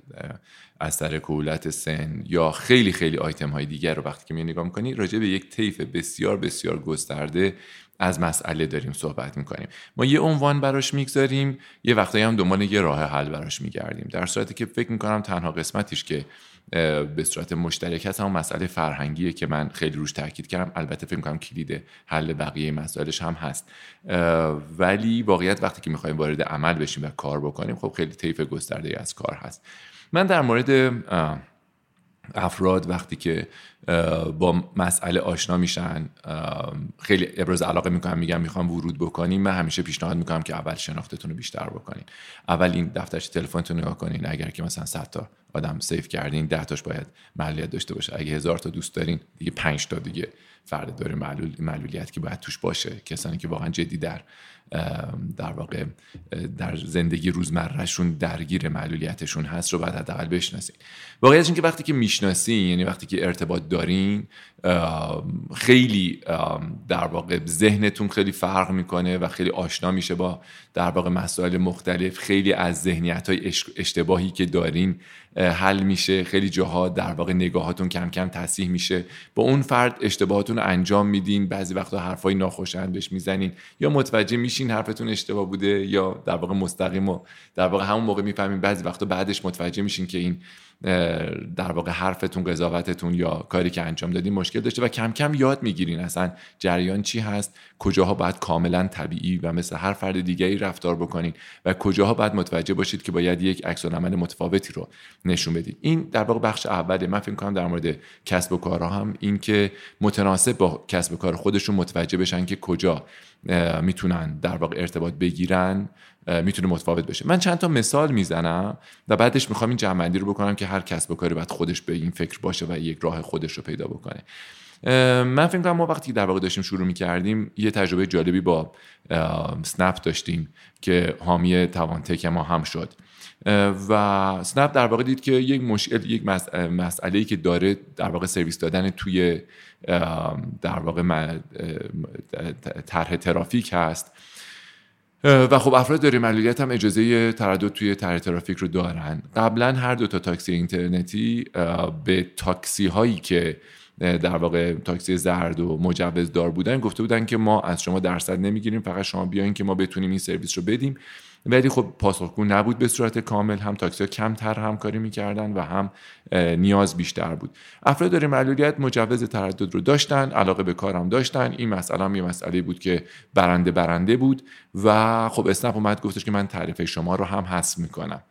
اثر کهولت سن یا خیلی خیلی آیتم های دیگر رو وقتی که می نگاه می‌کنی راجع به یک طیف بسیار بسیار گسترده از مسئله داریم صحبت می‌کنیم. ما یه عنوان براش می‌گذاریم یه وقتایی هم دنبال یه راه حل براش میگردیم. در صورتی که فکر می‌کنم تنها قسمتیش که به صورت مشترک هست همون مسئله فرهنگیه که من خیلی روش تاکید کردم. البته فکر می‌کنم کلید حل بقیه مسائلش هم هست. ولی واقعیت وقتی که می‌خوایم وارد عمل بشیم و کار بکنیم خب خیلی طیف گسترده از کار هست. من در مورد افراد وقتی که با مسئله آشنا میشن. خیلی ابراز علاقه می‌کنم میگم می‌خوام ورود بکنیم. من همیشه پیشنهاد می‌کنم که اول شناختتون رو بیشتر بکنین. اول این دفترچه تلفنتون نگاه کنین. اگر که مثلا 100 تا آدم سیف کردین 10 تاش باید معلولیت داشته باشه. اگه هزار تا دوست دارین دیگه 5 تا دیگه فرد داره معلول معلولیت که باید توش باشه. کسانی که واقعا جدی در در واقع در زندگی روزمرهشون درگیر معلولیتشون هست رو باید حداقل بشناسین. واقعیت که وقتی که می‌شناسین یعنی وقتی که ارتباط دارین خیلی در واقع ذهنتون خیلی فرق می‌کنه و خیلی آشنا میشه با در واقع مسائل مختلف. خیلی از ذهنیت های اشتباهی که دارین حل میشه. خیلی جاها در واقع نگاهاتون کم کم تصحیح میشه. با اون فرد اشتباهاتون انجام میدین. بعضی وقتا حرفای ناخوشایند بهش می‌زنین. یا متوجه میشین حرفتون اشتباه بوده یا در واقع مستقیم و در واقع همون موقع می‌فهمین. بعضی وقتا بعدش متوجه میشین که این در واقع حرفتون قضاوتتون یا کاری که انجام دادین مشکل داشته و کم کم یاد می‌گیرین اصلا جریان چی هست کجاها باید کاملا طبیعی و مثل هر فرد دیگری رفتار بکنین و کجاها باید متوجه باشید که باید یک عکس عمل متفاوتی رو نشون بدید این در واقع بخش اوله. من فکر کنم در مورد کسب و کارها هم این که متناسب با کسب و کار خودشون متوجه بشن که کجا می‌تونن در واقع ارتباط بگیرن می‌تونه متفاوت بشه. من چند تا مثال می‌زنم و بعدش می‌خوام این جمعندی رو بکنم که هر کسب و کاری باید خودش به این فکر باشه و یک راه خودش رو پیدا بکنه. من فکر کنم ما وقتی در واقع داشتیم شروع می‌کردیم یه تجربه جالبی با سنپ داشتیم که حامی توانتک ما هم شد. و سنپ در واقع دید که یک مشکل یک مسئله ای که داره در واقع سرویس دادن توی در واقع طرح ترافیک هست. و خب افراد داره معلولیت هم اجازه تردد توی طرح ترافیک رو دارن. قبلا هر دو تا تاکسی اینترنتی به تاکسی هایی که در واقع تاکسی زرد و مجوز دار بودن گفته بودن که ما از شما درصد نمی‌گیریم فقط شما بیاین که ما بتونیم این سرویس رو بدیم. ولی خب پاسخگو نبود به صورت کامل. هم تاکسی ها کمتر همکاری می‌کردن و هم نیاز بیشتر بود. افراد داره معلولیت مجوز تردد رو داشتن علاقه به کارم داشتن. این مسئله هم یه مسئله بود که برنده برنده بود و خب اسنپ اومد گفتش که من تعریف شما رو هم حذف می‌کنم.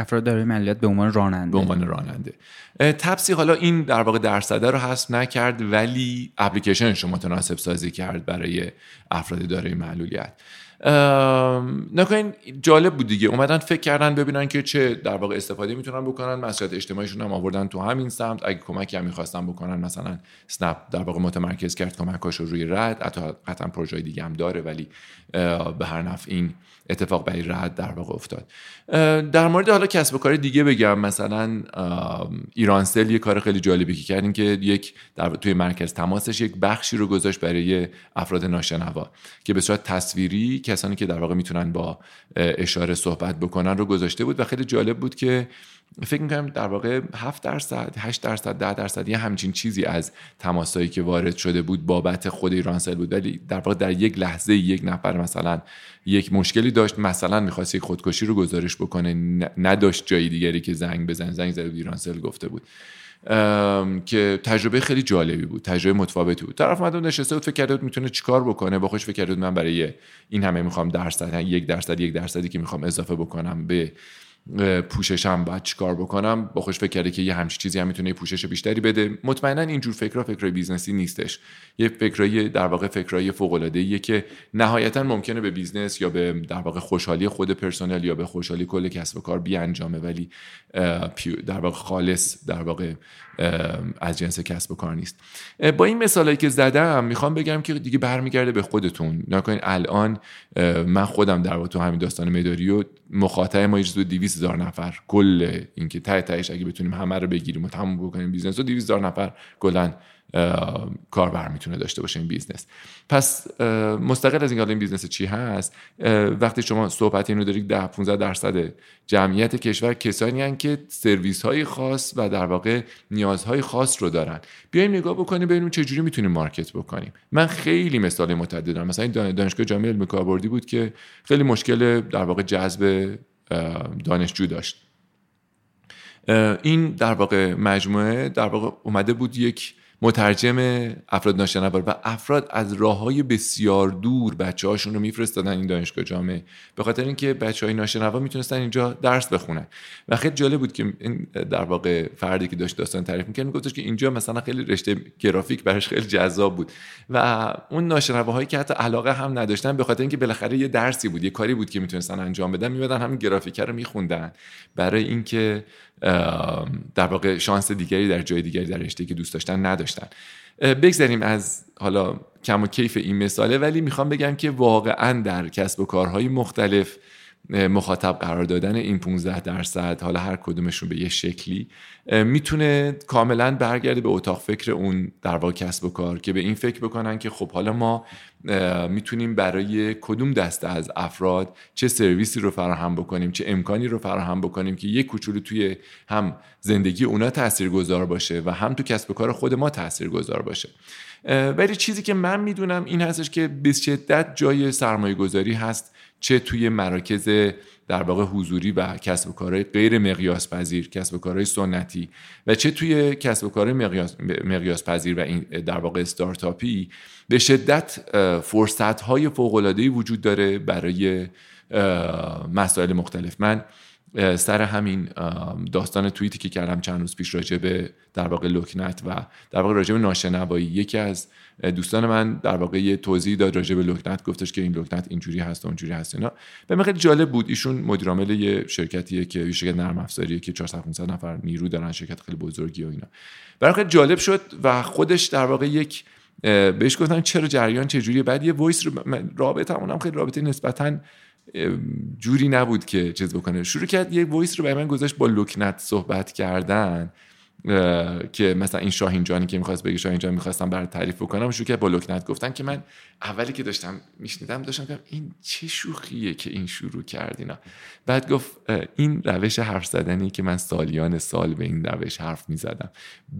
افراد داره ملیت به عنوان راننده. به عنوان راننده. تپسی حالا این در واقع درصده رو حذف نکرد ولی اپلیکیشنش رو متناسب سازی کرد برای افراد دارای معلولیت. نکنین جالب بود دیگه. اومدن فکر کردن ببینن که چه در واقع استفاده می‌تونن بکنن. مسئله اجتماعیشون هم آوردن تو همین سمت. اگه کمکی هم می‌خواستن بکنن مثلا سنپ در واقع متمرکز کرد کمکاش رو روی رد. حتی قطعا پروژه دیگه هم داره ولی به هر نفع این اتفاق برای رد در واقع افتاد. در مورد حالا کسب و کار دیگه بگم مثلا ایرانسل یه کار خیلی جالبی که کردین که یک در توی مرکز تماسش یک بخشی رو گذاشت برای افراد ناشنوا که به صورت تصویری کسانی که در واقع می‌تونن با اشاره صحبت بکنن رو گذاشته بود و خیلی جالب بود که فکر می‌کنم در واقع 7 درصد 8 درصد 10 درصد یه همچین چیزی از تماسایی که وارد شده بود بابت خود ایرانسل بود. ولی در واقع در یک لحظه یک نفر مثلا یک مشکلی داشت. مثلا می‌خواست یک خودکشی رو گزارش بکنه. نداشت جایی دیگری که زنگ بزن زنگ زد ایرانسل گفته بود. که تجربه خیلی جالبی بود. تجربه متفاوتی بود. طرف اومد نشسته بود فکر کرده بود می‌تونه چیکار بکنه. با خودش فکر کرده بود من برای این همه می‌خوام درصد یک درصد یک درصدی که می‌خوام اضافه بکنم به پوششم باید چیکار بکنم؟ با خودش فکر کرده که یه همچین چیزی هم می‌تونه پوشش بیشتری بده. مطمئنا اینجور فکرها فکرای business ی نیستش. یه فکرای در واقع فکرای فوق العاده که نهایتا ممکنه به business یا به در واقع خوشحالی خود پرسنل یا به خوشحالی کل کسب و کار بیانجامه. ولی در واقع خالص در واقع از جنس کسب و کار نیست. با این مثالایی که زدم می‌خوام بگم که دیگه برمیگرده به خودتون. نکنین الان من خودم در واقع تو همین داستان مداری مخاطب ما یه 200 هزار نفر. کل اینکه ته تهش اگه بتونیم همه رو بگیریم و تموم بکنیم business و 200 هزار نفر کلا کاربر می‌تونه داشته باشه این business. پس مستقل از اینکه این بیزنس چی هست؟ وقتی شما صحبت اینو دارید 10 15 درصد جمعیت کشور کسانی هستند که سرویس های خاص و در واقع نیازهای خاص رو دارن. بیایم نگاه بکنیم ببینیم چه جوری می‌تونیم مارکت بکنیم. من خیلی مثال متعدد دارم مثلا این دانشگاه جامعه علم کاربردی بود که خیلی مشکل در واقع جذب دانشجو داشت. این در واقع مجموعه در واقع اومده بود یک مترجم افراد ناشنوا و افراد از راه های بسیار دور بچه هاشون رو میفرستادن این دانشگاه جامعه. به خاطر اینکه بچه های ناشنوا می‌تونستن اینجا درس بخونن. و خیلی جالب بود که این در واقع فردی که داشت داستان تعریف می‌کرد میگفتش که اینجا مثلا خیلی رشته گرافیک براش خیلی جذاب بود. و اون هایی که حتی علاقه هم نداشتن به خاطر اینکه بالاخره یه درسی بود یه کاری بود که می‌تونستن انجام بدن میبدن همین گرافیک رو میخوندن. برای اینکه در واقع شانس دیگری در جای دیگری در رشته که دوست داشتن نداشتن. بگذاریم از حالا کم و کیف این مثاله ولی می‌خوام بگم که واقعا در کسب و کارهای مختلف مخاطب قرار دادن این 15 درصد حالا هر کدومشون به یه شکلی. می‌تونه کاملا برگرده به اتاق فکر اون در واقع کسب و کار که به این فکر بکنن که خب حالا ما می‌تونیم برای کدوم دسته از افراد چه سرویسی رو فراهم بکنیم چه امکانی رو فراهم بکنیم که یک کوچولو توی هم زندگی اونا تاثیرگذار باشه و هم تو کسب و کار خود ما تاثیرگذار باشه. ولی چیزی که من می‌دونم این هستش که به شدت جای سرمایه گذاری هست. چه توی مراکز در واقع حضوری و کسب و کارهای غیر مقیاس پذیر کسب و کارهای سنتی و چه توی کسب و کارهای مقیاس, مقیاس پذیر و این در واقع استارتاپی به شدت فرصت های فوق وجود داره برای مسائل مختلف. من سر همین داستان توییتی که کردم چند روز پیش راجع به در واقع لکنت و در واقع راجع به ناشنوایی یکی از دوستان من در واقع یه توضیح داد راجع به لکنت گفتش که این لکنت اینجوری هست و اونجوری هست اینا. به خیلی جالب بود. ایشون مدیر عامل یه شرکتیه که یه شرکت نرم افزاریه که 400 500 نفر نیرو دارن شرکت خیلی بزرگی و اینا. برای خیلی جالب شد و خودش در واقع یک بهش گفتن چرا جریان چه جوریه بعد یه voice رابطه هم خیلی رابطه نسبتا جوری نبود که چیز بکنه. شروع کرد یه voice رو به من گذاشت با لکنت صحبت کردن. که مثلا این شاهین جانی که می‌خواست بگه شاهین جان می‌خواستم برای تعریف بکنم شو که با لکنت گفتن که من اولی که داشتم میشنیدم داشتم که این چه شوخیه که این شروع کرد اینا. بعد گفت این روش حرف زدنی که من سالیان سال به این روش حرف می‌زدم.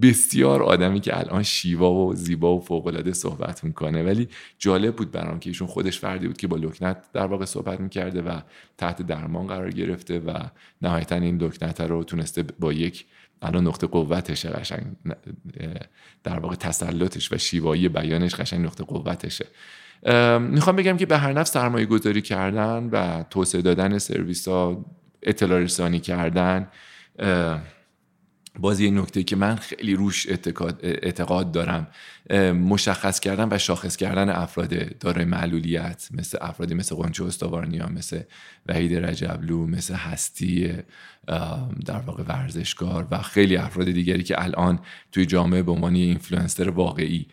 بسیار آدمی که الان شیوا و زیبا و فوق العاده صحبت می‌کنه. ولی جالب بود برام که ایشون خودش فردی بود که با لکنت در واقع صحبت می‌کرده و تحت درمان قرار گرفته و نهایتا این لکنت رو تونسته با یک الان نقطه قوتشه قشنگ در واقع تسلطش و شیوایی بیانش قشنگ نقطه قوتشه. می‌خوام بگم که به هر نفس سرمایه گذاری کردن و توسعه دادن سرویس ها اطلاع رسانی کردن باز یه نکته که من خیلی روش اعتقاد دارم مشخص کردن و شاخص کردن افراد دارای معلولیت مثل افرادی مثل قنچه استوارنیا مثل وحید رجبلو مثل هستی در واقع ورزشکار و خیلی افراد دیگری که الان توی جامعه به عنوان اینفلوئنسر واقعی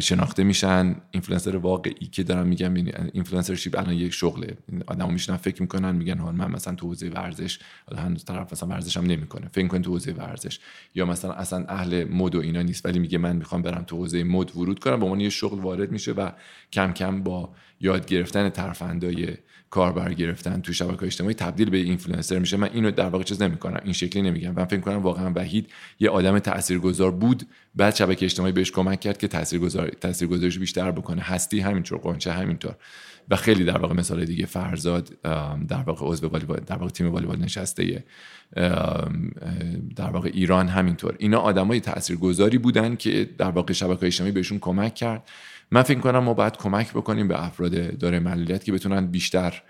شناخته میشن. اینفلوئنسر واقعی که دارم میگم influencership الان یک شغله. آدما میشینن فکر می‌کنن میگن من مثلا تو حوزه ورزش هنوز طرف مثلا ورزشم نمی‌کنه. فکر کنه تو حوزه ورزش. یا مثلا اصلا اهل مد و اینا نیست ولی میگه من می‌خوام برم تو حوزه مد ورود کنم به عنوان یه شغل وارد میشه و کم کم با یاد گرفتن ترفندای کاربر گرفتن تو شبکه اجتماعی تبدیل به اینفلوئنسر میشه. من اینو در واقع چیز نمی‌کنم این شکلی نمیگم. من فکر کنم واقعا وحید یه آدم تاثیرگذار بود بعد شبکه اجتماعی بهش کمک کرد که تاثیرگذار تاثیرگذاریش بیشتر بکنه. هستی همینطور غنچه همینطور. و خیلی در واقع مثال دیگه فرزاد در واقع عضو والیبال در واقع تیم والیبال نشسته در واقع ایران همینطور. اینا آدمای تاثیرگذاری بودن که در واقع شبکه اجتماعی بهشون کمک کرد. من فکر کنم ما باید کمک بکنیم به افراد داره معلولیت که بتونن بیشتر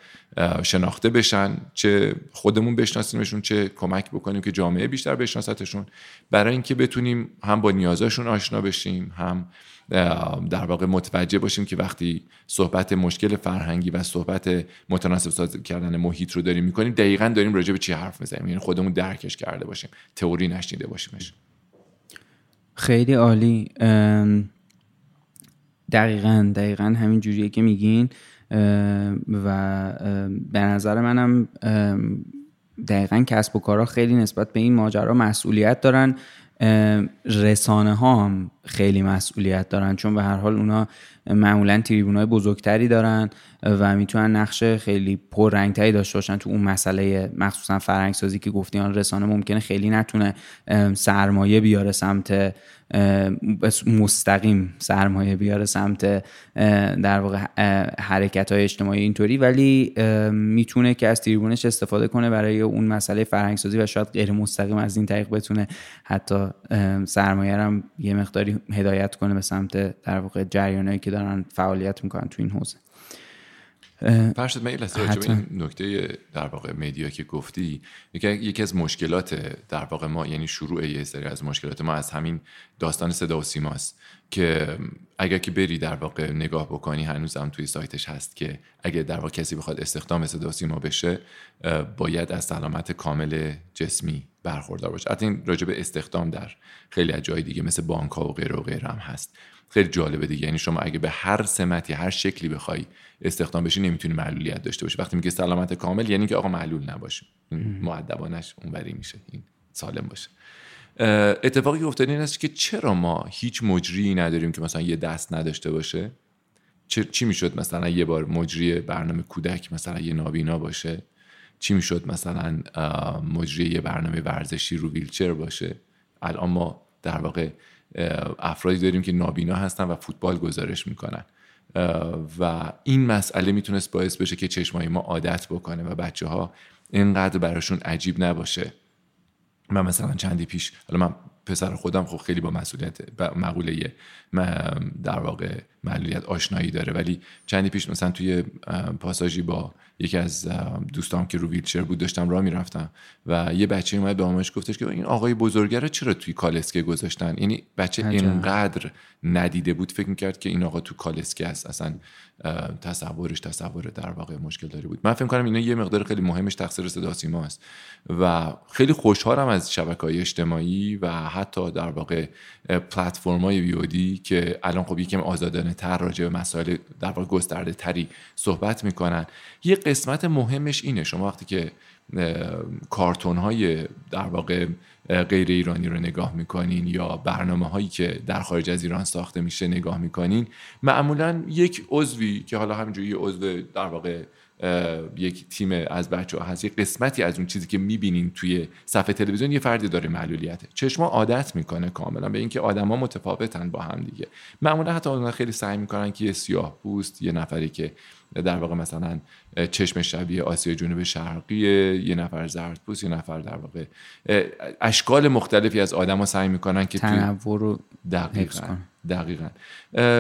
شناخته بشن چه خودمون بشناسیمشون چه کمک بکنیم که جامعه بیشتر بشناستشون برای اینکه بتونیم هم با نیازاشون آشنا بشیم هم در واقع متوجه باشیم که وقتی صحبت مشکل فرهنگی و صحبت متناسب سازی کردن محیط رو داریم می‌کنیم دقیقا داریم راجع به چی حرف می‌زنیم؟ یعنی خودمون درکش کرده باشیم تئوری نشنیده باشیمش. خیلی عالی. دقیقا دقیقا همین جوریه که میگین. و به نظر منم دقیقا کسب و کارها خیلی نسبت به این ماجرا مسئولیت دارن. رسانه ها هم خیلی مسئولیت دارن چون به هر حال اونا معمولا تریبون های بزرگتری دارن. و می‌تونن نقش خیلی پررنگتری داشته باشن تو اون مسئله مخصوصا فرهنگ سازی که آن رسانه ممکنه خیلی نتونه سرمایه بیاره سمت مستقیم سرمایه بیاره سمت در واقع حرکت های اجتماعی اینطوری. ولی می‌تونه که از تریبونش استفاده کنه برای اون مسئله فرهنگسازی و شاید غیر مستقیم از این طریق بتونه حتی سرمایه هم یه مقداری هدایت کنه به سمت در واقع جریانایی که دارن فعالیت می‌کنن تو این حوزه. فرشت من این نکته در واقع مدیا که گفتی یکی از مشکلات در واقع ما یعنی شروع یه سری از مشکلات ما از همین داستان صدا و سیماست که اگر که بری در واقع نگاه بکنی هنوز هم توی سایتش هست که اگر در واقع کسی بخواد استخدام صدا و سیما بشه باید از سلامت کامل جسمی برخوردار باشه. حتی این راجع به استخدام در خیلی از جای دیگه مثل بانک ها و غیره و غیره هم هست. خیلی جالبه دیگه. یعنی شما اگه به هر سمتی هر شکلی بخوای استخدام بشی نمی‌تونی معلولیت داشته باشی. وقتی میگه سلامت کامل یعنی که آقا معلول نباشه. معدبانش اونوری میشه. این سالم باشه. اتفاقی که افتاده این است که چرا ما هیچ مجری نداریم که مثلا یه دست نداشته باشه؟ چی می‌شد مثلا یه بار مجری برنامه کودک مثلا یه نابینا باشه؟ چی می‌شد مثلا مجری یه برنامه ورزشی رو ویلچر باشه؟ الان ما در واقع افرادی داریم که نابینا هستن و فوتبال گزارش می‌کنن. و این مسئله می‌تونست باعث بشه که چشمای ما عادت بکنه و بچه ها اینقدر براشون عجیب نباشه. من مثلا چندی پیش حالا من پسر خودم خب خیلی با مسئولیت مقوله در واقع معلولیت آشنایی داره ولی چندی پیش مثلا توی پاساژی با یکی از دوستام که رو ویلچر بود داشتم راه می‌رفتم و یه بچه اومد به مامانش گفتش که این آقای بزرگه رو چرا توی کالسکه گذاشتن؟ یعنی بچه اینقدر ندیده بود فکر می‌کرد که این آقا تو کالسکه است. اصلا تصورش تصور در واقع مشکل داری بود. من فکر کنم اینا یه مقدار خیلی مهمش تقصیر صدا سیما است و خیلی خوشحالم از شبکه های اجتماعی و حتی در واقع پلتفرم های ویودی که الان خب یکم آزادانه تر راجع به مسائل در واقع گسترده تری صحبت می‌کنن. یه قسمت مهمش اینه. شما وقتی که کارتون های در واقع غیر ایرانی رو نگاه می‌کنین یا برنامه هایی که در خارج از ایران ساخته میشه نگاه می‌کنین معمولا یک عضوی که حالا همینجوری عضو در واقع یک تیم از بچه ها هست. یه قسمتی از اون چیزی که می‌بینین توی صفحه تلویزیون یه فردی داره معلولیته. چشما عادت می‌کنه کاملا. به اینکه آدما متفاوتن با هم دیگه. معمولا حتی اونها خیلی سعی می‌کنن که یه سیاه پوست یه نفری که در واقع مثلا چشم شبیه آسیا جنوب شرقیه یه نفر زرد پوست یه نفر در واقع اشکال مختلفی از آدما سعی می‌کنن که تنوع رو دقیقا. دقیقا.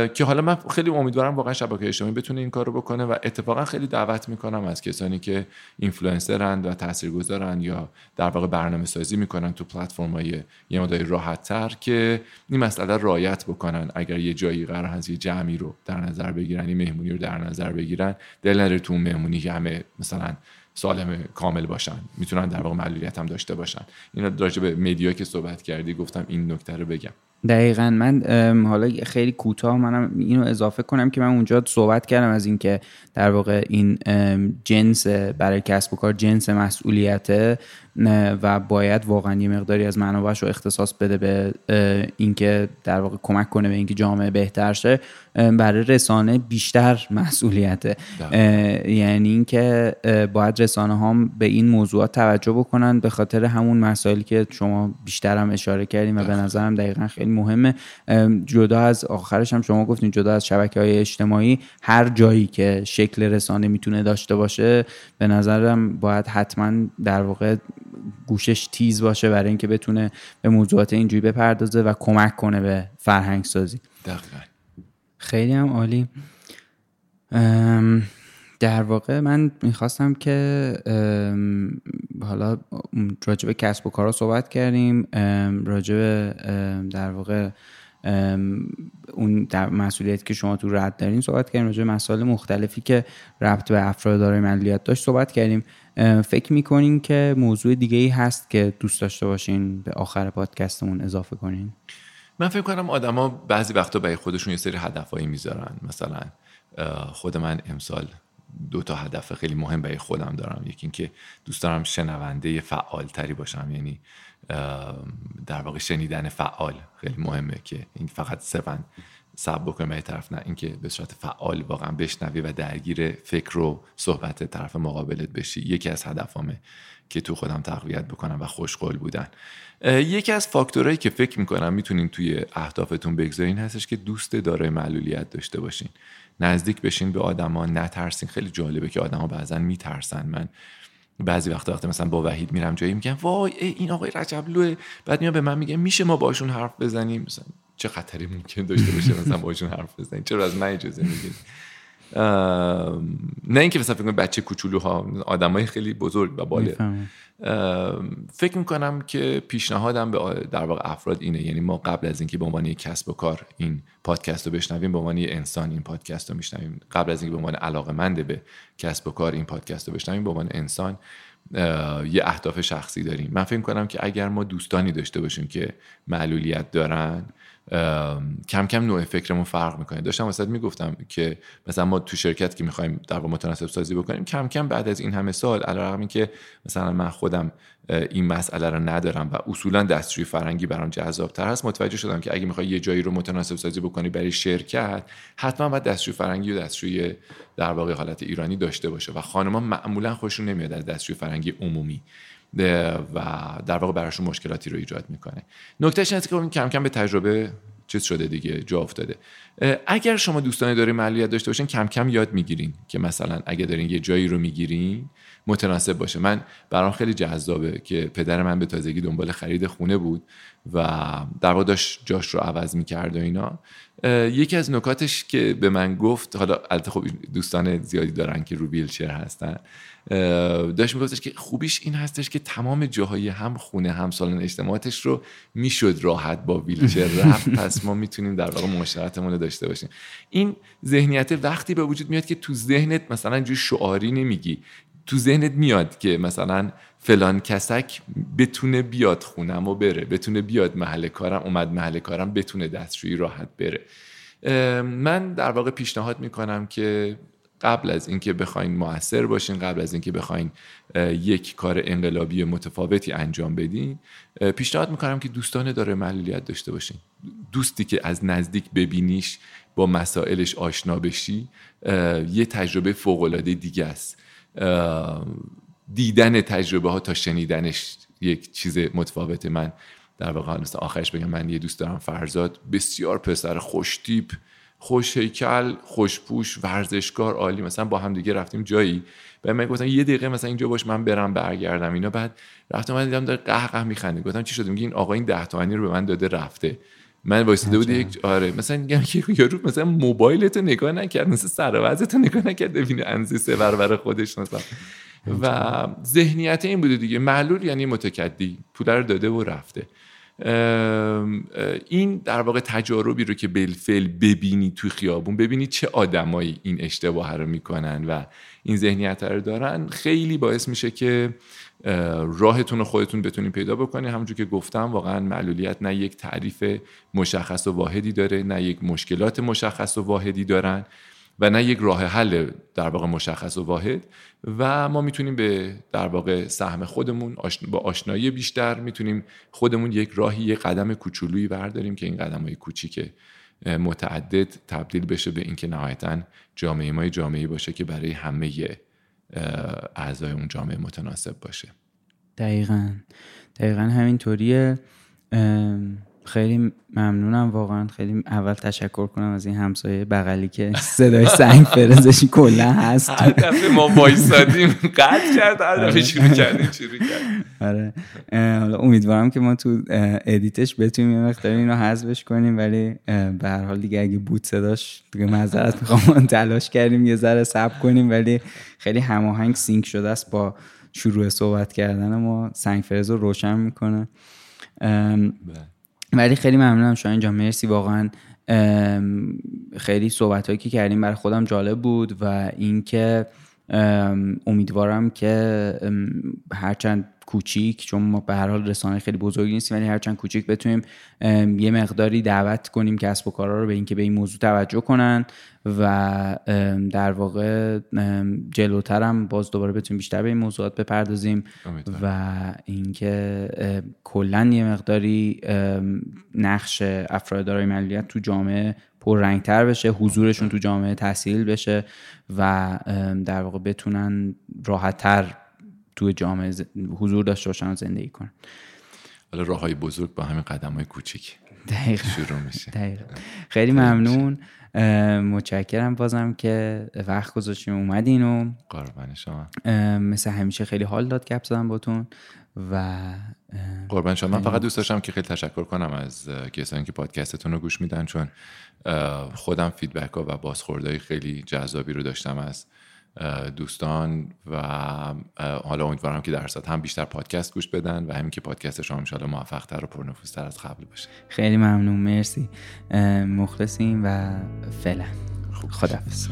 که حالا من خیلی امیدوارم واقعا شبکه اجتماعی بتونه این کار رو بکنه و اتفاقا خیلی دعوت می‌کنم از کسانی که اینفلوئنسرند و تاثیرگذارن یا در واقع برنامه سازی می‌کنن تو پلتفرم های یه مداری راحت تر که این مسئله رعایت بکنن. اگر یه جایی قرار هست یه جمعی رو در نظر بگیرن یه مهمونی رو در نظر بگیرن دل نره تو مهمونی که همه مثلا سالم کامل باشن می‌تونن در واقع معلولیت هم داشته باشن. اینا راجع به مدیا که صحبت کردی گفتم این نکته رو بگم. دقیقا. من حالا خیلی کوتاه منم اینو اضافه کنم که من اونجا صحبت کردم از اینکه در واقع این جنس برای کسب و کار جنس مسئولیته و باید واقعا یه مقداری از منابعش رو اختصاص بده به اینکه در واقع کمک کنه به اینکه جامعه بهتر شه. برای رسانه بیشتر مسئولیته. یعنی اینکه باید رسانه هم به این موضوعات توجه بکنن. به خاطر همون مسائلی که شما بیشتر هم اشاره کردیم و به نظرم دقیقا خیلی مهمه. جدا از آخرش هم شما گفتین جدا از شبکه های اجتماعی هر جایی که شکل رسانه می‌تونه داشته باشه به نظرم باید حتما در واقع گوشش تیز باشه برای اینکه بتونه به موضوعات اینجوری بپردازه و کمک کنه به فرهنگ سازی دقیقا. خیلی هم عالی. در واقع من می‌خواستم که حالا راجع به کسب و کارا صحبت کردیم. راجع به در واقع اون در مسئولیت که شما تو رد دارین صحبت کردیم راجع مسائل مختلفی که ربط به افراد دارای ملیت داشت صحبت کردیم. فکر می‌کنین که موضوع دیگه ای هست که دوست داشته باشین به آخر پادکستمون اضافه کنین؟ من فکر کنم آدما بعضی وقتا برای خودشون یه سری هدفهایی می‌ذارن. مثلا خود من امسال دو تا هدف خیلی مهم برای خودم دارم. یکی اینکه دوست دارم شنونده فعال تری باشم. یعنی در واقع شنیدن فعال خیلی مهمه که این فقط صرفا سب بکنه به طرف نه اینکه به صورت فعال واقعا بشنوی و درگیر فکر و صحبت طرف مقابلت بشی. یکی از هدفامه که تو خودم تقویت بکنم و خوشقول بودن. یکی از فاکتورهایی که فکر می‌کنم می‌تونین توی اهدافتون بگذارین هستش که دوست دارای معلولیت داشته باشین. نزدیک بشین به آدما نترسین. خیلی جالبه که آدما بعضا میترسن. من بعضی وقتا وقتی مثلا با وحید میرم جایی میگم وای این آقای رجبلوه بعد میاد به من میگه میشه ما باشون حرف بزنیم؟ مثلا چه خطری ممکن داشته باشه مثلا باشون حرف بزنیم؟ چرا از من اجازه میگید نه اینکه مثلا فکر بچه کوچولوها آدمای خیلی بزرگ و باله. فکر می‌کنم که پیشنهادم به در واقع افراد اینه. یعنی ما قبل از اینکه به عنوان یک کسب و کار این پادکست رو بشنویم به عنوان یک انسان این پادکست رو میشنویم. قبل از اینکه به عنوان علاقه منده به کسب و کار این پادکست رو بشنویم به عنوان انسان یه اهداف شخصی داریم. من فکر کنم که اگر ما دوستانی داشته باشیم که معلولیت دارن کم کم نوع فکرمون فرق می‌کنه. داشتم واسه می‌گفتم که مثلا ما تو شرکت که می‌خوایم در واقع متناسب سازی بکنیم کم کم بعد از این همه سال علیرغم که مثلا من خودم این مسئله رو ندارم و اصولا دستشوی فرنگی برام جذابتر هست متوجه شدم که اگه می‌خوای یه جایی رو متناسب سازی بکنی برای شرکت حتما باید دستشوی فرنگی و دستشوی در واقع حالت ایرانی داشته باشه و خانم‌ها معمولا خوششون نمیاد از دستشوی فرنگی عمومی. و در واقع براشون مشکلاتی رو ایجاد می‌کنه. نکتهش اینه که کم کم به تجربه چیز شده دیگه جا افتاده. اگر شما دوستان داری معلولیت داشته باشین کم کم یاد می‌گیرین که مثلا اگه دارین یه جایی رو می‌گیرین متناسب باشه. من برام خیلی جذابه که پدر من به تازگی دنبال خرید خونه بود و در واقع داشت جاش رو عوض می‌کرد و اینا. یکی از نکاتش که به من گفت حالا البته خب دوستان زیادی دارن که رو ویلچر هستن. داشت میگفتش که خوبیش این هستش که تمام جاهای هم خونه هم سالن اجتماعاتش رو می‌شد راحت با ویلچر رفت پس ما می‌تونیم در واقع معاشرتمون رو داشته باشیم. این ذهنیت وقتی به وجود میاد که تو ذهنت مثلا جو شعاری نمیگی تو ذهنت میاد که مثلا فلان کسک بتونه بیاد خونم و بره بتونه بیاد محل کارم اومد محل کارم بتونه دستشویی راحت بره. من در واقع پیشنهاد می‌کنم که قبل از اینکه بخواین موثر باشین قبل از اینکه بخواین یک کار انقلابی متفاوتی انجام بدین پیشنهاد می‌کنم که دوستان داره معلولیت داشته باشین. دوستی که از نزدیک ببینیش با مسائلش آشنا بشی یه تجربه فوق العاده دیگه است. دیدن تجربه ها تا شنیدنش یک چیز متفاوته من. در واقع آخرش بگم من یه دوست دارم فرزاد بسیار پسر خوشتیپ. خوش هیکل خوشپوش ورزشکار عالی. مثلا با هم دیگه رفتیم جایی. به من گفتن یه دقیقه مثلا اینجا باش من برم برگردم. اینا بعد رفتم من دیدم داره قهقه میخنده. گفتم چی شده میگه این آقا این 10 تومانی رو به من داده رفته. من وایساده بود یک آره. مثلا میگم که یارو مثلا موبایلتو نگاه نکرد مثلا سر نگاه نکرد. ببینه انزی سه برابر خودش مثلا. و ذهنیت این بوده دیگه. معلول یعنی متکدی. پول رو داده و رفته. این در واقع تجاربی رو که بالفعل ببینی توی خیابون ببینی چه آدمایی این اشتباه رو می‌کنن و این ذهنیت رو دارن خیلی باعث میشه که راهتون رو خودتون بتونین پیدا بکنین همونجور که گفتم واقعا معلولیت نه یک تعریف مشخص و واحدی داره نه یک مشکلات مشخص و واحدی دارن. و نه یک راه حل در واقع مشخص و واحد و ما می‌تونیم به در واقع سهم خودمون با آشنایی بیشتر می‌تونیم خودمون یک راهی یک قدم کوچولویی برداریم که این قدم های کوچیک متعدد تبدیل بشه به اینکه نهایتا جامعه ما جامعه باشه که برای همه اعضای اون جامعه متناسب باشه. دقیقا. دقیقا همینطوریه. خیلی ممنونم واقعا خیلی اول تشکر کنم از این همسایه بغلی که صدای سنگ فرزشی کلا هست. هر دفعه ما وایسادیم قطع کرد هر دفعه آره. شروع کردیم شروع آره. حالا امیدوارم که ما تو edit ش بتونیم یه مقدار اینو حذفش کنیم ولی به هر حال دیگه اگه بود صداش دیگه معذرت می‌خوام. تلاش کردیم یه ذره صبر کنیم ولی خیلی هماهنگ sync شده است با شروع صحبت کردن ما. سنگ فرز رو روشن می‌کنه. ولی خیلی ممنونم شاید اینجا مرسی. واقعا خیلی صحبت هایی که کردیم برای خودم جالب بود و اینکه امیدوارم که هرچند کوچیک چون ما به هر حال رسانه خیلی بزرگی نیستیم ولی هرچند کوچیک بتونیم یه مقداری دعوت کنیم کسب و کارا رو به اینکه به این موضوع توجه کنن و در واقع جلوترم باز دوباره بتونیم بیشتر به این موضوعات بپردازیم و اینکه کلا یه مقداری نقش افراد دارای تو جامعه پررنگتر بشه حضورشون تو جامعه تحصیل بشه و در واقع بتونن راحتتر تو جامعه حضور داشته باشن و زندگی کنن حالا راه های بزرگ با همین قدم های کوچیک دقیقا. شروع میشه. دقیقا. خیلی ممنون. متشکرم بازم که وقت گذاشتیم اومدین و قربان شما. مثل همیشه خیلی حال داد گپ زدم باتون و قربان شما. من فقط دوست داشتم که خیلی تشکر کنم از کسانی که پادکستتون رو گوش میدن چون خودم فیدبک ها و بازخوردهای خیلی جذابی رو داشتم از دوستان و حالا امیدوارم که در هم بیشتر پادکست گوش بدن و همین که پادکست شما انشاءالله موفق تر و پرنفوذتر از قبل باشه. خیلی ممنون. مرسی. مخلصیم و فعلا. خدافظ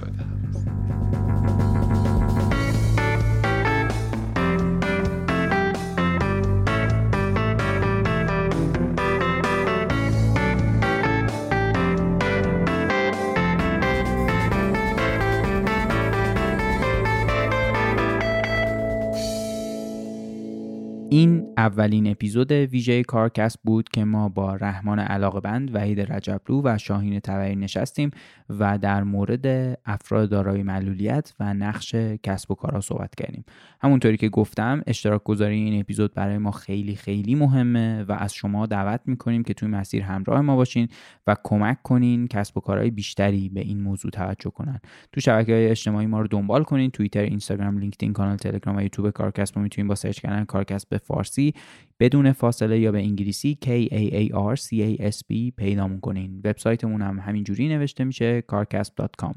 این اولین اپیزود ویژه کارکسب بود که ما با رحمان علاقه‌بند وحید رجبلو و شاهین تبری نشستیم و در مورد افراد دارای معلولیت و نقش کسب و کارها صحبت کردیم. همونطوری که گفتم اشتراک گذاری این اپیزود برای ما خیلی خیلی مهمه و از شما دعوت می‌کنیم که توی مسیر همراه ما باشین و کمک کنین کسب و کارهای بیشتری به این موضوع توجه کنن. تو شبکه های اجتماعی ما رو دنبال کنین توییتر اینستاگرام لینکدین کانال تلگرام و یوتیوب کارکسب ما می‌تونین با search کردن کارکسب به فارسی بدون فاصله یا به انگلیسی K A A R C A S B پیدامون کنین وبسایتمون هم همینجوری نوشته میشه kaarcasb.com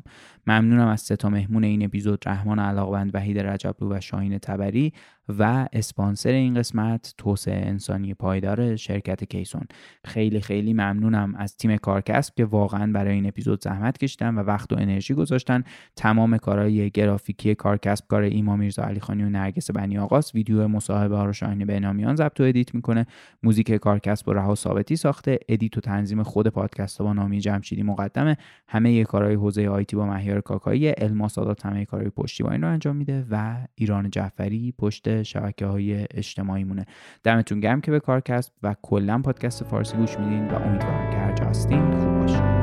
ممنونم از سه تا مهمون این اپیزود رحمان علاقه‌بند وحید رجبلو و شاهین تبری و اسپانسر این قسمت توسعه انسانی پایدار شرکت کیسون. خیلی خیلی ممنونم از تیم کارکسب که واقعا برای این اپیزود زحمت کشیدن و وقت و انرژی گذاشتن. تمام کارهای گرافیکی کارکسب کار ایما میرزا علیخانی و نرگس بنی آقاس ویدیو مصاحبه ها رو شاهین بنامیان ضبط edit می‌کنه. موزیک کارکسبو رها ثابتی ساخته. edit و تنظیم خود پادکست با نامی جمشیدی مقدمه. همه کارهای حوزه IT با مهیار کاکایی. الما همه کارهای پشتیبانی رو انجام میده و ایران جعفری پشت شبکه های اجتماعی مونه دمتون گرم که به کارکسب و کلا پادکست فارسی گوش میدین و امیدوارم که هر جا هستین خوب باشین.